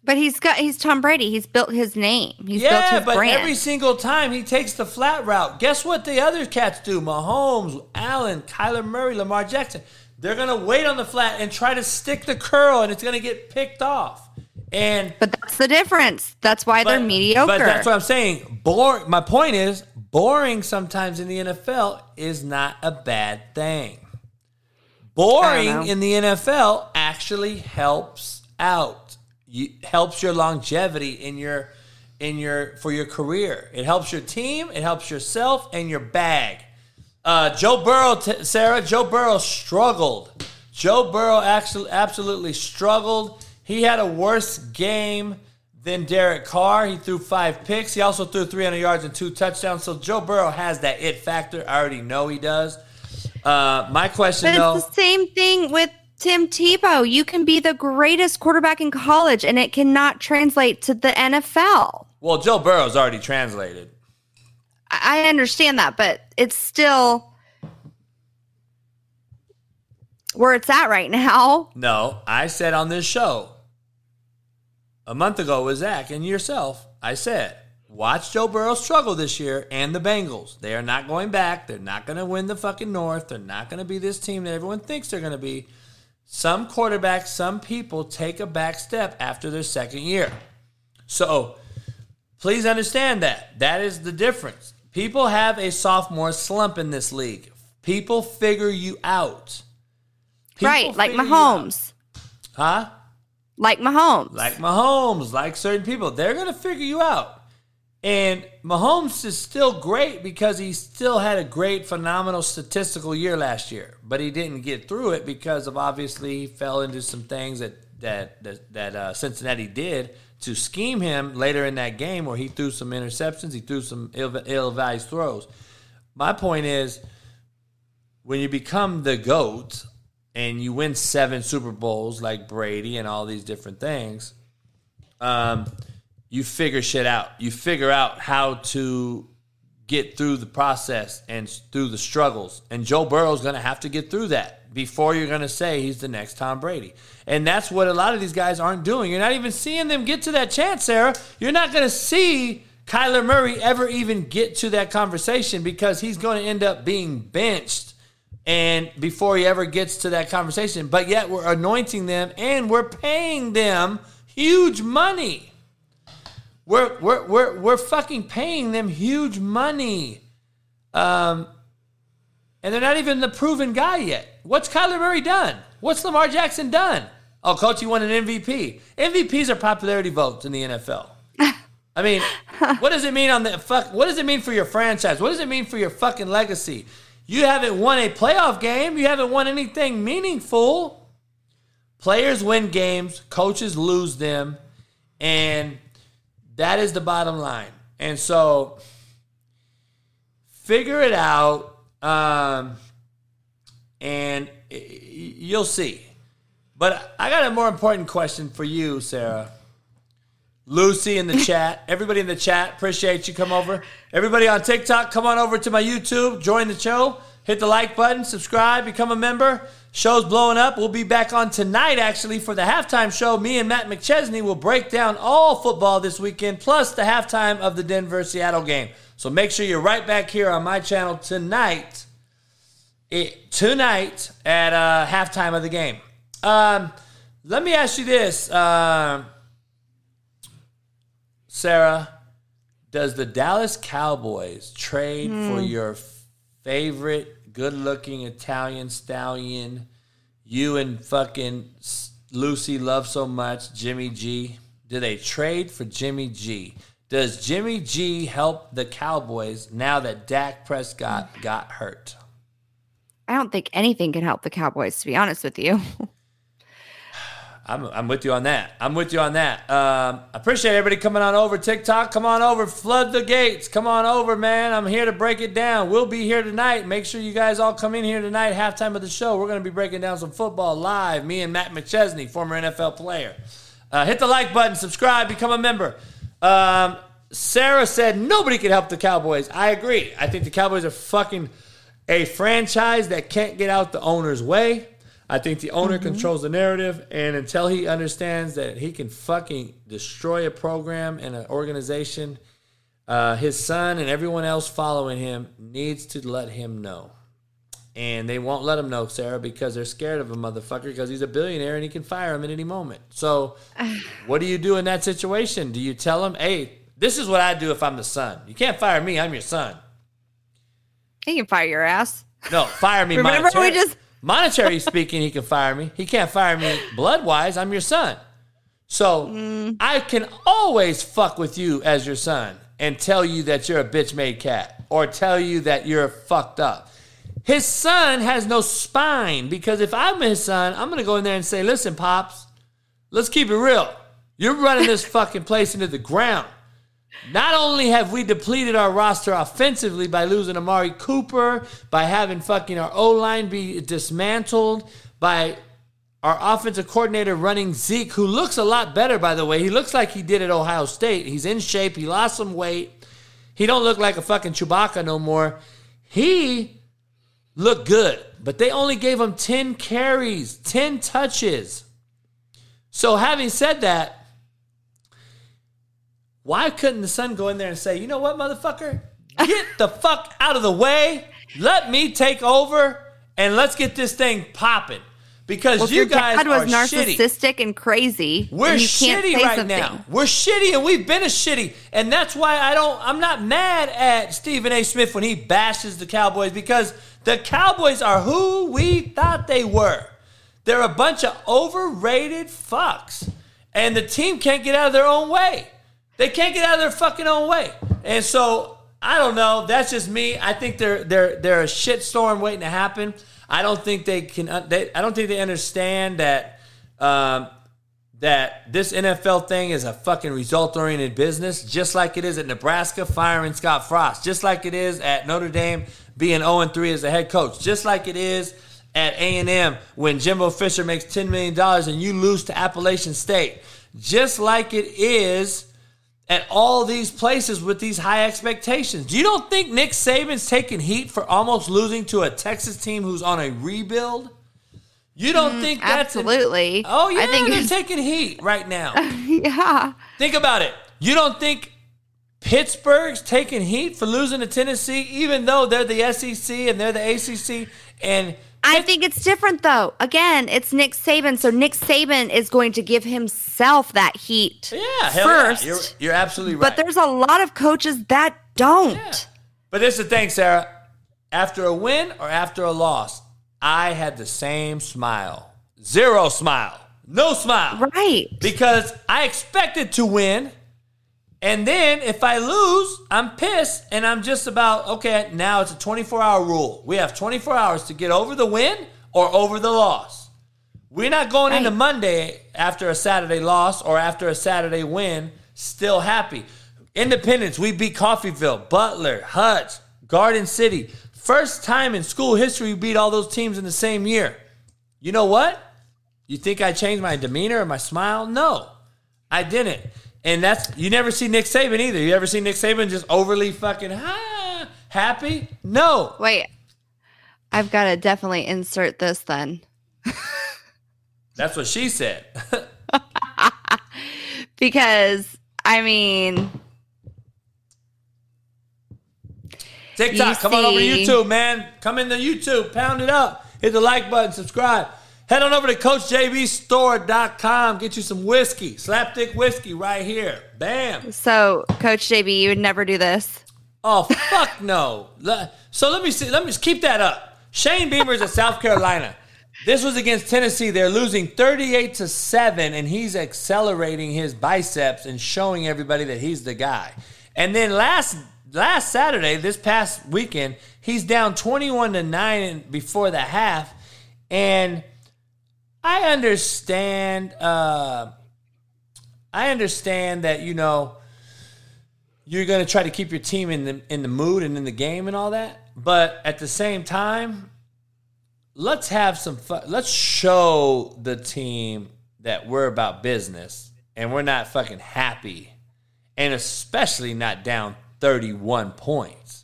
But he's got he's Tom Brady. He's built his name. He's built yeah, his but brand. every single time he takes the flat route, guess what the other cats do? Mahomes, Allen, Kyler Murray, Lamar Jackson. They're gonna wait on the flat and try to stick the curl, and it's gonna get picked off. And but that's the difference. That's why they're mediocre. But that's what I'm saying. Bore, my point is, boring sometimes in the NFL is not a bad thing. Boring in the NFL actually helps out. You, helps your longevity in your in your for your career. It helps your team. It helps yourself and your bag. Uh, Joe Burrow, t- Sarah. Joe Burrow struggled. Joe Burrow actually absolutely struggled. He had a worse game than Derek Carr. He threw five picks. He also threw 300 yards and two touchdowns. So Joe Burrow has that it factor. I already know he does. Uh, my question But though, the same thing with Tim Tebow. You can be the greatest quarterback in college, and it cannot translate to the NFL. well, Joe Burrow's already translated. I understand that, but it's still where it's at right now. No, I said on this show a month ago with Zach and yourself, I said, watch Joe Burrow struggle this year and the Bengals. They are not going back. They're not going to win the fucking North. They're not going to be this team that everyone thinks they're going to be. Some quarterbacks, some people take a back step after their second year. So please understand that. That is the difference. People have a sophomore slump in this league. People figure you out. People right, like. Mahomes. Huh? Like Mahomes. Like Mahomes, like certain people. They're going to figure you out. And Mahomes is still great because he still had a great, phenomenal statistical year last year. But he didn't get through it because of obviously he fell into some things that that that, that uh, Cincinnati did to scheme him later in that game where he threw some interceptions, he threw some ill- ill-advised throws. My point is, when you become the GOAT and you win seven Super Bowls like Brady and all these different things, um, you figure shit out. You figure out how to get through the process and through the struggles. And Joe Burrow's going to have to get through that before you're going to say he's the next Tom Brady. And that's what a lot of these guys aren't doing. You're not even seeing them get to that chance, Sarah. You're not going to see Kyler Murray ever even get to that conversation because he's going to end up being benched and before he ever gets to that conversation. But yet we're anointing them and we're paying them huge money. We're we're we're we're fucking paying them huge money. Um and they're not even the proven guy yet. What's Kyler Murray done? What's Lamar Jackson done? Oh, coach, you won an MVP. MVPs are popularity votes in the NFL. I mean, what does it mean on the fuck? What does it mean for your franchise? What does it mean for your fucking legacy? You haven't won a playoff game. You haven't won anything meaningful. Players win games, coaches lose them, and that is the bottom line. And so, figure it out, um, and you'll see. But I got a more important question for you, Sarah. Lucy in the chat. Everybody in the chat, appreciate you. Come over. Everybody on TikTok, come on over to my YouTube. Join the show. Hit the like button, subscribe, become a member. Show's blowing up. We'll be back on tonight, actually, for the halftime show. Me and Matt McChesney will break down all football this weekend, plus the halftime of the Denver Seattle game. So make sure you're right back here on my channel tonight. It, tonight at uh, halftime of the game. Um, let me ask you this. Uh, Sarah, does the Dallas Cowboys trade Hmm. for your favorite good-looking Italian stallion you and fucking Lucy love so much, Jimmy G? Do they trade for Jimmy G? Does Jimmy G help the Cowboys now that Dak Prescott got hurt? I don't think anything can help the Cowboys, to be honest with you. I'm, I'm with you on that. I'm with you on that. Um, appreciate everybody coming on over TikTok. Come on over, flood the gates. Come on over, man. I'm here to break it down. We'll be here tonight. Make sure you guys all come in here tonight, halftime of the show. We're going to be breaking down some football live. Me and Matt McChesney, former NFL player. Uh, hit the like button, subscribe, become a member. Um, Sarah said nobody can help the Cowboys. I agree. I think the Cowboys are fucking a franchise that can't get out the owner's way. I think the owner controls the narrative, and until he understands that he can fucking destroy a program and an organization, uh, his son and everyone else following him needs to let him know. And they won't let him know, Sarah, because they're scared of a motherfucker because he's a billionaire and he can fire him at any moment. So, what do you do in that situation? Do you tell him, hey, this is what I do if I'm the son? You can't fire me, I'm your son. he can fire your ass. No, fire me. Remember we just- monetary speaking, he can fire me. He can't fire me blood wise. I'm your son, so Mm. I can always fuck with you as your son and tell you that you're a bitch made cat or tell you that you're fucked up. His son has no spine because if I'm his son, I'm gonna go in there and say, "Listen, pops, let's keep it real. You're running this fucking place into the ground." Not only have we depleted our roster offensively by losing Amari Cooper, by having fucking our O line be dismantled, by our offensive coordinator running Zeke, who looks a lot better, by the way. He looks like he did at Ohio State. He's in shape. He lost some weight. He don't look like a fucking Chewbacca no more. He looked good, but they only gave him 10 carries, 10 touches. So having said that, why couldn't the son go in there and say, you know what, motherfucker? Get the fuck out of the way. Let me take over and let's get this thing popping. Because Well, you guys dad was are shitty. narcissistic and crazy. We're then shitty right something. now. We're shitty and we've been a shitty. And that's why I don't I'm not mad at Stephen A. Smith when he bashes the Cowboys because the Cowboys are who we thought they were. They're a bunch of overrated fucks. And the team can't get out of their own way. They can't get out of their fucking own way. And so I don't know. That's just me. I think they're they're they're a shit storm waiting to happen. I don't think they can. uh, They, I don't think they understand that um, that this NFL thing is a fucking result oriented business, just like it is at Nebraska firing Scott Frost, just like it is at Notre Dame being 0 3 as a head coach, just like it is at A&M when Jimbo Fisher makes $10 million and you lose to Appalachian State, just like it is at all these places with these high expectations. You don't think Nick Saban's taking heat for almost losing to a Texas team who's on a rebuild? You don't think that's an- Mm, Absolutely. oh yeah, I think they're taking heat right now. yeah. think about it. You don't think Pittsburgh's taking heat for losing to Tennessee, even though they're the SEC and they're the ACC, and I think it's different though. Again, it's Nick Saban, so Nick Saban is going to give himself that heat yeah, first. yeah, you're, you're absolutely right. But there's a lot of coaches that don't. But this is the thing, Sarah. After a win or after a loss, I had the same smile. Zero smile. No smile. Right. Because I expected to win. And then if I lose, I'm pissed and I'm just about, okay, now it's a 24 hour rule. We have 24 hours to get over the win or over the loss. We're not going into Monday after a Saturday loss or after a Saturday win still happy. Independence, we beat Coffeyville, Butler, Hutch, Garden City. First time in school history we beat all those teams in the same year. You know what? You think I changed my demeanor or my smile? No, I didn't. And that's you never see Nick Saban either. You ever see Nick Saban just overly fucking ah, happy? No. Wait. I've got to definitely insert this then. That's what she said. because I mean TikTok, come on over to YouTube, man. Come into YouTube, pound it up. Hit the like button, subscribe. Head on over to CoachJBStore.com. Get you some whiskey, slapstick whiskey right here. Bam. so Coach JB, you would never do this. Oh fuck no. So let me see. Let me just keep that up. Shane Beamer's at South Carolina. This was against Tennessee. They're losing 38 to 7, and he's accelerating his biceps and showing everybody that he's the guy. And then last last Saturday, this past weekend, he's down 21 to 9 before the half. And I understand uh I understand that, you know, you're going to try to keep your team in the in the mood and in the game and all that. But at the same time, let's have some fun. Let's show the team that we're about business and we're not fucking happy, and especially not down 31 points.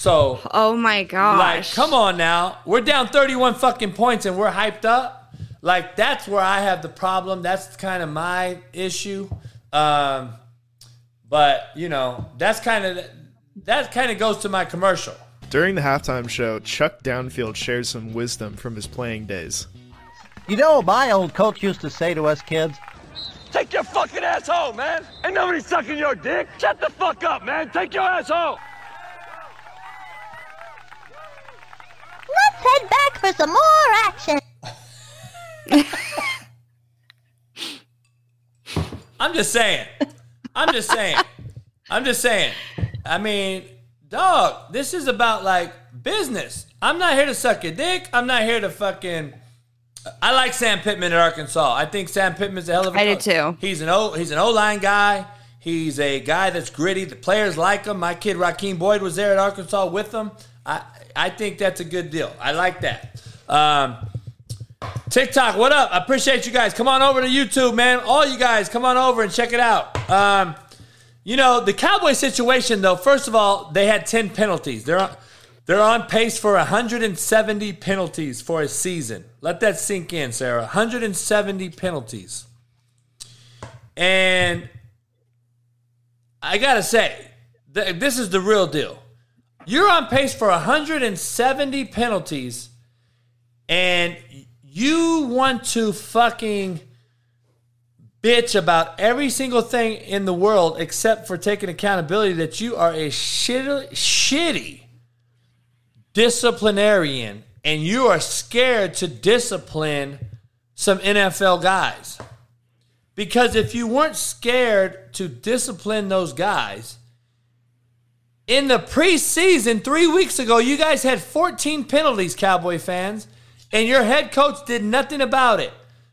So, Oh my gosh. like, come on now, we're down 31 fucking points and we're hyped up. Like, that's where I have the problem. That's kind of my issue. Um, but you know, that's kind of that kind of goes to my commercial. During the halftime show, Chuck Downfield shared some wisdom from his playing days. You know, what my old coach used to say to us kids, Take your fucking ass home, man. Ain't nobody sucking your dick. Shut the fuck up, man. Take your ass home. Let's head back for some more action. I'm just saying. I'm just saying. I'm just saying. I mean, dog, this is about like business. I'm not here to suck your dick. I'm not here to fucking. I like Sam Pittman at Arkansas. I think Sam Pittman's a hell of a I do too. He's an O. He's an O line guy. He's a guy that's gritty. The players like him. My kid Rakeem Boyd was there at Arkansas with him. I I think that's a good deal. I like that. Um, TikTok, what up? I appreciate you guys. Come on over to YouTube, man. All you guys, come on over and check it out. Um, you know, the Cowboy situation, though, first of all, they had 10 penalties. They're on, they're on pace for 170 penalties for a season. Let that sink in, Sarah. 170 penalties. And I got to say, th- this is the real deal. You're on pace for 170 penalties and you want to fucking bitch about every single thing in the world except for taking accountability that you are a shitty, shitty disciplinarian and you are scared to discipline some NFL guys. Because if you weren't scared to discipline those guys, in the preseason, three weeks ago, you guys had 14 penalties, Cowboy fans, and your head coach did nothing about it.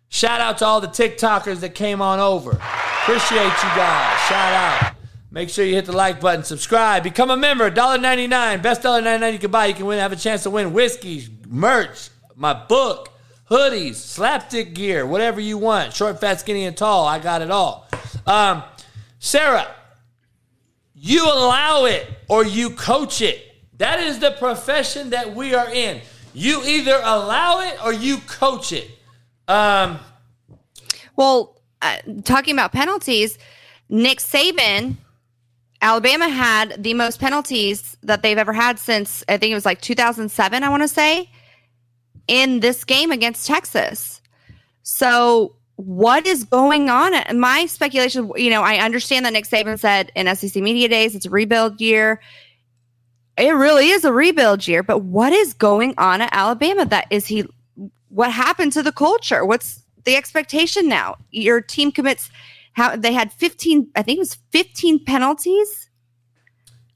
Shout out to all the TikTokers that came on over. Appreciate you guys. Shout out. Make sure you hit the like button, subscribe, become a member. $1.99. Best $1.99 you can buy. You can win, have a chance to win whiskey, merch, my book, hoodies, slapstick gear, whatever you want. Short, fat, skinny, and tall. I got it all. Um, Sarah, you allow it or you coach it. That is the profession that we are in. You either allow it or you coach it. Um, Well, uh, talking about penalties, Nick Saban, Alabama had the most penalties that they've ever had since I think it was like 2007, I want to say, in this game against Texas. So, what is going on? My speculation, you know, I understand that Nick Saban said in SEC Media Days it's a rebuild year. It really is a rebuild year, but what is going on at Alabama? That is he what happened to the culture? What's the expectation now. Your team commits how they had 15, I think it was 15 penalties.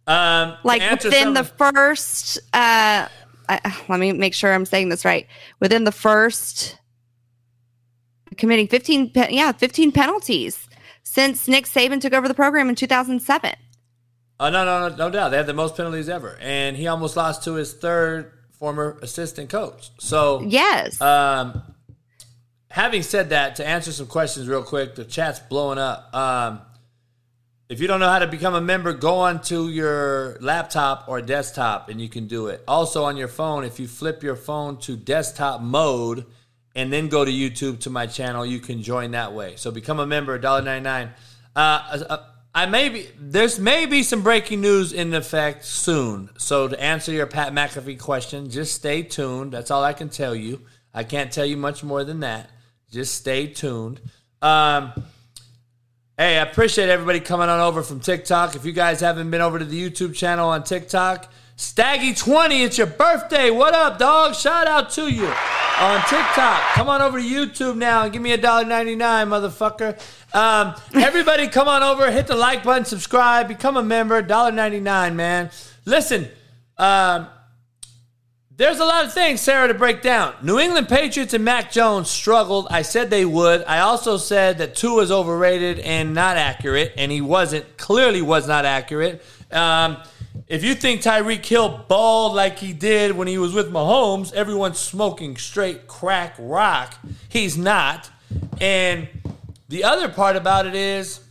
Um, Like within the first, uh, uh, let me make sure I'm saying this right. Within the first, committing 15, pe- yeah, 15 penalties since Nick Saban took over the program in 2007. Oh no, no, no, no doubt. They had the most penalties ever, and he almost lost to his third former assistant coach. So Yes. Um, having said that, to answer some questions real quick, the chat's blowing up. Um, if you don't know how to become a member, go onto your laptop or desktop and you can do it. Also on your phone, if you flip your phone to desktop mode and then go to YouTube to my channel, you can join that way. So become a member, $1.99. Uh, uh, I may be, there's may be some breaking news in effect soon. So to answer your Pat McAfee question, just stay tuned. That's all I can tell you. I can't tell you much more than that. Just stay tuned. Um, Hey, I appreciate everybody coming on over from TikTok. If you guys haven't been over to the YouTube channel on TikTok, Staggy20, it's your birthday. What up, dog? Shout out to you on TikTok. Come on over to YouTube now and give me a dollar ninety nine, motherfucker. Um, everybody, come on over, hit the like button, subscribe, become a member. Dollar ninety nine, man. Listen, um, there's a lot of things, Sarah, to break down. New England Patriots and Mac Jones struggled. I said they would. I also said that Tua is overrated and not accurate, and he wasn't. Clearly, was not accurate. Um, if you think Tyreek Hill balled like he did when he was with Mahomes, everyone's smoking straight crack rock. He's not. And the other part about it is,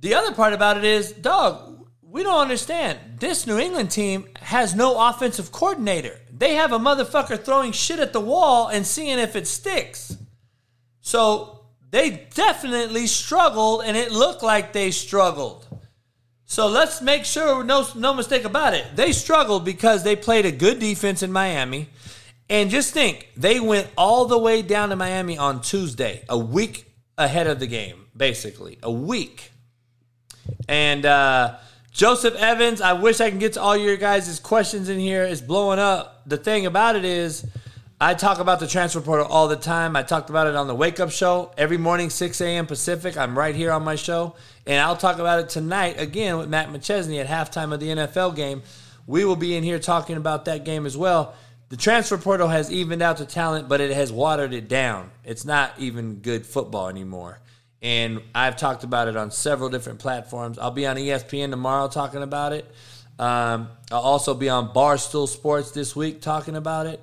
the other part about it is, dog, we don't understand. This New England team has no offensive coordinator. They have a motherfucker throwing shit at the wall and seeing if it sticks. So they definitely struggled, and it looked like they struggled. So let's make sure, no, no mistake about it. They struggled because they played a good defense in Miami. And just think, they went all the way down to Miami on Tuesday, a week ahead of the game, basically. A week. And uh, Joseph Evans, I wish I can get to all your guys' questions in here. It's blowing up. The thing about it is, I talk about the transfer portal all the time. I talked about it on the Wake Up Show every morning, 6 a.m. Pacific. I'm right here on my show. And I'll talk about it tonight again with Matt McChesney at halftime of the NFL game. We will be in here talking about that game as well. The transfer portal has evened out the talent, but it has watered it down. It's not even good football anymore. And I've talked about it on several different platforms. I'll be on ESPN tomorrow talking about it. Um, I'll also be on Barstool Sports this week talking about it.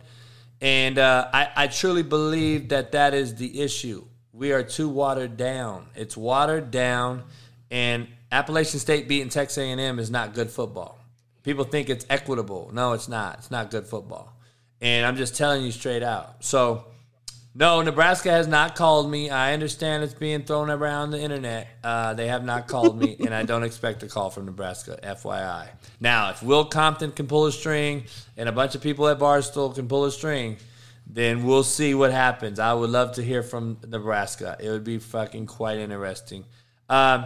And uh, I, I truly believe that that is the issue. We are too watered down. It's watered down, and Appalachian State beating Texas A&M is not good football. People think it's equitable. No, it's not. It's not good football. And I'm just telling you straight out. So, no, Nebraska has not called me. I understand it's being thrown around the internet. Uh, they have not called me, and I don't expect a call from Nebraska, FYI. Now, if Will Compton can pull a string and a bunch of people at Barstool can pull a string, then we'll see what happens. I would love to hear from Nebraska. It would be fucking quite interesting. Um,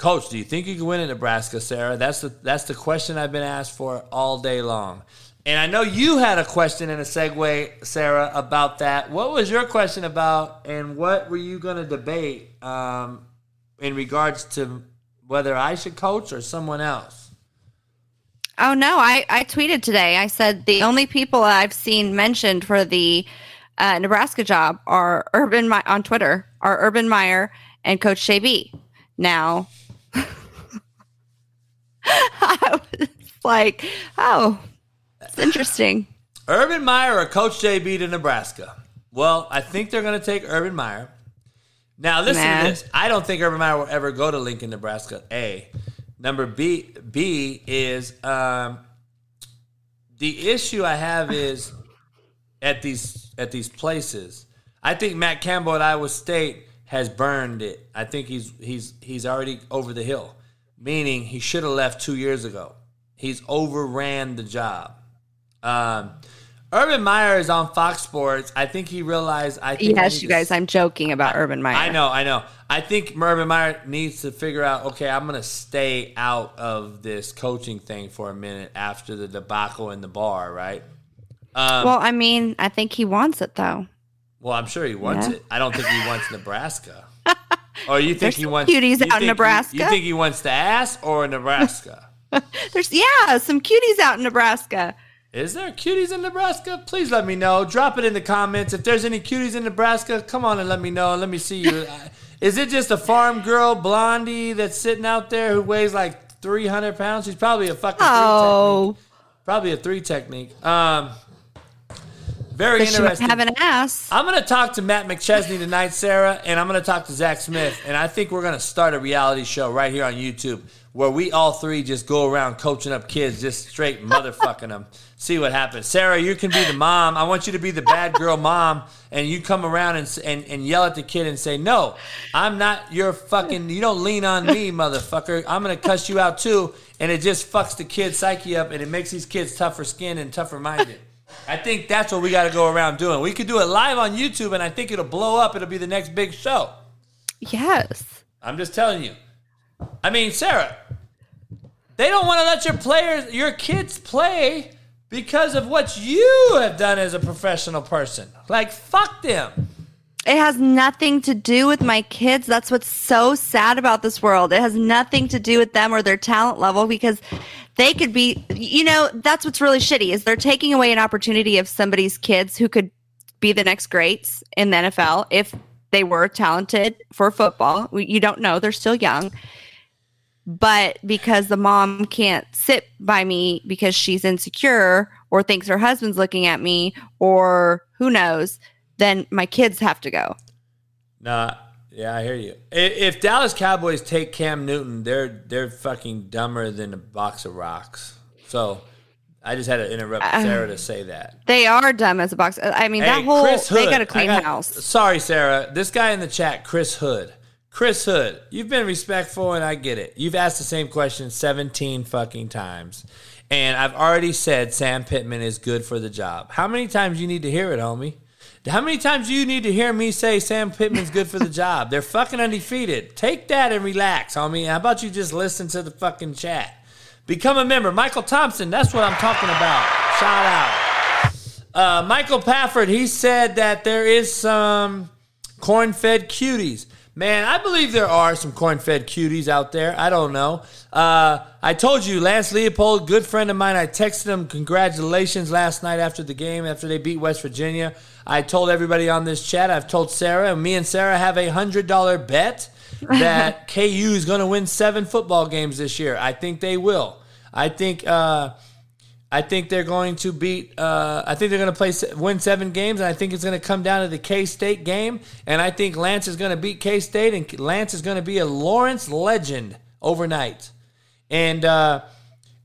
Coach, do you think you can win in Nebraska, Sarah? That's the that's the question I've been asked for all day long. And I know you had a question and a segue, Sarah, about that. What was your question about, and what were you going to debate um, in regards to whether I should coach or someone else? Oh no, I, I tweeted today. I said the only people I've seen mentioned for the uh, Nebraska job are Urban My- on Twitter are Urban Meyer and Coach JB. Now, I was like, oh, it's interesting. Urban Meyer or Coach JB to Nebraska? Well, I think they're going to take Urban Meyer. Now, listen Nah. to this. I don't think Urban Meyer will ever go to Lincoln, Nebraska. A. Number B. B is um, the issue I have is at these at these places. I think Matt Campbell at Iowa State has burned it. I think he's he's he's already over the hill. Meaning he should have left two years ago. He's overran the job. Um, Urban Meyer is on Fox Sports. I think he realized. I think Yes, you to guys, I'm joking about Urban Meyer. I know, I know. I think Urban Meyer needs to figure out. Okay, I'm gonna stay out of this coaching thing for a minute after the debacle in the bar, right? Um, well, I mean, I think he wants it though. well, I'm sure he wants Yeah. it. I don't think he wants Nebraska. Or you think There's he wants cuties out in think he- Nebraska. you think he wants the ass or Nebraska? There's yeah, some cuties out in Nebraska. Is there cuties in Nebraska? Please let me know. Drop it in the comments. If there's any cuties in Nebraska, come on and let me know. Let me see you. Is it just a farm girl blondie that's sitting out there who weighs like 300 pounds? She's probably a fucking three Oh, technique. Probably a three technique. Um, very interesting. have an ass. I'm going to talk to Matt McChesney tonight, Sarah, and I'm going to talk to Zach Smith. And I think we're going to start a reality show right here on YouTube where we all three just go around coaching up kids, just straight motherfucking them. See what happens. Sarah, you can be the mom. I want you to be the bad girl mom, and you come around and, and, and yell at the kid and say, No, I'm not your fucking, you don't lean on me, motherfucker. I'm going to cuss you out too. And it just fucks the kid's psyche up, and it makes these kids tougher skinned and tougher minded. I think that's what we got to go around doing. We could do it live on YouTube, and I think it'll blow up. It'll be the next big show. Yes. I'm just telling you. I mean, Sarah, they don't want to let your players, your kids play because of what you have done as a professional person. Like, fuck them. It has nothing to do with my kids. That's what's so sad about this world. It has nothing to do with them or their talent level because they could be, you know, that's what's really shitty is they're taking away an opportunity of somebody's kids who could be the next greats in the NFL if they were talented for football. You don't know. They're still young. But because the mom can't sit by me because she's insecure or thinks her husband's looking at me or who knows, then my kids have to go. Nah, yeah, I hear you. If Dallas Cowboys take Cam Newton, they're they're fucking dumber than a box of rocks. So I just had to interrupt Uh, Sarah to say that. They are dumb as a box. I mean, that whole Chris they got a clean got- house. Sorry, Sarah. This guy in the chat, Chris Hood. Chris Hood, you've been respectful and I get it. You've asked the same question 17 fucking times. And I've already said Sam Pittman is good for the job. How many times you need to hear it, homie? How many times do you need to hear me say Sam Pittman's good for the job? They're fucking undefeated. Take that and relax, homie. How about you just listen to the fucking chat? Become a member. Michael Thompson, that's what I'm talking about. Shout out. Uh, Michael Pafford, he said that there is some corn-fed cuties. Man, I believe there are some corn-fed cuties out there. I don't know. Uh, I told you, Lance Leipold, good friend of mine. I texted him congratulations last night after the game, after they beat West Virginia. I told everybody on this chat. I've told Sarah, and me and Sarah have a hundred dollar bet that KU is going to win seven football games this year. I think they will. I think. Uh, I think they're going to beat. Uh, I think they're going to play win seven games, and I think it's going to come down to the K State game. And I think Lance is going to beat K State, and Lance is going to be a Lawrence legend overnight. And uh,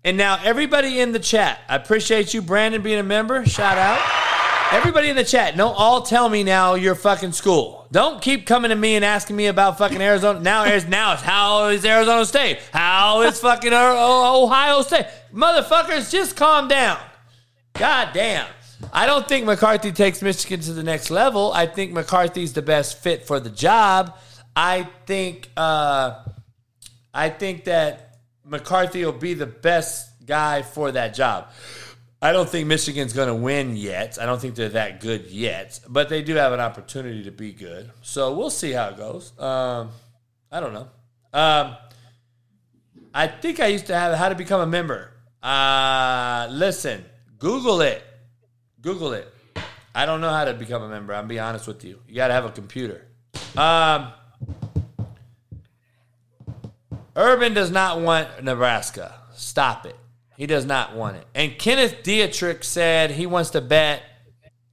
and now everybody in the chat, I appreciate you, Brandon, being a member. Shout out. Everybody in the chat, don't all tell me now your fucking school. Don't keep coming to me and asking me about fucking Arizona. Now, is now it's how is Arizona State? How is fucking O- Ohio State? Motherfuckers, just calm down. God damn. I don't think McCarthy takes Michigan to the next level. I think McCarthy's the best fit for the job. I think uh, I think that McCarthy will be the best guy for that job. I don't think Michigan's going to win yet. I don't think they're that good yet, but they do have an opportunity to be good. So we'll see how it goes. Um, I don't know. Um, I think I used to have how to become a member. Uh, listen, Google it. Google it. I don't know how to become a member. I'm be honest with you. You got to have a computer. Um, Urban does not want Nebraska. Stop it. He does not want it. And Kenneth Dietrich said he wants to bet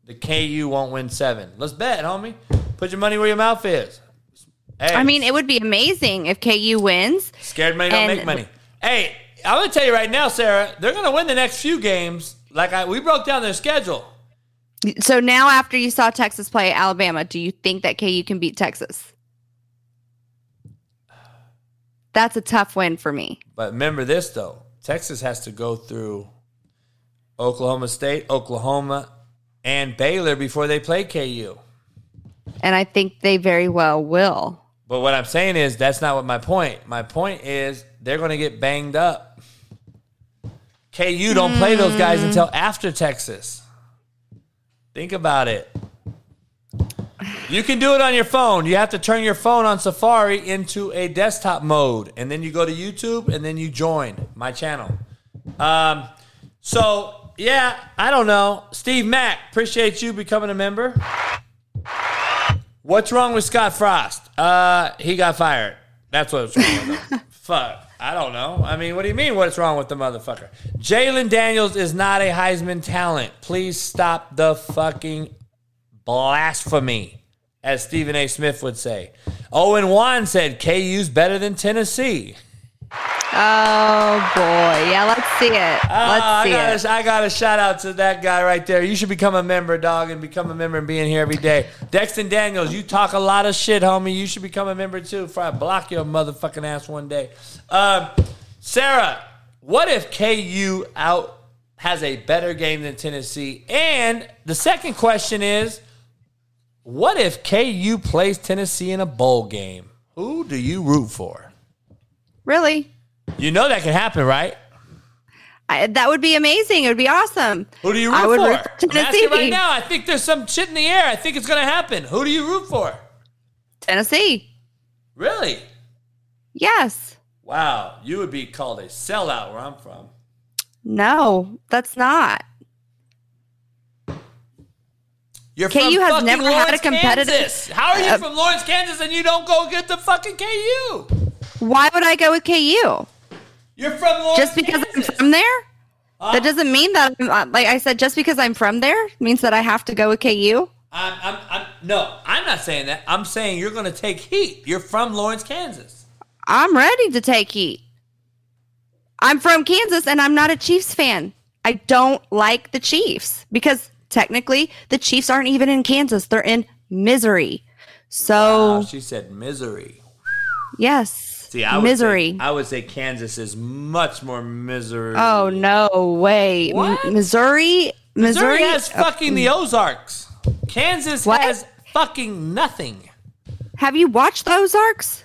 the KU won't win seven. Let's bet, homie. Put your money where your mouth is. Hey, I mean, it would be amazing if KU wins. scared money don't and- make money. Hey, I'm gonna tell you right now, Sarah. They're gonna win the next few games. Like I, we broke down their schedule. So now, after you saw Texas play Alabama, do you think that KU can beat Texas? That's a tough win for me. But remember this though: Texas has to go through Oklahoma State, Oklahoma, and Baylor before they play KU. And I think they very well will. But what I'm saying is that's not what my point. My point is they're going to get banged up. KU don't play those guys hmm. until after Texas. Think about it. You can do it on your phone. You have to turn your phone on Safari into a desktop mode, and then you go to YouTube, and then you join my channel. Um, so yeah, I don't know. Steve Mack, appreciate you becoming a member. What's wrong with Scott Frost? Uh, he got fired. That's what's wrong with him. Fuck. I don't know. I mean, what do you mean? What's wrong with the motherfucker? Jalen Daniels is not a Heisman talent. Please stop the fucking blasphemy, as Stephen A. Smith would say. Owen Wan said KU's better than Tennessee. Oh boy, yeah. Let's see it. Let's Ah, see I got it. A, I got a shout out to that guy right there. You should become a member, dog, and become a member and being here every day. Dexton Daniels, you talk a lot of shit, homie. You should become a member too. Before I block your motherfucking ass one day. Um, Sarah, what if KU out has a better game than Tennessee? And the second question is, what if KU plays Tennessee in a bowl game? Who do you root for? Really? You know that can happen, right? I, that would be amazing. It would be awesome. Who do you root I would for? root for I'm asking Tennessee. right now. I think there's some shit in the air. I think it's going to happen. Who do you root for? Tennessee. Really? Yes. Wow. You would be called a sellout where I'm from. No, that's not. You're KU from has never had a competitive- Kansas. How are you Uh, from Lawrence, Kansas, and you don't go get the fucking KU? Why would I go with KU? You're from Lawrence, Just because Kansas. I'm from there? that doesn't mean that, I'm, uh, like I said, just because I'm from there means that I have to go with KU. I'm, I'm, I'm, no, I'm not saying that. I'm saying you're going to take heat. You're from Lawrence, Kansas. I'm ready to take heat. I'm from Kansas and I'm not a Chiefs fan. I don't like the Chiefs because technically the Chiefs aren't even in Kansas. They're in Missouri. So, Oh, she said misery. yes. See, I would misery. Say, I would say Kansas is much more misery. oh, no way. M- What? Missouri? Missouri, Missouri has uh, fucking the Ozarks. Kansas What? has fucking nothing. Have you watched the Ozarks?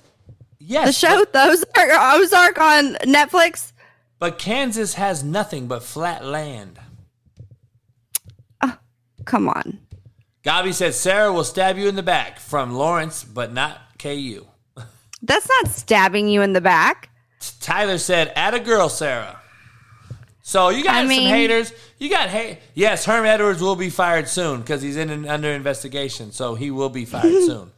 Yes, The show the Ozark, Ozark on Netflix? But Kansas has nothing but flat land. Come on. Gabi said Sarah will stab you in the back from Lawrence, but not KU. That's not stabbing you in the back. Tyler said, "At a girl, Sarah." So you got I some mean- haters. You got hate. Yes, Herm Edwards will be fired soon because he's in an, under investigation. So he will be fired soon,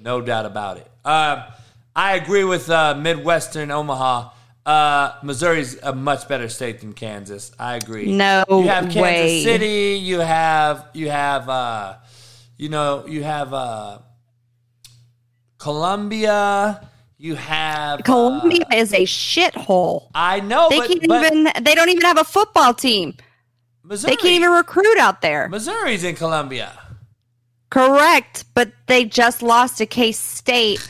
no doubt about it. Uh, I agree with uh, Midwestern Omaha. Uh, Missouri's a much better state than Kansas. I agree. No you have Kansas way. City. You have you have uh, you know you have uh, Columbia. You have uh, Columbia is a shithole. I know, They but, can't but even they don't even have a football team. Missouri. They can't even recruit out there. Missouri's in Columbia. Correct, but they just lost to K State.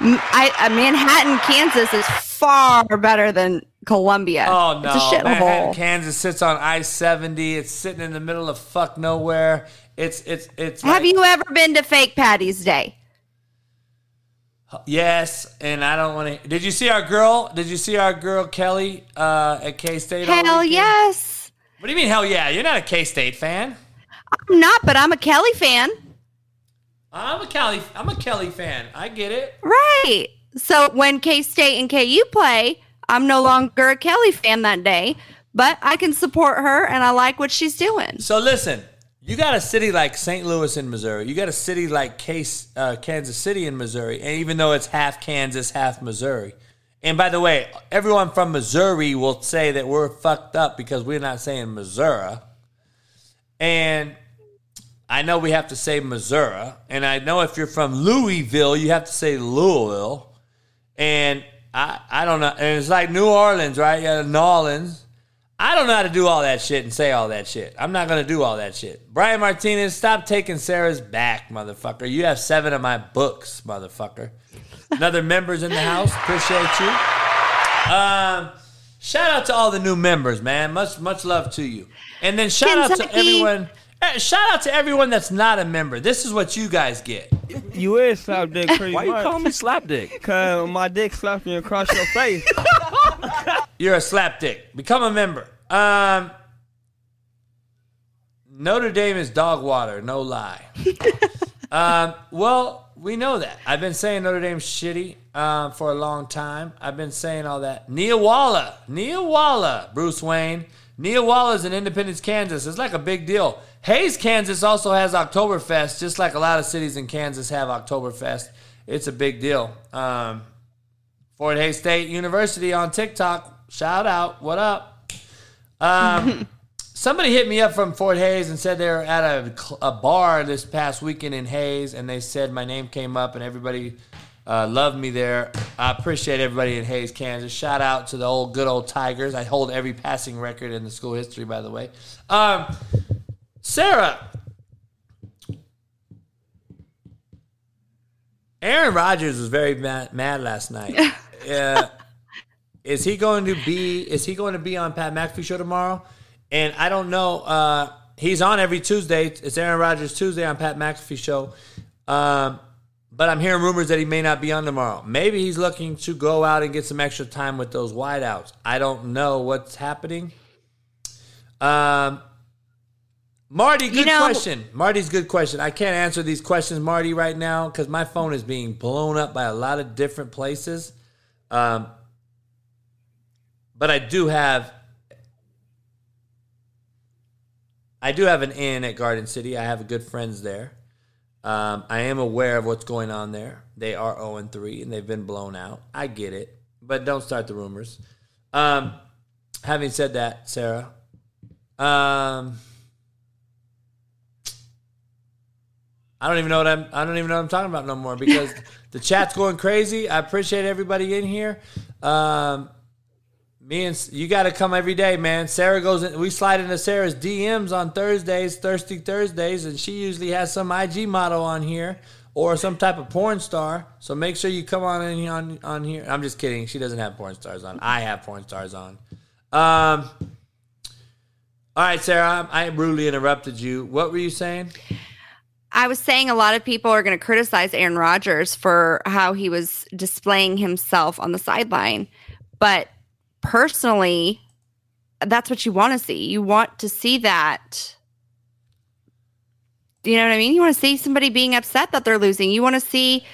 I, Manhattan, Kansas is far better than Columbia. Oh no, it's a Manhattan, shithole. Kansas sits on I seventy. It's sitting in the middle of fuck nowhere. It's it's it's. Have like- you ever been to Fake Patty's Day? Yes, and I don't want to. Did you see our girl? Did you see our girl Kelly uh, at K State? Hell yes. What do you mean hell yeah? You're not a K State fan. I'm not, but I'm a Kelly fan. I'm a Kelly. I'm a Kelly fan. I get it. Right. So when K State and KU play, I'm no longer a Kelly fan that day, but I can support her and I like what she's doing. So listen, you got a city like St. Louis in Missouri. You got a city like Case, uh, Kansas City in Missouri, and even though it's half Kansas, half Missouri. And by the way, everyone from Missouri will say that we're fucked up because we're not saying Missouri. And I know we have to say Missouri, and I know if you're from Louisville, you have to say Louisville. And I, I don't know. And it's like New Orleans, right? Yeah, New Orleans. I don't know how to do all that shit and say all that shit. I'm not going to do all that shit. Brian Martinez, stop taking Sarah's back, motherfucker. You have seven of my books, motherfucker. Another members in the house. Appreciate you. Um, shout out to all the new members, man. Much much love to you. And then shout out to everyone. Eh, Shout out to everyone that's not a member. This is what you guys get. You is slap dick pretty Why you much. calling me slap dick? Cause my dick slapped me across your face. You're a slapdick. Become a member. Um, Notre Dame is dog water, no lie. um, well, we know that. I've been saying Notre Dame's shitty uh, for a long time. I've been saying all that. Neewollah, Nia Walla, Bruce Wayne. Neewollah is in Independence, Kansas. It's like a big deal. Hays, Kansas also has Oktoberfest, just like a lot of cities in Kansas have Oktoberfest. It's a big deal. Um, Fort Hays State University on TikTok. Shout out. What up? Um, somebody hit me up from Fort Hays and said they were at a, a bar this past weekend in Hays, and they said my name came up and everybody uh, loved me there. I appreciate everybody in Hays, Kansas. Shout out to the old good old Tigers. I hold every passing record in the school history, by the way. Um, Sarah, Aaron Rodgers was very mad, mad last night. uh, is he going to be? Is he going to be on Pat McAfee show tomorrow? And I don't know. Uh, he's on every Tuesday. It's Aaron Rodgers Tuesday on Pat McAfee show. Um, but I'm hearing rumors that he may not be on tomorrow. Maybe he's looking to go out and get some extra time with those wideouts. I don't know what's happening. Um, Marty, good know- question. Marty's good question. I can't answer these questions, Marty, right now because my phone is being blown up by a lot of different places. Um, but I do have, I do have an in at Garden City. I have good friends there. Um, I am aware of what's going on there. They are 0 and 3 and they've been blown out. I get it, but don't start the rumors. Um, having said that, Sarah, um, I don't even know what I'm. I don't even know what I'm talking about no more because the chat's going crazy. I appreciate everybody in here. Um, me and you got to come every day, man. Sarah goes. In, we slide into Sarah's DMs on Thursdays, Thirsty Thursdays, and she usually has some IG model on here or some type of porn star. So make sure you come on in on on here. I'm just kidding. She doesn't have porn stars on. I have porn stars on. Um. All right, Sarah. I I rudely interrupted you. What were you saying? I was saying a lot of people are going to criticize Aaron Rodgers for how he was displaying himself on the sideline. But personally, that's what you want to see. You want to see that. You know what I mean? You want to see somebody being upset that they're losing. You want to see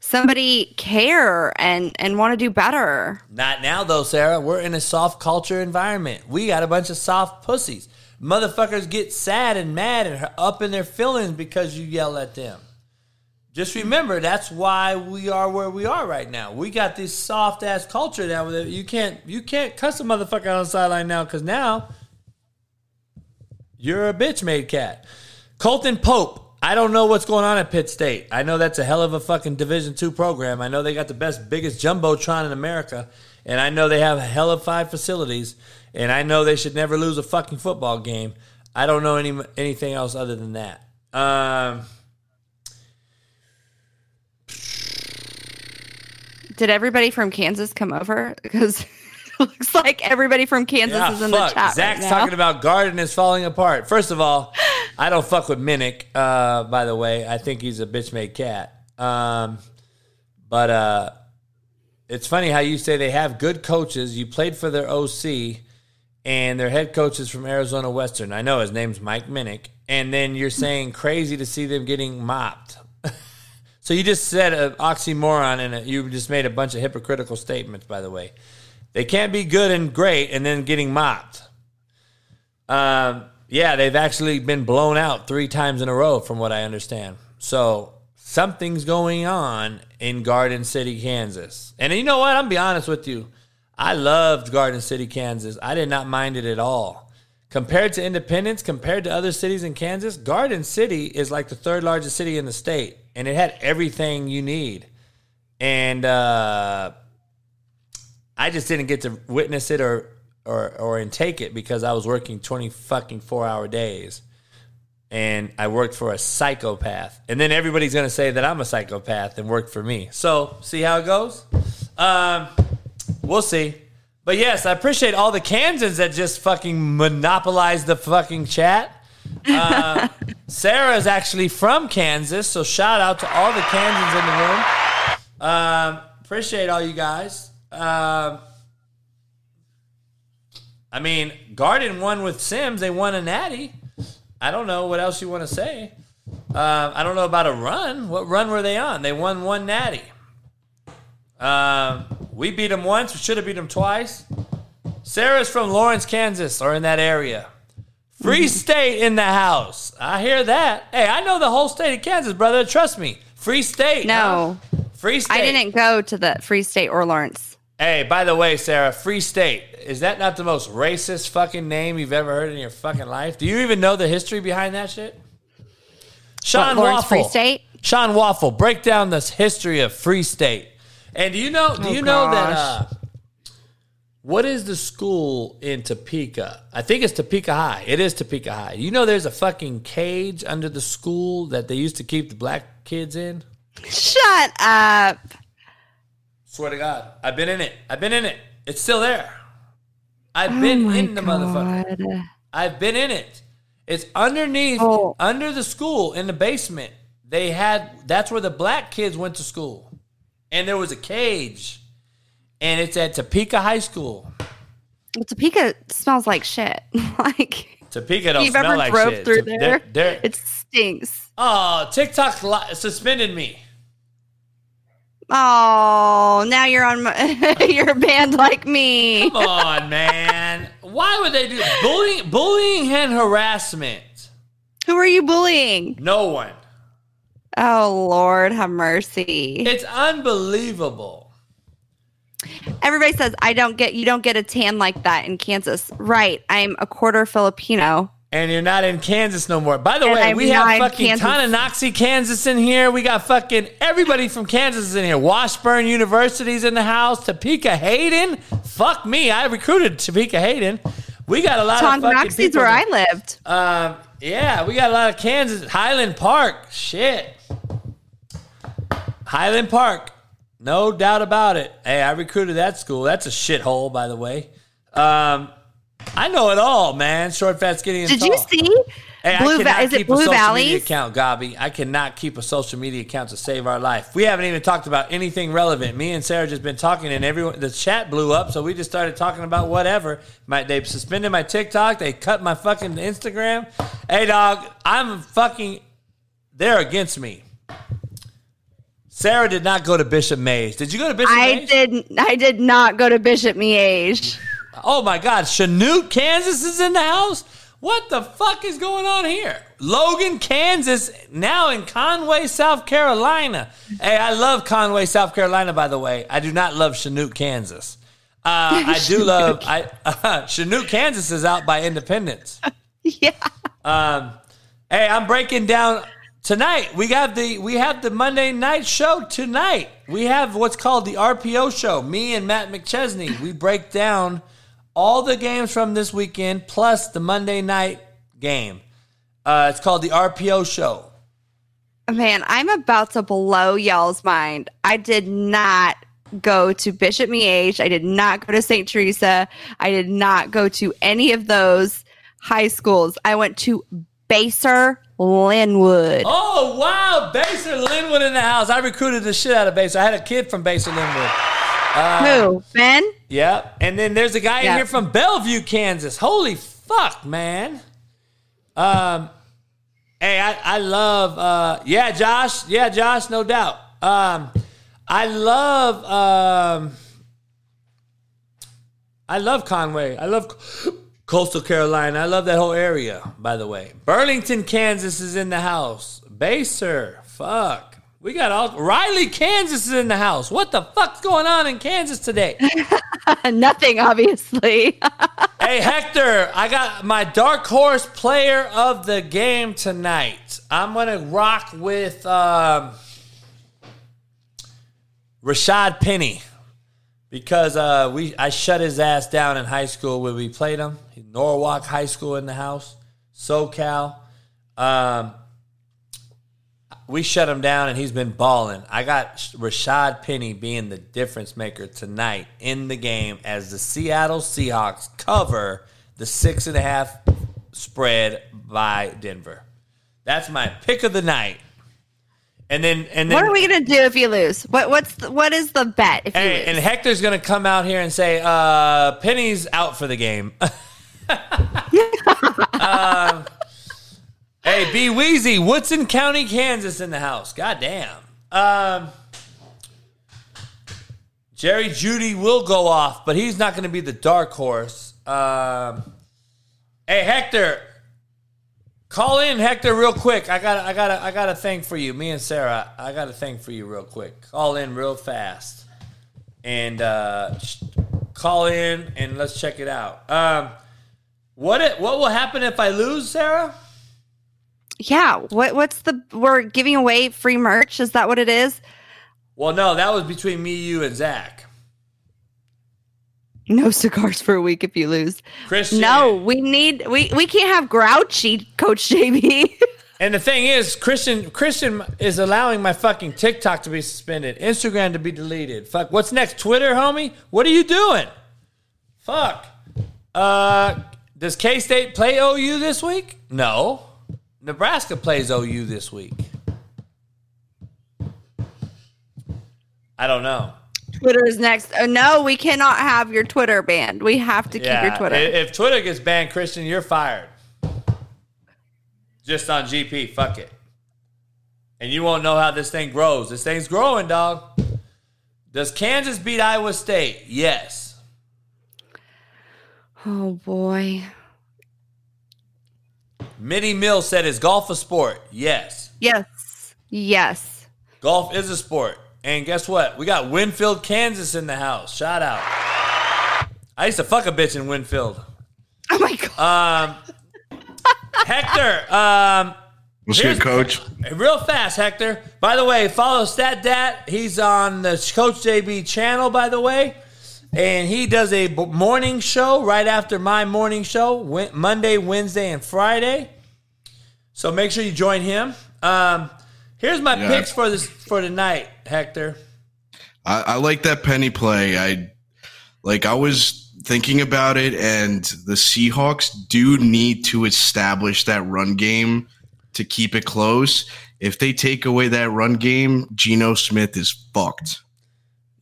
somebody care and and want to do better. Not now, though, Sarah. We're in a soft culture environment. We got a bunch of soft pussies. Motherfuckers get sad and mad and up in their feelings because you yell at them. Just remember, that's why we are where we are right now. We got this soft ass culture now that you can't you can't cuss a motherfucker on the sideline now because now you're a bitch made cat. Colton Pope. I don't know what's going on at Pitt State. I know that's a hell of a fucking Division two program. I know they got the best, biggest jumbotron in America, and I know they have hell of five facilities, and I know they should never lose a fucking football game. I don't know any anything else other than that. Um, Did everybody from Kansas come over? Because looks like everybody from Kansas yeah, is in fuck. the chat Zach's right talking about Garden is falling apart. First of all, I don't fuck with Minnick. Uh, by the way, I think he's a bitch made cat. Um, but uh, it's funny how you say they have good coaches. You played for their OC, and their head coach is from Arizona Western. I know his name's Mike Minnick. And then you're saying crazy to see them getting mopped. So you just said an oxymoron, and you just made a bunch of hypocritical statements. By the way, they can't be good and great and then getting mopped. Um, yeah, they've actually been blown out three times in a row, from what I understand. So something's going on in Garden City, Kansas. And you know what? I'm be honest with you. I loved Garden City, Kansas. I did not mind it at all. Compared to Independence, compared to other cities in Kansas, Garden City is like the third largest city in the state, and it had everything you need. And uh, I just didn't get to witness it or or or intake it because I was working twenty fucking four hour days, and I worked for a psychopath. And then everybody's gonna say that I'm a psychopath and worked for me. So see how it goes. Um, we'll see. But yes, I appreciate all the Kansans that just fucking monopolized the fucking chat. Uh, Sarah is actually from Kansas, so shout out to all the Kansans in the room. Um, appreciate all you guys. Um, I mean, Garden won with Sims. They won a natty. I don't know what else you want to say. Um, I don't know about a run. What run were they on? They won one natty. Um, we beat them once. We should have beat them twice. Sarah's from Lawrence, Kansas, or in that area. Free State in the house. I hear that. Hey, I know the whole state of Kansas, brother. Trust me. Free State. No. huh? Free State. I didn't go to the Free State or Lawrence. Hey, by the way, Sarah, Free State. Is that not the most racist fucking name you've ever heard in your fucking life? Do you even know the history behind that shit? Sean What, Lawrence Waffle. Free State? Sean Waffle, break down this history of Free State. And do you know? Do Oh, you know that? Uh, what is the school in Topeka? I think it's Topeka High. It is Topeka High. You know, there's a fucking cage under the school that they used to keep the black kids in. Shut up. Swear to God, I've been in it. I've been in it. It's still there. I've Oh been in the motherfucker. I've been in it. It's underneath, Oh. under the school in the basement. They had that's where the black kids went to school, and there was a cage, and it's at Topeka High School. Well, Topeka smells like shit. like Topeka don't you've smell ever like drove shit. through They're- there, it stinks. oh, TikTok li- suspended me. Oh, now you're on. My, you're banned like me. Come on, man. Why would they do bullying? Bullying and harassment. Who are you bullying? No one. Oh Lord, have mercy. It's unbelievable. Everybody says I don't get you don't get a tan like that in Kansas. Right. I'm a quarter Filipino. And you're not in Kansas no more. By the And way, I'm we have fucking Kansas. Kansas in here. We got fucking everybody from Kansas is in here. Washburn University's in the house. Topeka Hayden. Fuck me. I recruited Topeka Hayden. We got a lot of fucking where I lived. Um, yeah, we got a lot of Kansas. Highland Park. Shit. Highland Park. No doubt about it. Hey, I recruited that school. That's a shithole, by the way. Um, I know it all, man. Short, fat, skinny, and Did tall. you see? Hey, I cannot Va- is it keep Blue a social media account, Gabi. I cannot keep a social media account to save our life. We haven't even talked about anything relevant. Me and Sarah just been talking, and everyone the chat blew up, so we just started talking about whatever. My, they suspended my TikTok. They cut my fucking Instagram. Hey, dog, I'm fucking. They're against me. Sarah did not go to Bishop Mays. Did you go to Bishop I Mays? did I did not go to Bishop Miege. Oh my God, Chanute, Kansas is in the house. What the fuck is going on here? Logan, Kansas, now in Conway, South Carolina. Hey, I love Conway, South Carolina. By the way, I do not love Chanute, Kansas. Uh, I do love I uh, Chanute, Kansas is out by Independence. yeah. Um, hey, I'm breaking down tonight. We have the we have the Monday night show tonight. We have what's called the RPO show. Me and Matt McChesney. We break down all the games from this weekend plus the Monday night game. Uh, it's called the RPO show. Man, I'm about to blow y'all's mind. I did not go to Bishop Miege. I did not go to St. Teresa. I did not go to any of those high schools. I went to Basehor Linwood. Oh wow, Basehor Linwood in the house. I recruited the shit out of Basehor. I had a kid from Basehor Linwood. Uh, Who? Ben? Yeah. And then there's a guy in here from Bellevue, Kansas. Holy fuck, man. Um, hey, I, I love uh yeah, Josh. Yeah, Josh, no doubt. Um I love um I love Conway. I love Coastal Carolina. I love that whole area, by the way. Burlington, Kansas is in the house. Basehor, fuck. We got all Riley, Kansas is in the house. What the fuck's going on in Kansas today? Nothing, obviously. hey Hector, I got my dark horse player of the game tonight. I'm gonna rock with um, Rashad Penny because uh, we I shut his ass down in high school when we played him. Norwalk High School in the house, SoCal. Um, we shut him down and he's been balling. I got Rashad Penny being the difference maker tonight in the game as the Seattle Seahawks cover the six and a half spread by Denver. That's my pick of the night. And then and then what are we gonna do if you lose? What what's the, what is the bet if you Hey, lose? and Hector's gonna come out here and say, uh, Penny's out for the game. um, Hey, B Weezy, Woodson County, Kansas in the house. God damn. Um, Jerry Jeudy will go off, but he's not going to be the dark horse. Um, hey, Hector, call in, Hector, real quick. I got, I got, I got a thing for you. Me and Sarah, I got a thing for you, real quick. Call in real fast, and uh, call in, and let's check it out. Um, what it, what will happen if I lose, Sarah? Yeah. What what's the we're giving away free merch? Is that what it is? Well, no, that was between me, you, and Zach. No cigars for a week if you lose. Christian. No, we need we we can't have grouchy Coach JB. And the thing is, Christian Christian is allowing my fucking TikTok to be suspended, Instagram to be deleted. Fuck, what's next? Twitter, homie? What are you doing? Fuck. Uh, does K State play OU this week? No. Nebraska plays OU this week. I don't know. Twitter is next. Oh, no, we cannot have your Twitter banned. We have to keep your Twitter. i- If Twitter gets banned, Christian, you're fired. Just on GP, fuck it. And you won't know how this thing grows. This thing's growing, dog. Does Kansas beat Iowa State? Yes. oh boy. Mitty Mills said, "Is golf a sport?" Yes. Yes. Yes. Golf is a sport. And guess what? We got Winfield, Kansas in the house. Shout out. I used to fuck a bitch in Winfield. Oh my god. Um, Hector. Um, What's here's- good, coach? Real fast, Hector. By the way, follow Stat Dat. He's on the Coach JB channel, by the way. And he does a morning show right after my morning show, Monday, Wednesday, and Friday. So make sure you join him. Um, here's my Yeah. picks for this for tonight, Hector. I, I like that penny play. I like. I was thinking about it, and the Seahawks do need to establish that run game to keep it close. If they take away that run game, Geno Smith is fucked.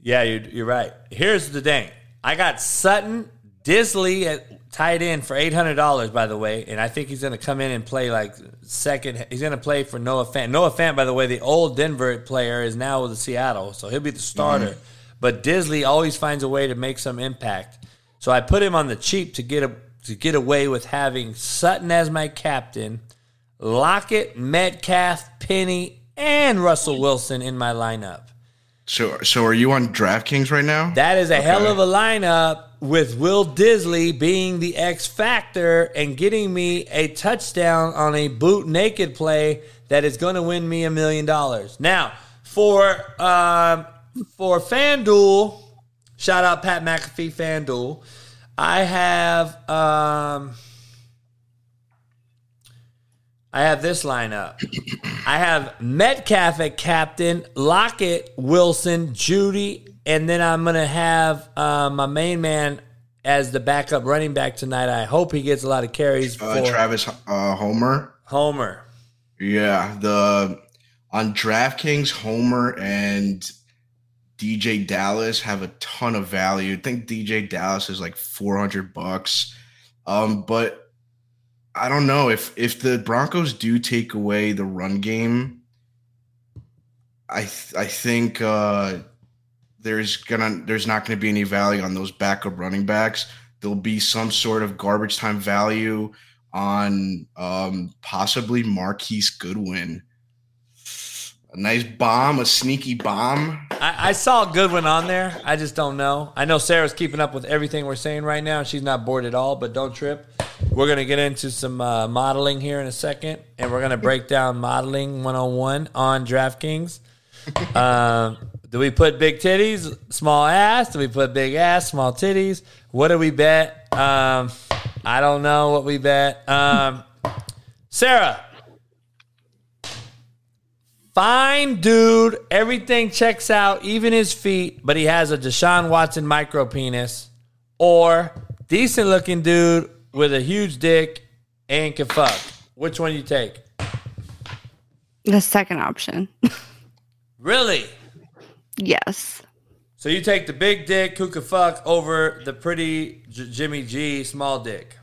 Yeah, you're, you're right. Here's the thing. I got Sutton Dissly at tight end for eight hundred dollars, by the way, and I think he's going to come in and play like second. He's going to play for Noah Fant. Noah Fant, by the way, the old Denver player is now with the Seattle, so he'll be the starter. Mhm. But Dissly always finds a way to make some impact. So I put him on the cheap to get a, to get away with having Sutton as my captain, Lockett, Metcalf, Penny, and Russell Wilson in my lineup. So, so are you on DraftKings right now? That is a hell of a lineup with Will Dissly being the X factor and getting me a touchdown on a boot naked play that is going to win me a million dollars. Now, for um, for FanDuel, shout out Pat McAfee FanDuel. I have um, I have this lineup. I have Metcalf at captain, Lockett, Wilson, Jeudy, and then I'm gonna have uh, my main man as the backup running back tonight. I hope he gets a lot of carries for Uh, Travis uh, Homer. Homer. Yeah, the on DraftKings, Homer and DeeJay Dallas have a ton of value. I think DeeJay Dallas is like four hundred bucks. Um, but I don't know if if the Broncos do take away the run game. I th- I think uh, there's gonna there's not gonna be any value on those backup running backs. There'll be some sort of garbage time value on um, possibly Marquise Goodwin. A nice bomb, a sneaky bomb. I, I saw a good one on there. I just don't know. I know Sarah's keeping up with everything we're saying right now, and she's not bored at all. But don't trip. We're gonna get into some uh, modeling here in a second, and we're gonna break down modeling 101 on DraftKings. um, do we put big titties, small ass? Do we put big ass, small titties? What do we bet? Um, I don't know what we bet. Um, Sarah, fine dude, everything checks out, even his feet, but he has a Deshaun Watson micro penis, or decent looking dude with a huge dick and can fuck. Which one you take? The second option. Really? Yes. So you take the big dick who could fuck over the pretty J- Jimmy G small dick.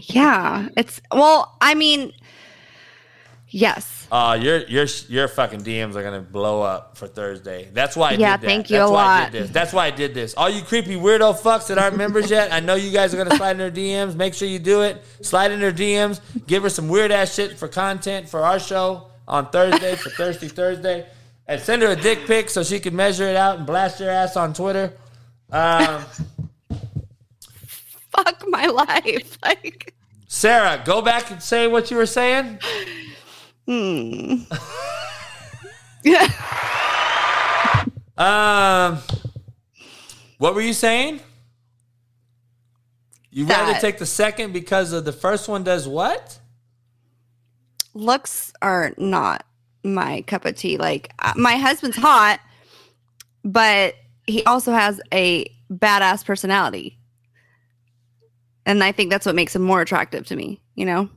Yeah. It's well, I mean, Yes. Uh, your your your fucking DMs are gonna blow up for Thursday. That's why I Yeah, did that. thank you That's a why I did this. That's why I did this. All you creepy weirdo fucks that aren't members yet, I know you guys are gonna slide in their DMs. Make sure you do it. Slide in their DMs. Give her some weird ass shit for content for our show on Thursday for Thursday Thursday, and send her a dick pic so she can measure it out and blast your ass on Twitter. Um, Fuck my life. Like, Sarah, go back and say what you were saying. hmm. Um, what were you saying? You rather take the second because of the first one does what? looks are not my cup of tea. Like uh, my husband's hot, but he also has a badass personality. And I think that's what makes him more attractive to me, you know?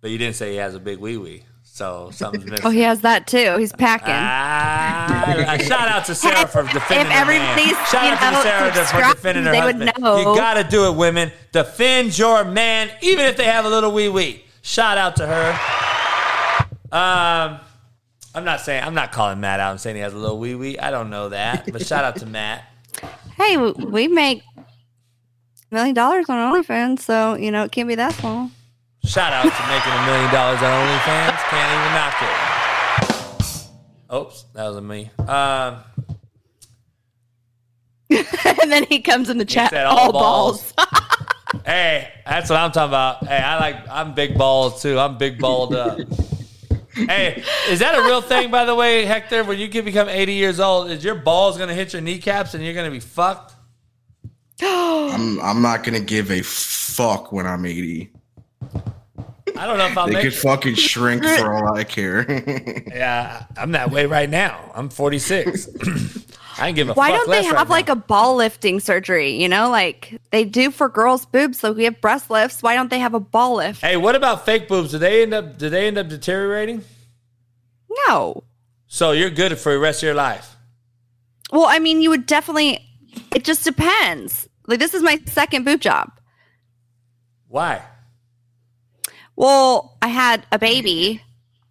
But you didn't say he has a big wee wee, so something's missing. Oh, he has that too. He's packing. Ah, shout out to Sarah for defending if her everybody, man. Shout you out to Sarah for defending her they would know. You gotta do it, women. Defend your man, even if they have a little wee wee. Shout out to her. Um, I'm not saying I'm not calling Matt out I'm saying he has a little wee wee. I don't know that, but shout out to Matt. Hey, we make a million dollars on OnlyFans, so you know it can't be that small. Shout out to making a million dollars on OnlyFans. Can't even knock it. Oops, that was a me. Um, and then he comes in the chat, said all, all balls. hey, that's what I'm talking about. Hey, I like I'm big balls too. I'm big balled up. Hey, is that a real thing, by the way, Hector? When you can become 80 years old, is your balls gonna hit your kneecaps and you're gonna be fucked? I'm I'm not gonna give a fuck when I'm 80. I don't know if I'll they make could it. fucking shrink for all I care. Yeah, I'm that way right now. I'm 46. I ain't give a fuck. Why fuck don't they have right like a ball lifting surgery? You know, like they do for girls' boobs. So we have breast lifts. Why don't they have a ball lift? Hey, what about fake boobs? Do they end up? Do they end up deteriorating? No. So you're good for the rest of your life. Well, I mean, you would definitely. It just depends. Like this is my second boob job. Why? Well, I had a baby,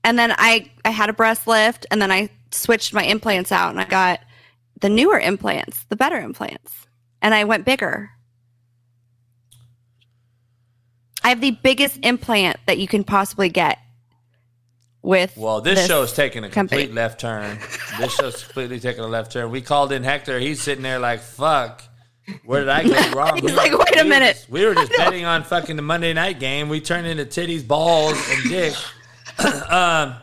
and then I I had a breast lift, and then I switched my implants out, and I got the newer implants, the better implants, and I went bigger. I have the biggest implant that you can possibly get. With Well, this, show is taking a company. complete left turn. This show's completely taking a left turn. We called in Hector. He's sitting there like, "Fuck, where did I go wrong?" He's like, "Wait a We minute." just- we were just betting on fucking the Monday night game. We turned into titties, balls, and dick. um,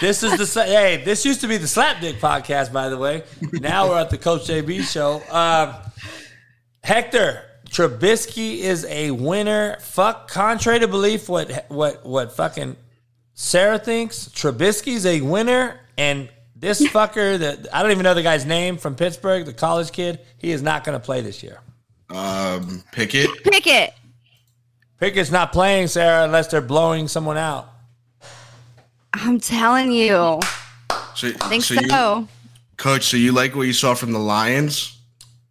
this is the hey. This used to be the Slap Dick podcast, by the way. Now we're at the Coach JB show. Um, Hector Trubisky is a winner. Fuck, contrary to belief, what what what fucking Sarah thinks. Trubisky's a winner, and this fucker that I don't even know the guy's name from Pittsburgh, the college kid, he is not going to play this year. um, Pickett. Pickett. Pickett's not playing, Sarah, unless they're blowing someone out. I'm telling you. So, I think so. You, Coach, so you like what you saw from the Lions?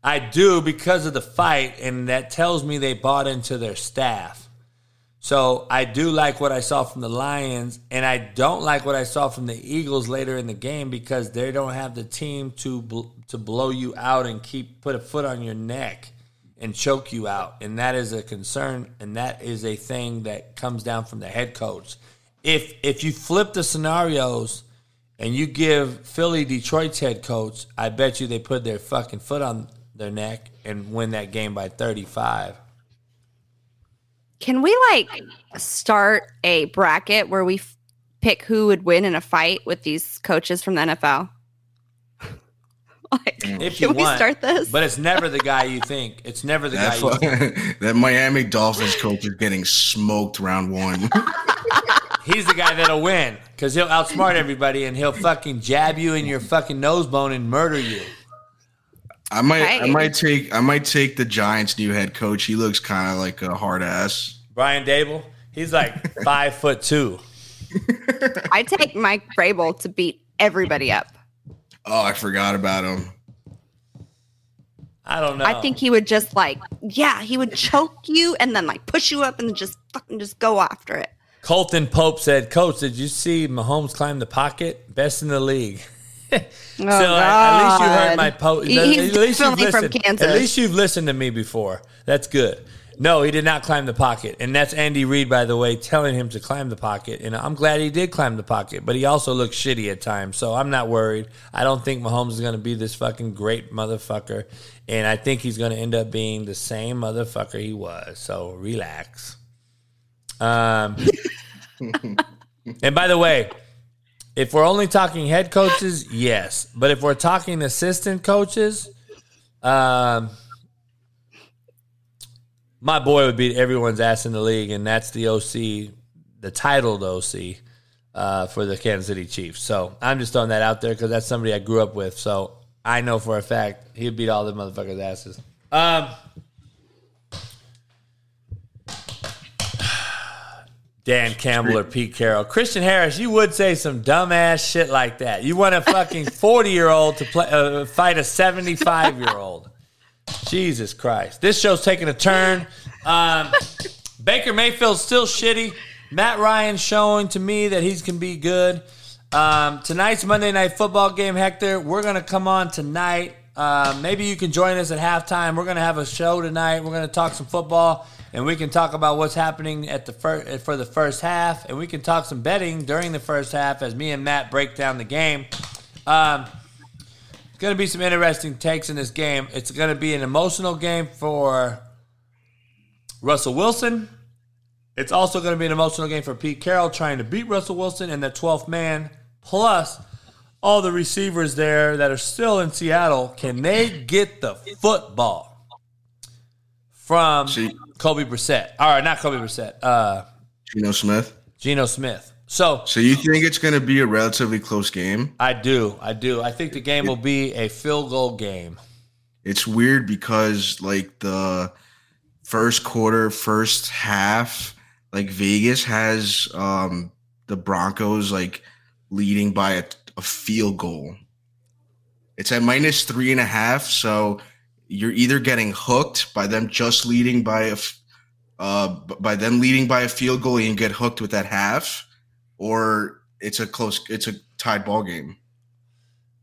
I do because of the fight, and that tells me they bought into their staff. So I do like what I saw from the Lions, and I don't like what I saw from the Eagles later in the game because they don't have the team to bl- to blow you out and keep put a foot on your neck and choke you out, and that is a concern, and that is a thing that comes down from the head coach. If if you flip the scenarios and you give Philly Detroit's head coach, I bet you they put their fucking foot on their neck and win that game by 35. Can we like start a bracket where we f- pick who would win in a fight with these coaches from the NFL? Mm. If Can you we want, start this? But it's never the guy you think. It's never the That, guy you think. that Miami Dolphins coach is getting smoked round one. He's the guy that'll win because he'll outsmart everybody and he'll fucking jab you in your fucking nose bone and murder you. I might, I might take, I might take the Giants' new head coach. He looks kind of like a hard ass. Brian Daboll, he's like five foot two. I take Mike Vrabel to beat everybody up. Oh, I forgot about him. I don't know. I think he would just like, yeah, he would choke you and then like push you up and just fucking just go after it. Colton Pope said, "Coach, did you see Mahomes climb the pocket? Best in the league." so Oh, at, at least you heard my post. He's at least you've from listened. Kansas. At least you've listened to me before. That's good. No, he did not climb the pocket, and that's Andy Reid, by the way, telling him to climb the pocket. And I'm glad he did climb the pocket, but he also looked shitty at times, so I'm not worried. I don't think Mahomes is going to be this fucking great motherfucker, and I think he's going to end up being the same motherfucker he was. So relax. Um, and by the way, if we're only talking head coaches, yes. But if we're talking assistant coaches, um, my boy would beat everyone's ass in the league, and that's the OC, the titled OC uh, for the Kansas City Chiefs. So I'm just throwing that out there because that's somebody I grew up with. So I know for a fact he'd beat all the motherfuckers' asses. Um, Dan Campbell or Pete Carroll. Christian Harris, you would say some dumbass shit like that. You want a fucking 40 year old to play, uh, fight a 75 year old. Jesus Christ. This show's taking a turn. Um, Baker Mayfield's still shitty. Matt Ryan showing to me that he's can be good. Um, tonight's Monday Night Football game, Hector. We're going to come on tonight. Uh, maybe you can join us at halftime. We're going to have a show tonight. We're going to talk some football, and we can talk about what's happening at the fir- for the first half, and we can talk some betting during the first half as me and Matt break down the game. Um, going to be some interesting takes in this game. It's going to be an emotional game for Russell Wilson. It's also going to be an emotional game for Pete Carroll trying to beat Russell Wilson and the 12th man, plus all the receivers there that are still in Seattle. Can they get the football from Kobe Brissett? All right, not Kobe Brissett. Uh, Geno Smith. Geno Smith. So, So you think it's going to be a relatively close game? I do. I do. I think the game will be a field goal game. It's weird because like the first quarter, first half, like Vegas has um the Broncos like leading by a, a field goal. It's at minus three and a half, so you're either getting hooked by them just leading by a uh by them leading by a field goal and you get hooked with that half, or it's a close it's a tied ball game.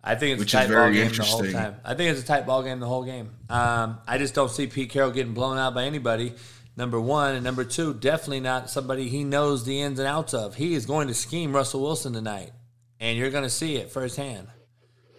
I think it's Which a tight ball game the whole time. I think it's a tight ball game the whole game. Um, I just don't see Pete Carroll getting blown out by anybody. Number one and number two, definitely not somebody he knows the ins and outs of. He is going to scheme Russell Wilson tonight, and you're going to see it firsthand.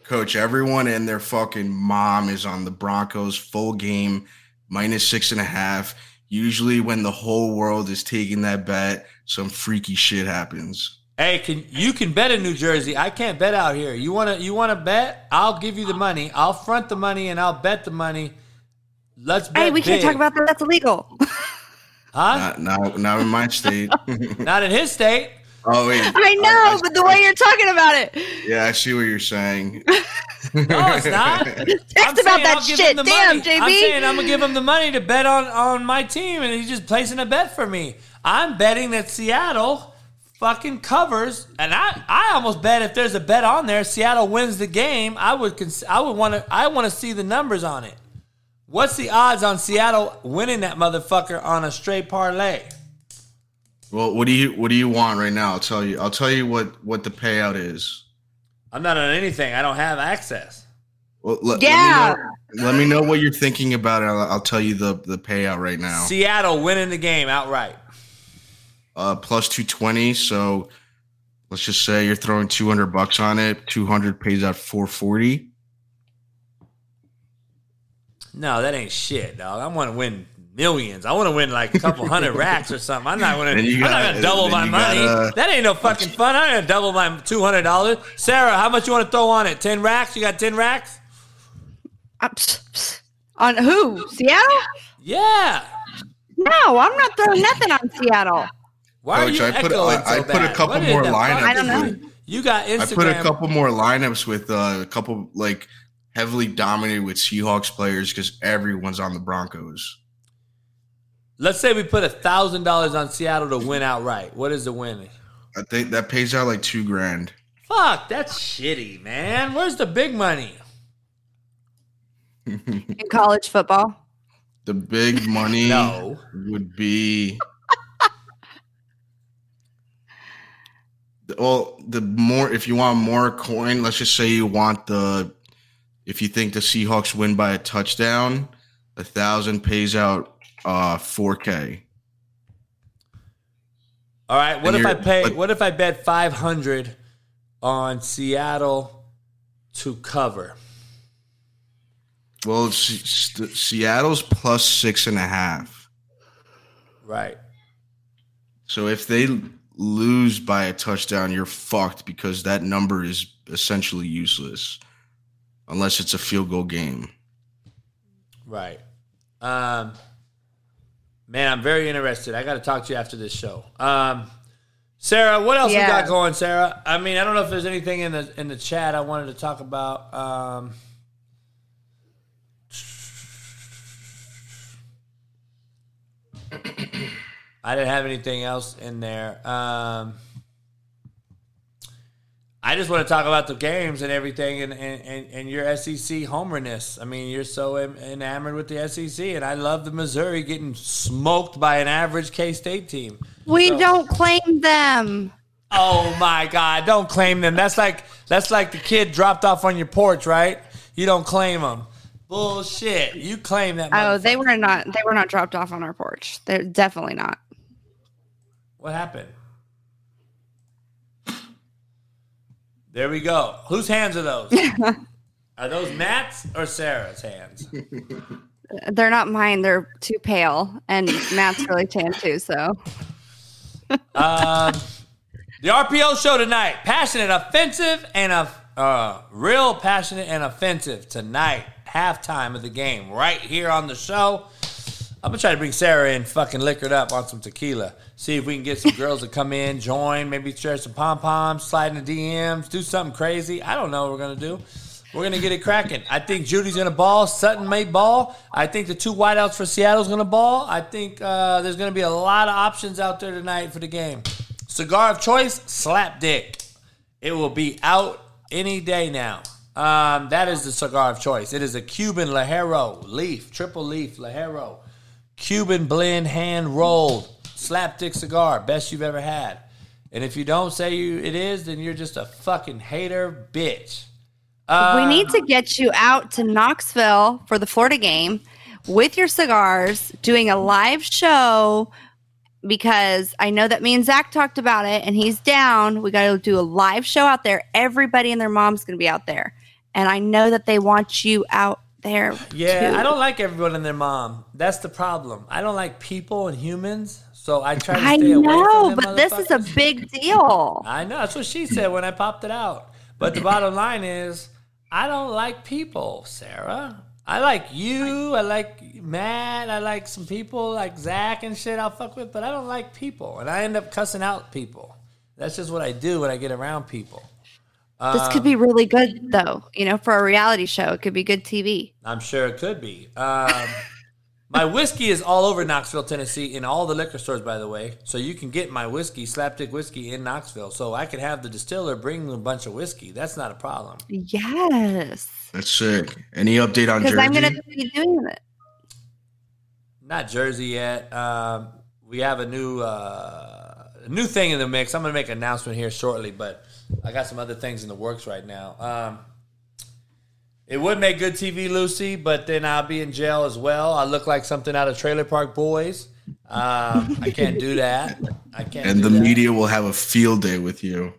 Coach, everyone and their fucking mom is on the Broncos full game, minus six and a half. Usually, when the whole world is taking that bet, some freaky shit happens. Hey, can you can bet in New Jersey? I can't bet out here. You wanna you wanna bet? I'll give you the money. I'll front the money and I'll bet the money. Let's bet. Hey, we can't big. talk about that. That's illegal. Huh? Not, not, not in my state. Not in his state. Oh wait, I know, but the way you're talking about it. yeah, I see what you're saying. No, it's not. Text about that shit. Damn, JB. I'm saying I'm gonna give him the money to bet on on my team, and he's just placing a bet for me. I'm betting that Seattle fucking covers, and I I almost bet if there's a bet on there, Seattle wins the game. I would cons- I would want to I want to see the numbers on it. What's the odds on Seattle winning that motherfucker on a straight parlay? Well, what do you what do you want right now? I'll tell you. I'll tell you what what the payout is. I'm not on anything. I don't have access. Well, let, Yeah. Let me, know, let me know what you're thinking about it. I'll, I'll tell you the the payout right now. Seattle winning the game outright. uh, plus 220. So let's just say you're throwing 200 bucks on it. 200 pays out 440. No, that ain't shit, dog. I want to win millions. I want to win like a couple hundred racks or something. I'm not gonna. I'm not gonna double my money. gotta- that ain't no fucking fun. I'm gonna double my two hundred dollars. Sarah, how much you want to throw on it? Ten racks? You got ten racks? Psst, psst. On who? Seattle? Yeah. No, I'm not throwing nothing on Seattle. Why Coach, are you I put- echoing I- so I put a couple more lineups. I don't know. You got Instagram. I put a couple more lineups with uh, a couple like heavily dominated with Seahawks players because everyone's on the Broncos. Let's say we put a thousand dollars on Seattle to win outright. What is the win? I think that pays out like two grand. Fuck, that's shitty, man. Where's the big money? In college football. The big money no. would be well, the more if you want more coin, let's just say you want the if you think the Seahawks win by a touchdown, a thousand pays out uh 4k. All right. What And if I pay? but- what if I bet five hundred on Seattle to cover? Well, Se- Se- Seattle's plus six and a half. Right. So if they lose by a touchdown, you're fucked because that number is essentially useless unless it's a field goal game. Right. Um, man, I'm very interested. I got to talk to you after this show. Um, Sarah, what else we got going, Sarah? I mean, I don't know if there's anything in the in the chat I wanted to talk about. Um, I didn't have anything else in there. Um, I just want to talk about the games and everything and, and, and, and your SEC homerness. I mean, you're so enamored with the SEC, and I love the Missouri getting smoked by an average K State team. We So- don't claim them. Oh my God! Don't claim them. That's like that's like the kid dropped off on your porch, right? You don't claim them. Bullshit. You claim that. Oh, they were not. They were not dropped off on our porch. They're definitely not. What happened? There we go. Whose hands are those? are those Matt's or Sarah's hands? They're not mine. They're too pale, and Matt's really tan too. So Um, the RPO show tonight. Passionate, offensive, and a uh, real passionate and offensive tonight. Halftime of the game, right here on the show. I'm gonna try to bring Sarah in, fucking liquored up on some tequila. See if we can get some girls to come in, join, maybe share some pom poms, slide in the DMs, do something crazy. I don't know what we're gonna do. We're gonna get it cracking. I think Jeudy's gonna ball. Sutton may ball. I think the two wideouts for Seattle's gonna ball. I think uh, there's gonna be a lot of options out there tonight for the game. Cigar of choice, slap dick. It will be out any day now. Um, that is the cigar of choice. It is a Cuban Ligero leaf, triple leaf Ligero, Cuban blend hand rolled slapdick cigar, best you've ever had. And if you don't say you it is, then you're just a fucking hater bitch. we Um, need to get you out to Knoxville for the Florida game with your cigars, doing a live show because I know that me and Zach talked about it and he's down. We got to do a live show out there. Everybody and their mom's going to be out there. And I know that they want you out there. Yeah, too. I don't like everyone and their mom. That's the problem. I don't like people and humans, so I try to I stay away know, from them but this is a big deal. I know. That's what she said when I popped it out. But the bottom line is, I don't like people, Sarah. I like you. I like Matt. I like some people like Zach and shit I'll fuck with, but I don't like people. And I end up cussing out people. That's just what I do when I get around people. This Um, could be really good, though. You know, for a reality show, it could be good TV. I'm sure it could be. Um, my whiskey is all over Knoxville, Tennessee, in all the liquor stores, by the way. So you can get my whiskey, Slapdick Whiskey, in Knoxville. So I could have the distiller bring a bunch of whiskey. That's not a problem. Yes, That's sick. Any update on because Jersey? I'm going to be doing it. Not Jersey yet. Um, we have a new uh, a new thing in the mix. I'm gonna make an announcement here shortly, but I got some other things in the works right now. Um, it would make good TV, Lucy, but then I'll be in jail as well. I look like something out of Trailer Park Boys. Um, I can't do that. I can't. and do the that. media will have a field day with you.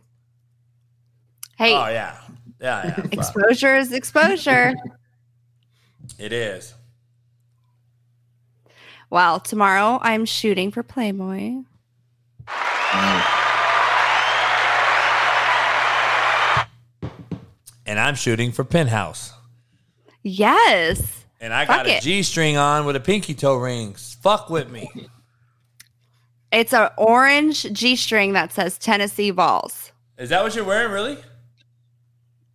Hey, Oh yeah, yeah, yeah. exposure is exposure. it is. well, tomorrow I'm shooting for Playboy. And I'm shooting for Penthouse. Yes. And I Fuck got a it. G string on with a pinky toe ring. Fuck with me. It's an orange G string that says Tennessee Balls. Is that what you're wearing, really?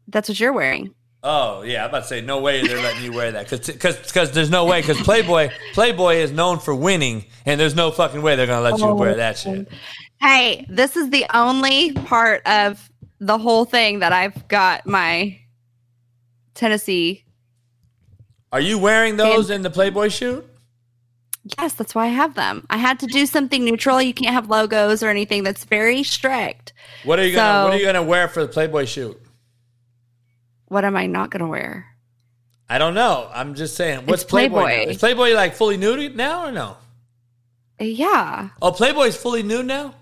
That's what you're wearing. Oh yeah, I'm about to say no way they're letting you wear that because because there's no way because Playboy Playboy is known for winning and there's no fucking way they're gonna let you wear that shit. Hey, this is the only part of the whole thing that I've got my Tennessee. Are you wearing those in the Playboy shoot? Yes, that's why I have them. I had to do something neutral. You can't have logos or anything that's very strict. What are you gonna What are you gonna wear for the Playboy shoot? What am I not going to wear? I don't know. I'm just saying. What's It's Playboy? Playboy. Is Playboy like fully nude now or no? Yeah, Oh, Playboy's fully nude now.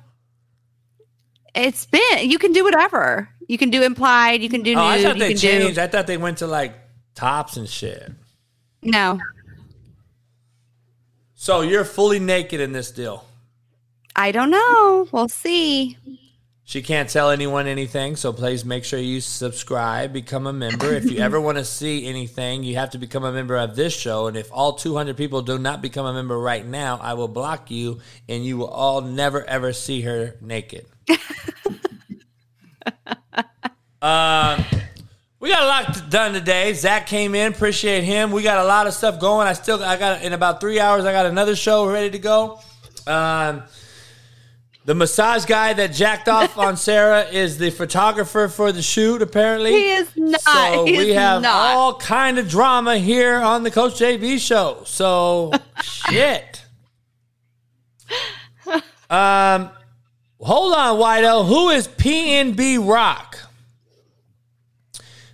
It's been. You can do whatever. You can do implied. You can do nude. oh, I thought they changed. do I thought they went to like tops and shit. no. So you're fully naked in this deal. I don't know. We'll see. She can't tell anyone anything, so please make sure you subscribe, become a member. If you ever want to see anything, you have to become a member of this show. And if all 200 people do not become a member right now, I will block you and you will all never ever see her naked. Um, we got a lot done today. Zach came in, appreciate him. We got a lot of stuff going. I still, I got in about three hours. I got another show ready to go. Um, the massage guy that jacked off on Sarah is the photographer for the shoot. Apparently, He is not. So He we have not. all kind of drama here on the Coach JB show. So shit. Um, hold on, Wido. Who is PNB Rock?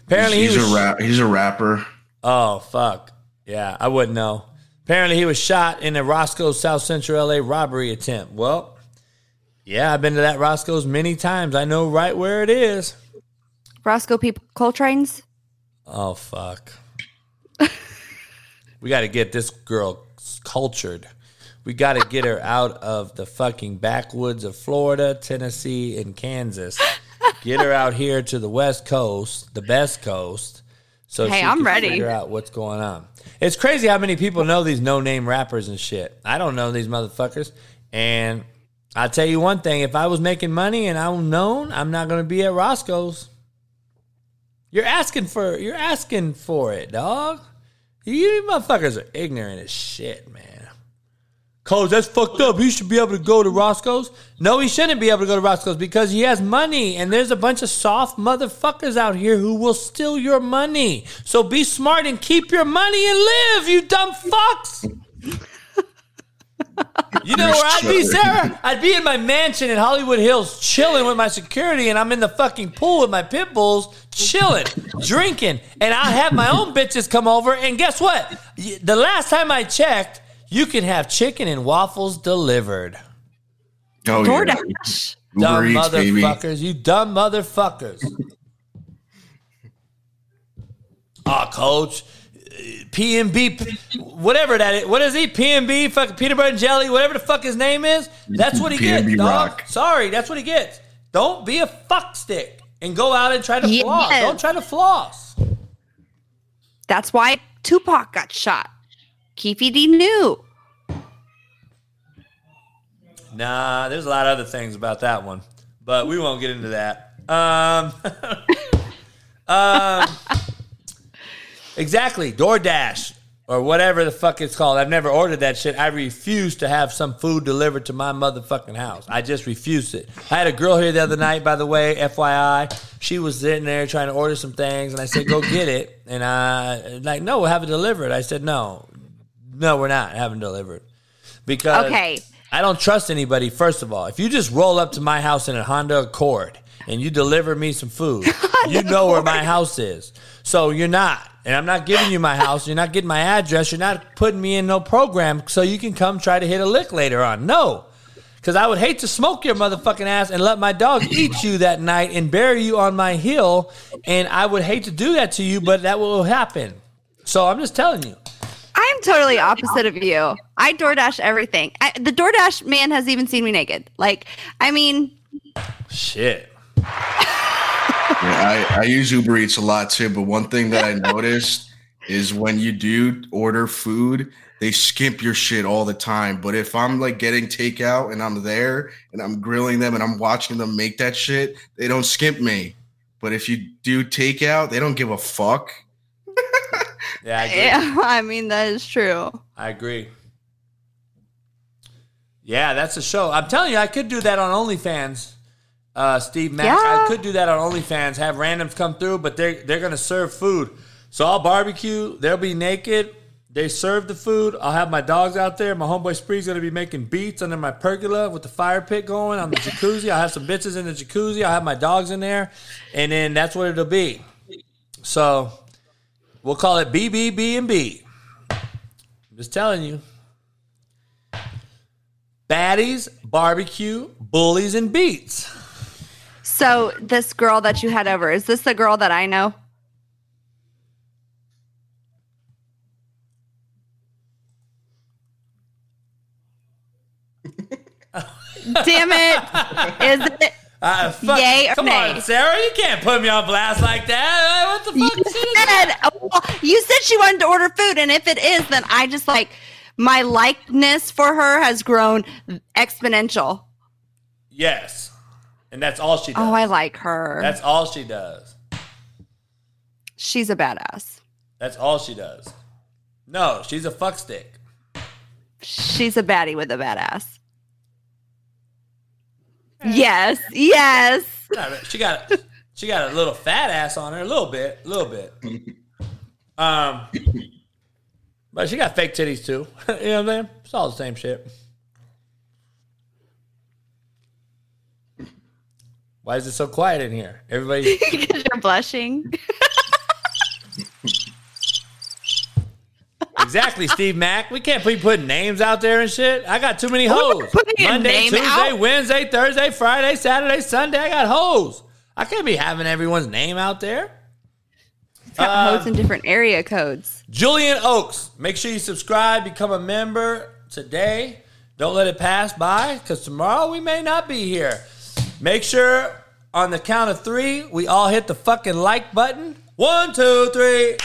Apparently, he's, he was a rap. He's a rapper. Oh fuck. Yeah, I wouldn't know. Apparently he was shot in a Roscoe's South Central LA robbery attempt. Well, yeah, I've been to that Roscoe's many times. I know right where it is. Roscoe people Coltrane's. Oh fuck. we got to get this girl cultured. We got to get her out of the fucking backwoods of Florida, Tennessee, and Kansas. Get her out here to the West Coast, the best coast, so Hey, she I'm can ready. figure out what's going on. It's crazy how many people know these no-name rappers and shit. I don't know these motherfuckers, and I'll tell you one thing: if I was making money and I'm known, I'm not going to be at Roscoe's. You're asking for you're asking for it, dog. You motherfuckers are ignorant as shit, man. Coach, that's fucked up. He should be able to go to Roscoe's. No, he shouldn't be able to go to Roscoe's because he has money, and there's a bunch of soft motherfuckers out here who will steal your money. So be smart and keep your money and live, you dumb fucks. You know where I'd be, Sarah? I'd be in my mansion in Hollywood Hills, chilling with my security, and I'm in the fucking pool with my pit bulls, chilling, drinking, and I have my own bitches come over. And guess what? The last time I checked, you can have chicken and waffles delivered. Oh DoorDash. yeah. Dumb Uber Eats, motherfuckers, you dumb motherfuckers. Ah, coach. PNB, whatever that is. What is he? PNB, fucking peanut butter and jelly, whatever the fuck his name is. That's what he PNB gets, dog. Rock. Sorry, that's what he gets. Don't be a fuck stick and go out and try to floss. Don't try to floss. That's why Tupac got shot. Keefe D knew. Nah, there's a lot of other things about that one, but we won't get into that. Um, um, exactly. DoorDash or whatever the fuck it's called. I've never ordered that shit. I refuse to have some food delivered to my motherfucking house. I just refuse it. I had a girl here the other night, by the way, FYI. She was sitting there trying to order some things, and I said, "Go get it." And I like, "No, we'll have it delivered." I said, "No, no, we're not having delivered." Because Okay. I don't trust anybody. First of all, if you just roll up to my house in a Honda Accord and you deliver me some food, you know where my house is. So you're not, and I'm not giving you my house. You're not getting my address. You're not putting me in no program so you can come try to hit a lick later on. No, because I would hate to smoke your motherfucking ass and let my dog eat you that night and bury you on my hill. And I would hate to do that to you, but that will happen. So I'm just telling you. I'm totally opposite of you. I DoorDash everything. I, the DoorDash man has even seen me naked. Like, I mean, Shit. Yeah, I, I use Uber Eats a lot too, but one thing that I noticed is when you do order food, they skimp your shit all the time. But if I'm like getting takeout and I'm there and I'm grilling them and I'm watching them make that shit, they don't skimp me. But if you do takeout, they don't give a fuck. Yeah, I agree. yeah, I mean that is true. I agree. Yeah, that's a show. I'm telling you, I could do that on OnlyFans. Uh, Steve Max, I could do that on OnlyFans. Have randoms come through, but they're they're gonna serve food. So I'll barbecue. They'll be naked, They serve the food. I'll have my dogs out there. My homeboy Spree's gonna be making beats under my pergola with the fire pit going on the jacuzzi. I'll have some bitches in the jacuzzi. I'll have my dogs in there, and then that's what it'll be. So we'll call it BBB and B. Just telling you. Baddies, barbecue, bullies, and beats. So this girl that you had over, is this the girl that I know? Damn it. Is it Uh, fuck- Yay come nay? on, Sarah. You can't put me on blast like that. Uh, What the fuck? you said, well, you said she wanted to order food, and if it is, then I just like my likeness for her has grown exponential. Yes. And that's all she does. Oh, I like her. That's all she does. She's a badass. That's all she does. No, she's a fuck stick. She's a baddie with a badass. Yes, yes. She got she got a little fat ass on her, a little bit, a little bit. Um, but she got fake titties too. you know what I'm saying? It's all the same shit. Why is it so quiet in here? Everybody. Because you're blushing. Exactly, Steve Mack. We can't be putting names out there and shit. I got too many hoes. Monday, Tuesday, out. Wednesday, Thursday, Friday, Saturday, Sunday. I got hoes. I can't be having everyone's name out there. Got uh, hoes in different area codes. Julian Oaks. Make sure you subscribe, become a member today. Don't let it pass by because tomorrow we may not be here. Make sure on the count of three, we all hit the fucking like button. One, two, three.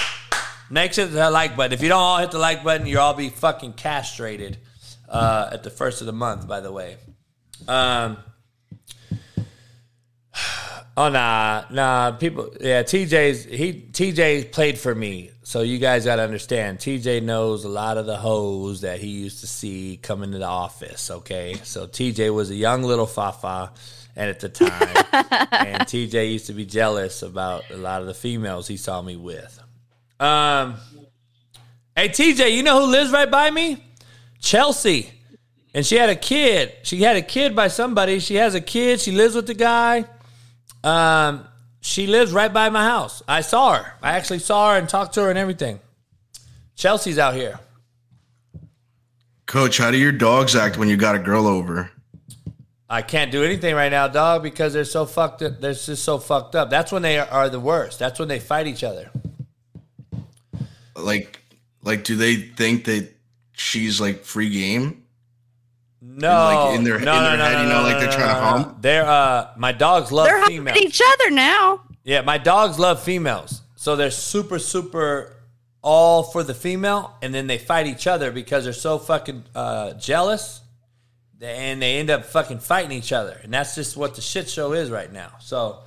Make sure the like button. If you don't all hit the like button, you'll all be fucking castrated uh, at the first of the month, by the way. Um, Oh nah, nah. People, yeah. TJ's he TJ played for me, so you guys got to understand. TJ knows a lot of the hoes that he used to see coming to the office. Okay, so TJ was a young little fafa, and at the time, and TJ used to be jealous about a lot of the females he saw me with. Um, hey TJ, you know who lives right by me? Chelsea, and she had a kid. She had a kid by somebody. She has a kid. She lives with the guy. Um, she lives right by my house. I saw her. I actually saw her and talked to her and everything. Chelsea's out here. Coach, how do your dogs act when you got a girl over? I can't do anything right now, dog, because they're so fucked up. They're just so fucked up. That's when they are the worst. That's when they fight each other. Like, like, do they think that she's like free game? No, like in their- no, in their no, head, no, you know, no, like they're no, trying to no, no. hump? They're uh, my dogs love They're humping females. each other now. Yeah, my dogs love females. So they're super, super all for the female, and then they fight each other because they're so fucking uh, jealous, and they end up fucking fighting each other. And that's just what the shit show is right now. So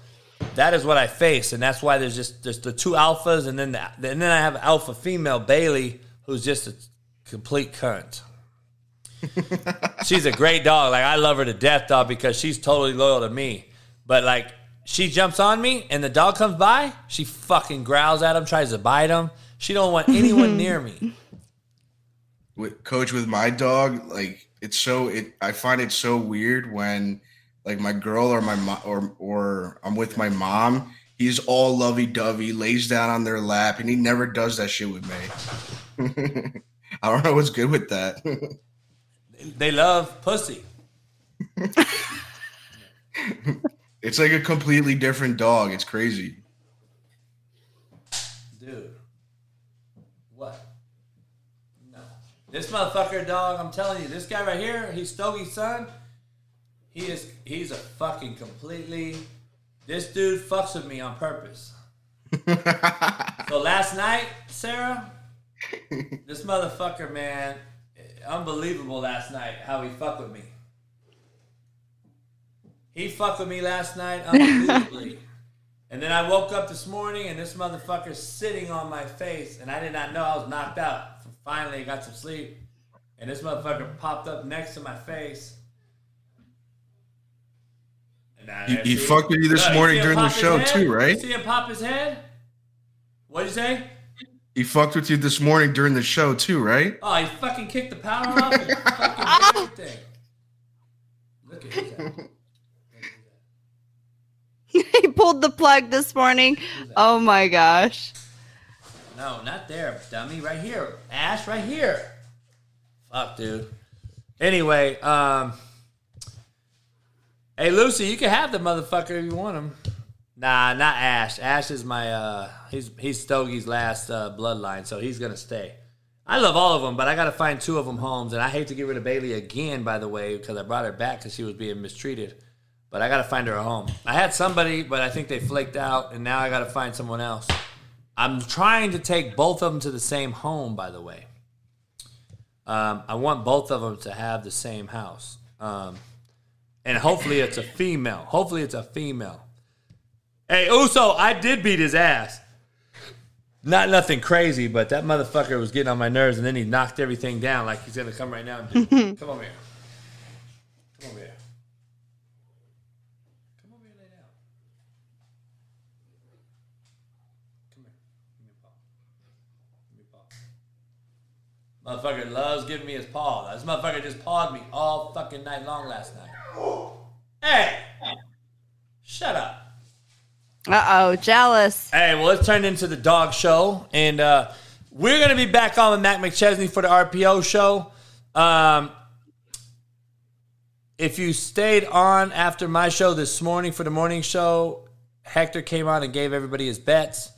that is what I face, and that's why there's just there's the two alphas, and then the, and then I have alpha female Bailey, who's just a complete cunt. she's a great dog. Like I love her to death, dog, because she's totally loyal to me. But like she jumps on me and the dog comes by, she fucking growls at him, tries to bite him. She don't want anyone near me. with coach with my dog like it's so it i find it so weird when like my girl or my mom or or i'm with my mom he's all lovey-dovey lays down on their lap and he never does that shit with me i don't know what's good with that They love pussy. it's like a completely different dog it's crazy Dude. What? No. This motherfucker dog, I'm telling you, this guy right here, he's Stogie's son. He is he's a fucking completely this dude fucks with me on purpose. so last night, Sarah, this motherfucker, man, unbelievable last night how he fucked with me. He fucked with me last night unbelievably. and then I woke up this morning and this motherfucker's sitting on my face and I did not know I was knocked out. Finally, I got some sleep. And this motherfucker popped up next to my face. And I- He- he fucked with you this Look, morning see him during the show head? too, right? You see him pop his head? What'd you say? He fucked with you this morning during the show too, right? Oh, he fucking kicked the power off and fucking everything. Look at his he pulled the plug this morning. Oh my gosh. No, not there, dummy. Right here. Ash, right here. Fuck, dude. Anyway, um, hey Lucy, you can have the motherfucker if you want him. Nah, not Ash. Ash is my uh, he's he's Stogie's last uh, bloodline, so he's gonna stay. I love all of them, but I gotta find two of them homes, and I hate to get rid of Bailey again, by the way, because I brought her back because she was being mistreated. But I gotta find her a home. I had somebody, but I think they flaked out, and now I gotta find someone else. I'm trying to take both of them to the same home, by the way. Um, I want both of them to have the same house. Um, and hopefully it's a female. Hopefully it's a female. Hey, Uso, I did beat his ass. Not nothing crazy, but that motherfucker was getting on my nerves, and then he knocked everything down like he's gonna come right now. And do come over here. Come over here. Come over here, and lay down. Come here. Give me a paw. Give me a paw. Motherfucker loves giving me his paw. This motherfucker just pawed me all fucking night long last night. Hey! Shut up. Uh oh, jealous. Hey, well, it's turned into the dog show, and uh, we're gonna be back on with Matt McChesney for the RPO show. Um, if you stayed on after my show this morning for the morning show, Hector came on and gave everybody his bets.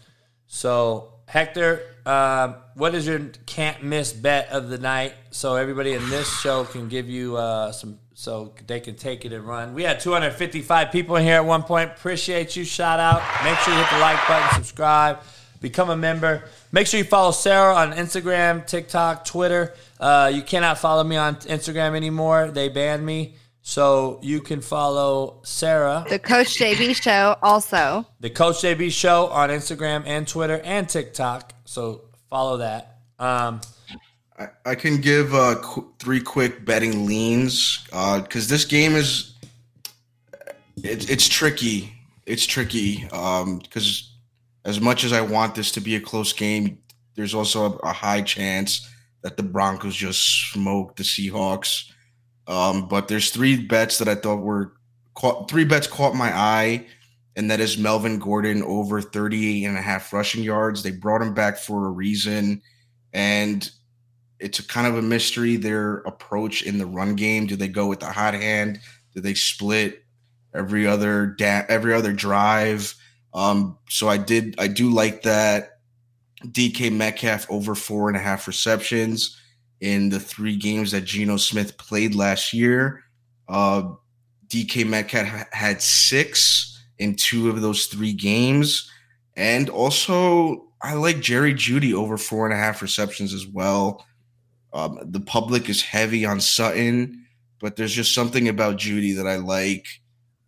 So, Hector, um, what is your can't miss bet of the night? So everybody in this show can give you uh, some, so they can take it and run. We had 255 people in here at one point. Appreciate you. Shout out. Make sure you hit the like button, subscribe, become a member. Make sure you follow Sarah on Instagram, TikTok, Twitter. Uh, you cannot follow me on Instagram anymore. They banned me. So you can follow Sarah, The Coach JB show also. the Coach JB Show on Instagram and Twitter and TikTok. So follow that. Um, I, can give uh, qu- three quick betting leans because this game is it, it's tricky. It's tricky because as much as I want this to be a close game, there's also a, a high chance that the Broncos just smoke the Seahawks. Um, but there's three bets that I thought were caught, three bets caught my eye, and that is Melvin Gordon over 38 and a half rushing yards. They brought him back for a reason, and it's a kind of a mystery their approach in the run game. Do they go with the hot hand? Do they split every other da- every other drive? Um, so I did I do like that. DK Metcalf over four and a half receptions in the three games that Geno Smith played last year. Uh, DK Metcalf ha- had six in two of those three games. And also, I like Jerry Jeudy over four and a half receptions as well. Um, the public is heavy on Sutton, but there's just something about Jeudy that I like.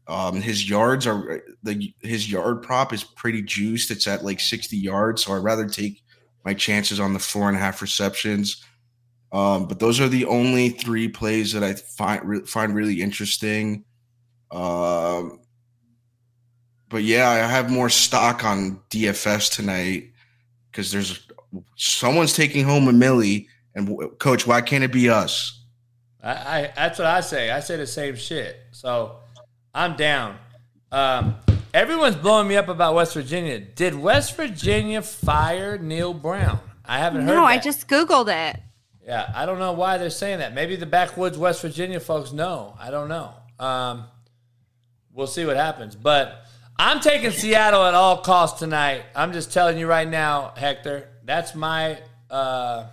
Um, his yards are the his yard prop is pretty juiced. It's at like 60 yards, so I'd rather take my chances on the four and a half receptions. Um, but those are the only three plays that I find re- find really interesting. Um, but yeah, I have more stock on DFS tonight because there's someone's taking home a millie. And w- coach, why can't it be us? I, I that's what I say. I say the same shit. So I'm down. Um, everyone's blowing me up about West Virginia. Did West Virginia fire Neal Brown? I haven't heard. No, I just Googled it. Yeah, I don't know why they're saying that. Maybe the backwoods West Virginia folks know. I don't know. Um, we'll see what happens. But I'm taking Seattle at all costs tonight. I'm just telling you right now, Hector. That's my. Uh,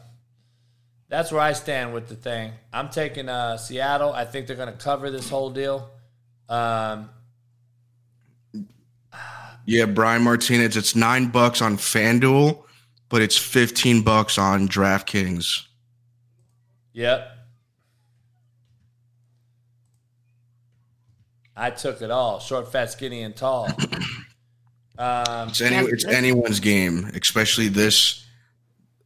that's where I stand with the thing. I'm taking uh, Seattle. I think they're going to cover this whole deal. Um, Yeah, Brian Martinez. It's nine bucks on FanDuel, but it's fifteen bucks on DraftKings. Yep. I took it all. Short, fat, skinny, and tall. Um, It's any, it's anyone's game, especially this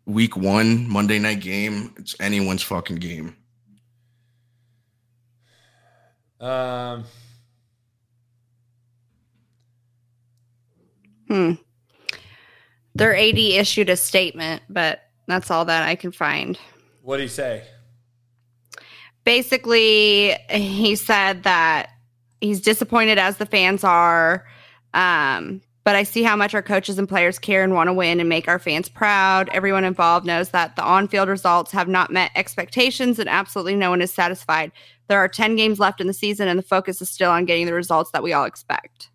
week one Monday night game. It's anyone's fucking game. um, Hmm. Their AD issued a statement, but that's all that I can find. What do you say? Basically, he said that he's disappointed as the fans are. Um, but I see how much our coaches and players care and want to win and make our fans proud. Everyone involved knows that the on field results have not met expectations and absolutely no one is satisfied. There are 10 games left in the season and the focus is still on getting the results that we all expect.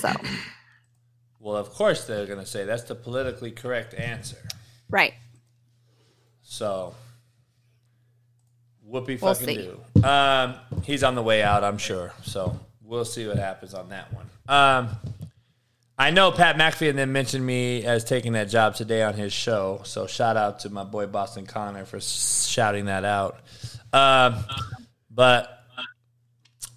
So, Well, of course they're going to say that's the politically correct answer. right. So, whoopee We'll fucking see. do. Um, he's on the way out, I'm sure. So we'll see what happens on that one. Um, I know Pat McAfee and then mentioned me as taking that job today on his show. So shout out to my boy Boston Connor for shouting that out. Um, but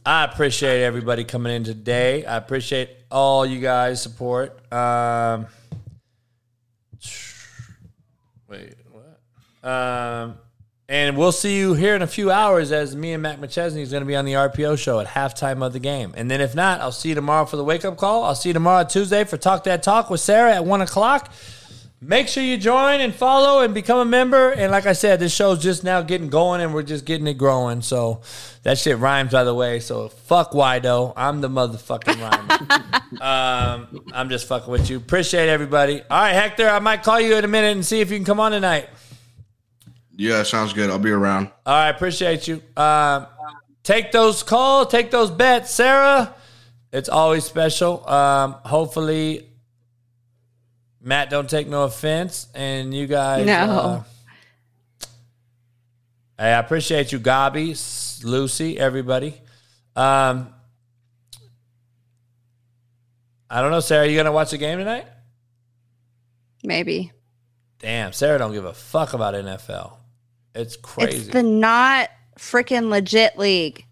I appreciate everybody coming in today. I appreciate all you guys' support. Um, wait, what? Um, and we'll see you here in a few hours as me and Matt McChesney is going to be on the RPO show at halftime of the game. And then if not, I'll see you tomorrow for the wake up call. I'll see you tomorrow Tuesday for Talk That Talk with Sarah at one o'clock. Make sure you join and follow and become a member. And like I said, this show's just now getting going and we're just getting it growing. So that shit rhymes, by the way. So fuck Wido. I'm the motherfucking rhymer. um, I'm just fucking with you. Appreciate everybody. All right, Hector, I might call you in a minute and see if you can come on tonight. Yeah, sounds good. I'll be around. All right, appreciate you. Um, take those calls, take those bets, Sarah. It's always special. Um, hopefully, Matt don't take no offense, and you guys. No. uh, hey, I appreciate you, Gabi, Lucy, everybody. Um, I don't know, Sarah. You gonna watch the game tonight? Maybe. Damn, Sarah don't give a fuck about NFL. It's crazy. It's the not freaking legit league.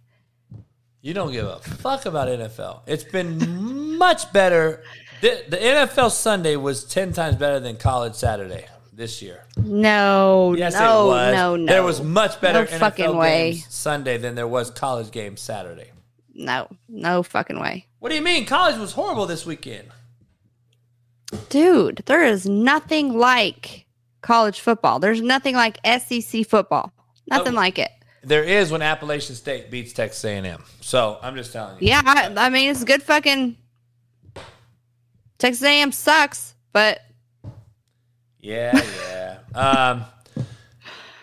You don't give a fuck about NFL. It's been much better. The, the NFL Sunday was 10 times better than college Saturday this year. No, Yes, no, it was. no, no. There was much better No NFL fucking way. games Sunday than there was college games Saturday. No, no fucking way. What do you mean? College was horrible this weekend. Dude, there is nothing like college football. There's nothing like SEC football. Nothing Oh. like it. There is when Appalachian State beats Texas A&M. So I'm just telling you. Yeah, I, I mean it's good fucking Texas A&M sucks, but Yeah, yeah. um,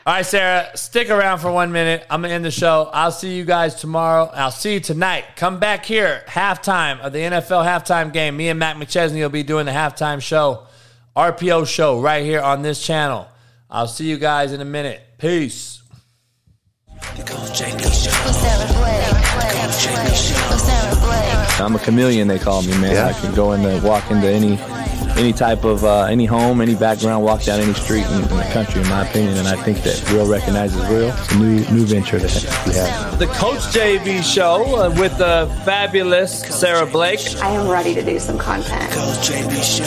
all right, Sarah, stick around for one minute. I'm gonna end the show. I'll see you guys tomorrow. I'll see you tonight. Come back here, halftime of the NFL halftime game. Me and Matt McChesney will be doing the halftime show, RPO show, right here on this channel. I'll see you guys in a minute. Peace. I'm a chameleon, they call me, man. I can go in and walk into any any type of uh, any home, any background, walk down any street in, in the country, in my opinion. And I think that real recognizes real. It's a new new venture that we have. The Coach JV show uh, with the fabulous Sarah Blake. I am ready to do some content. Coach JV Show.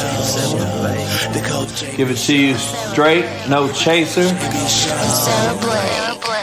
The Coach JV Give it to you straight, no chaser. Sarah Blake.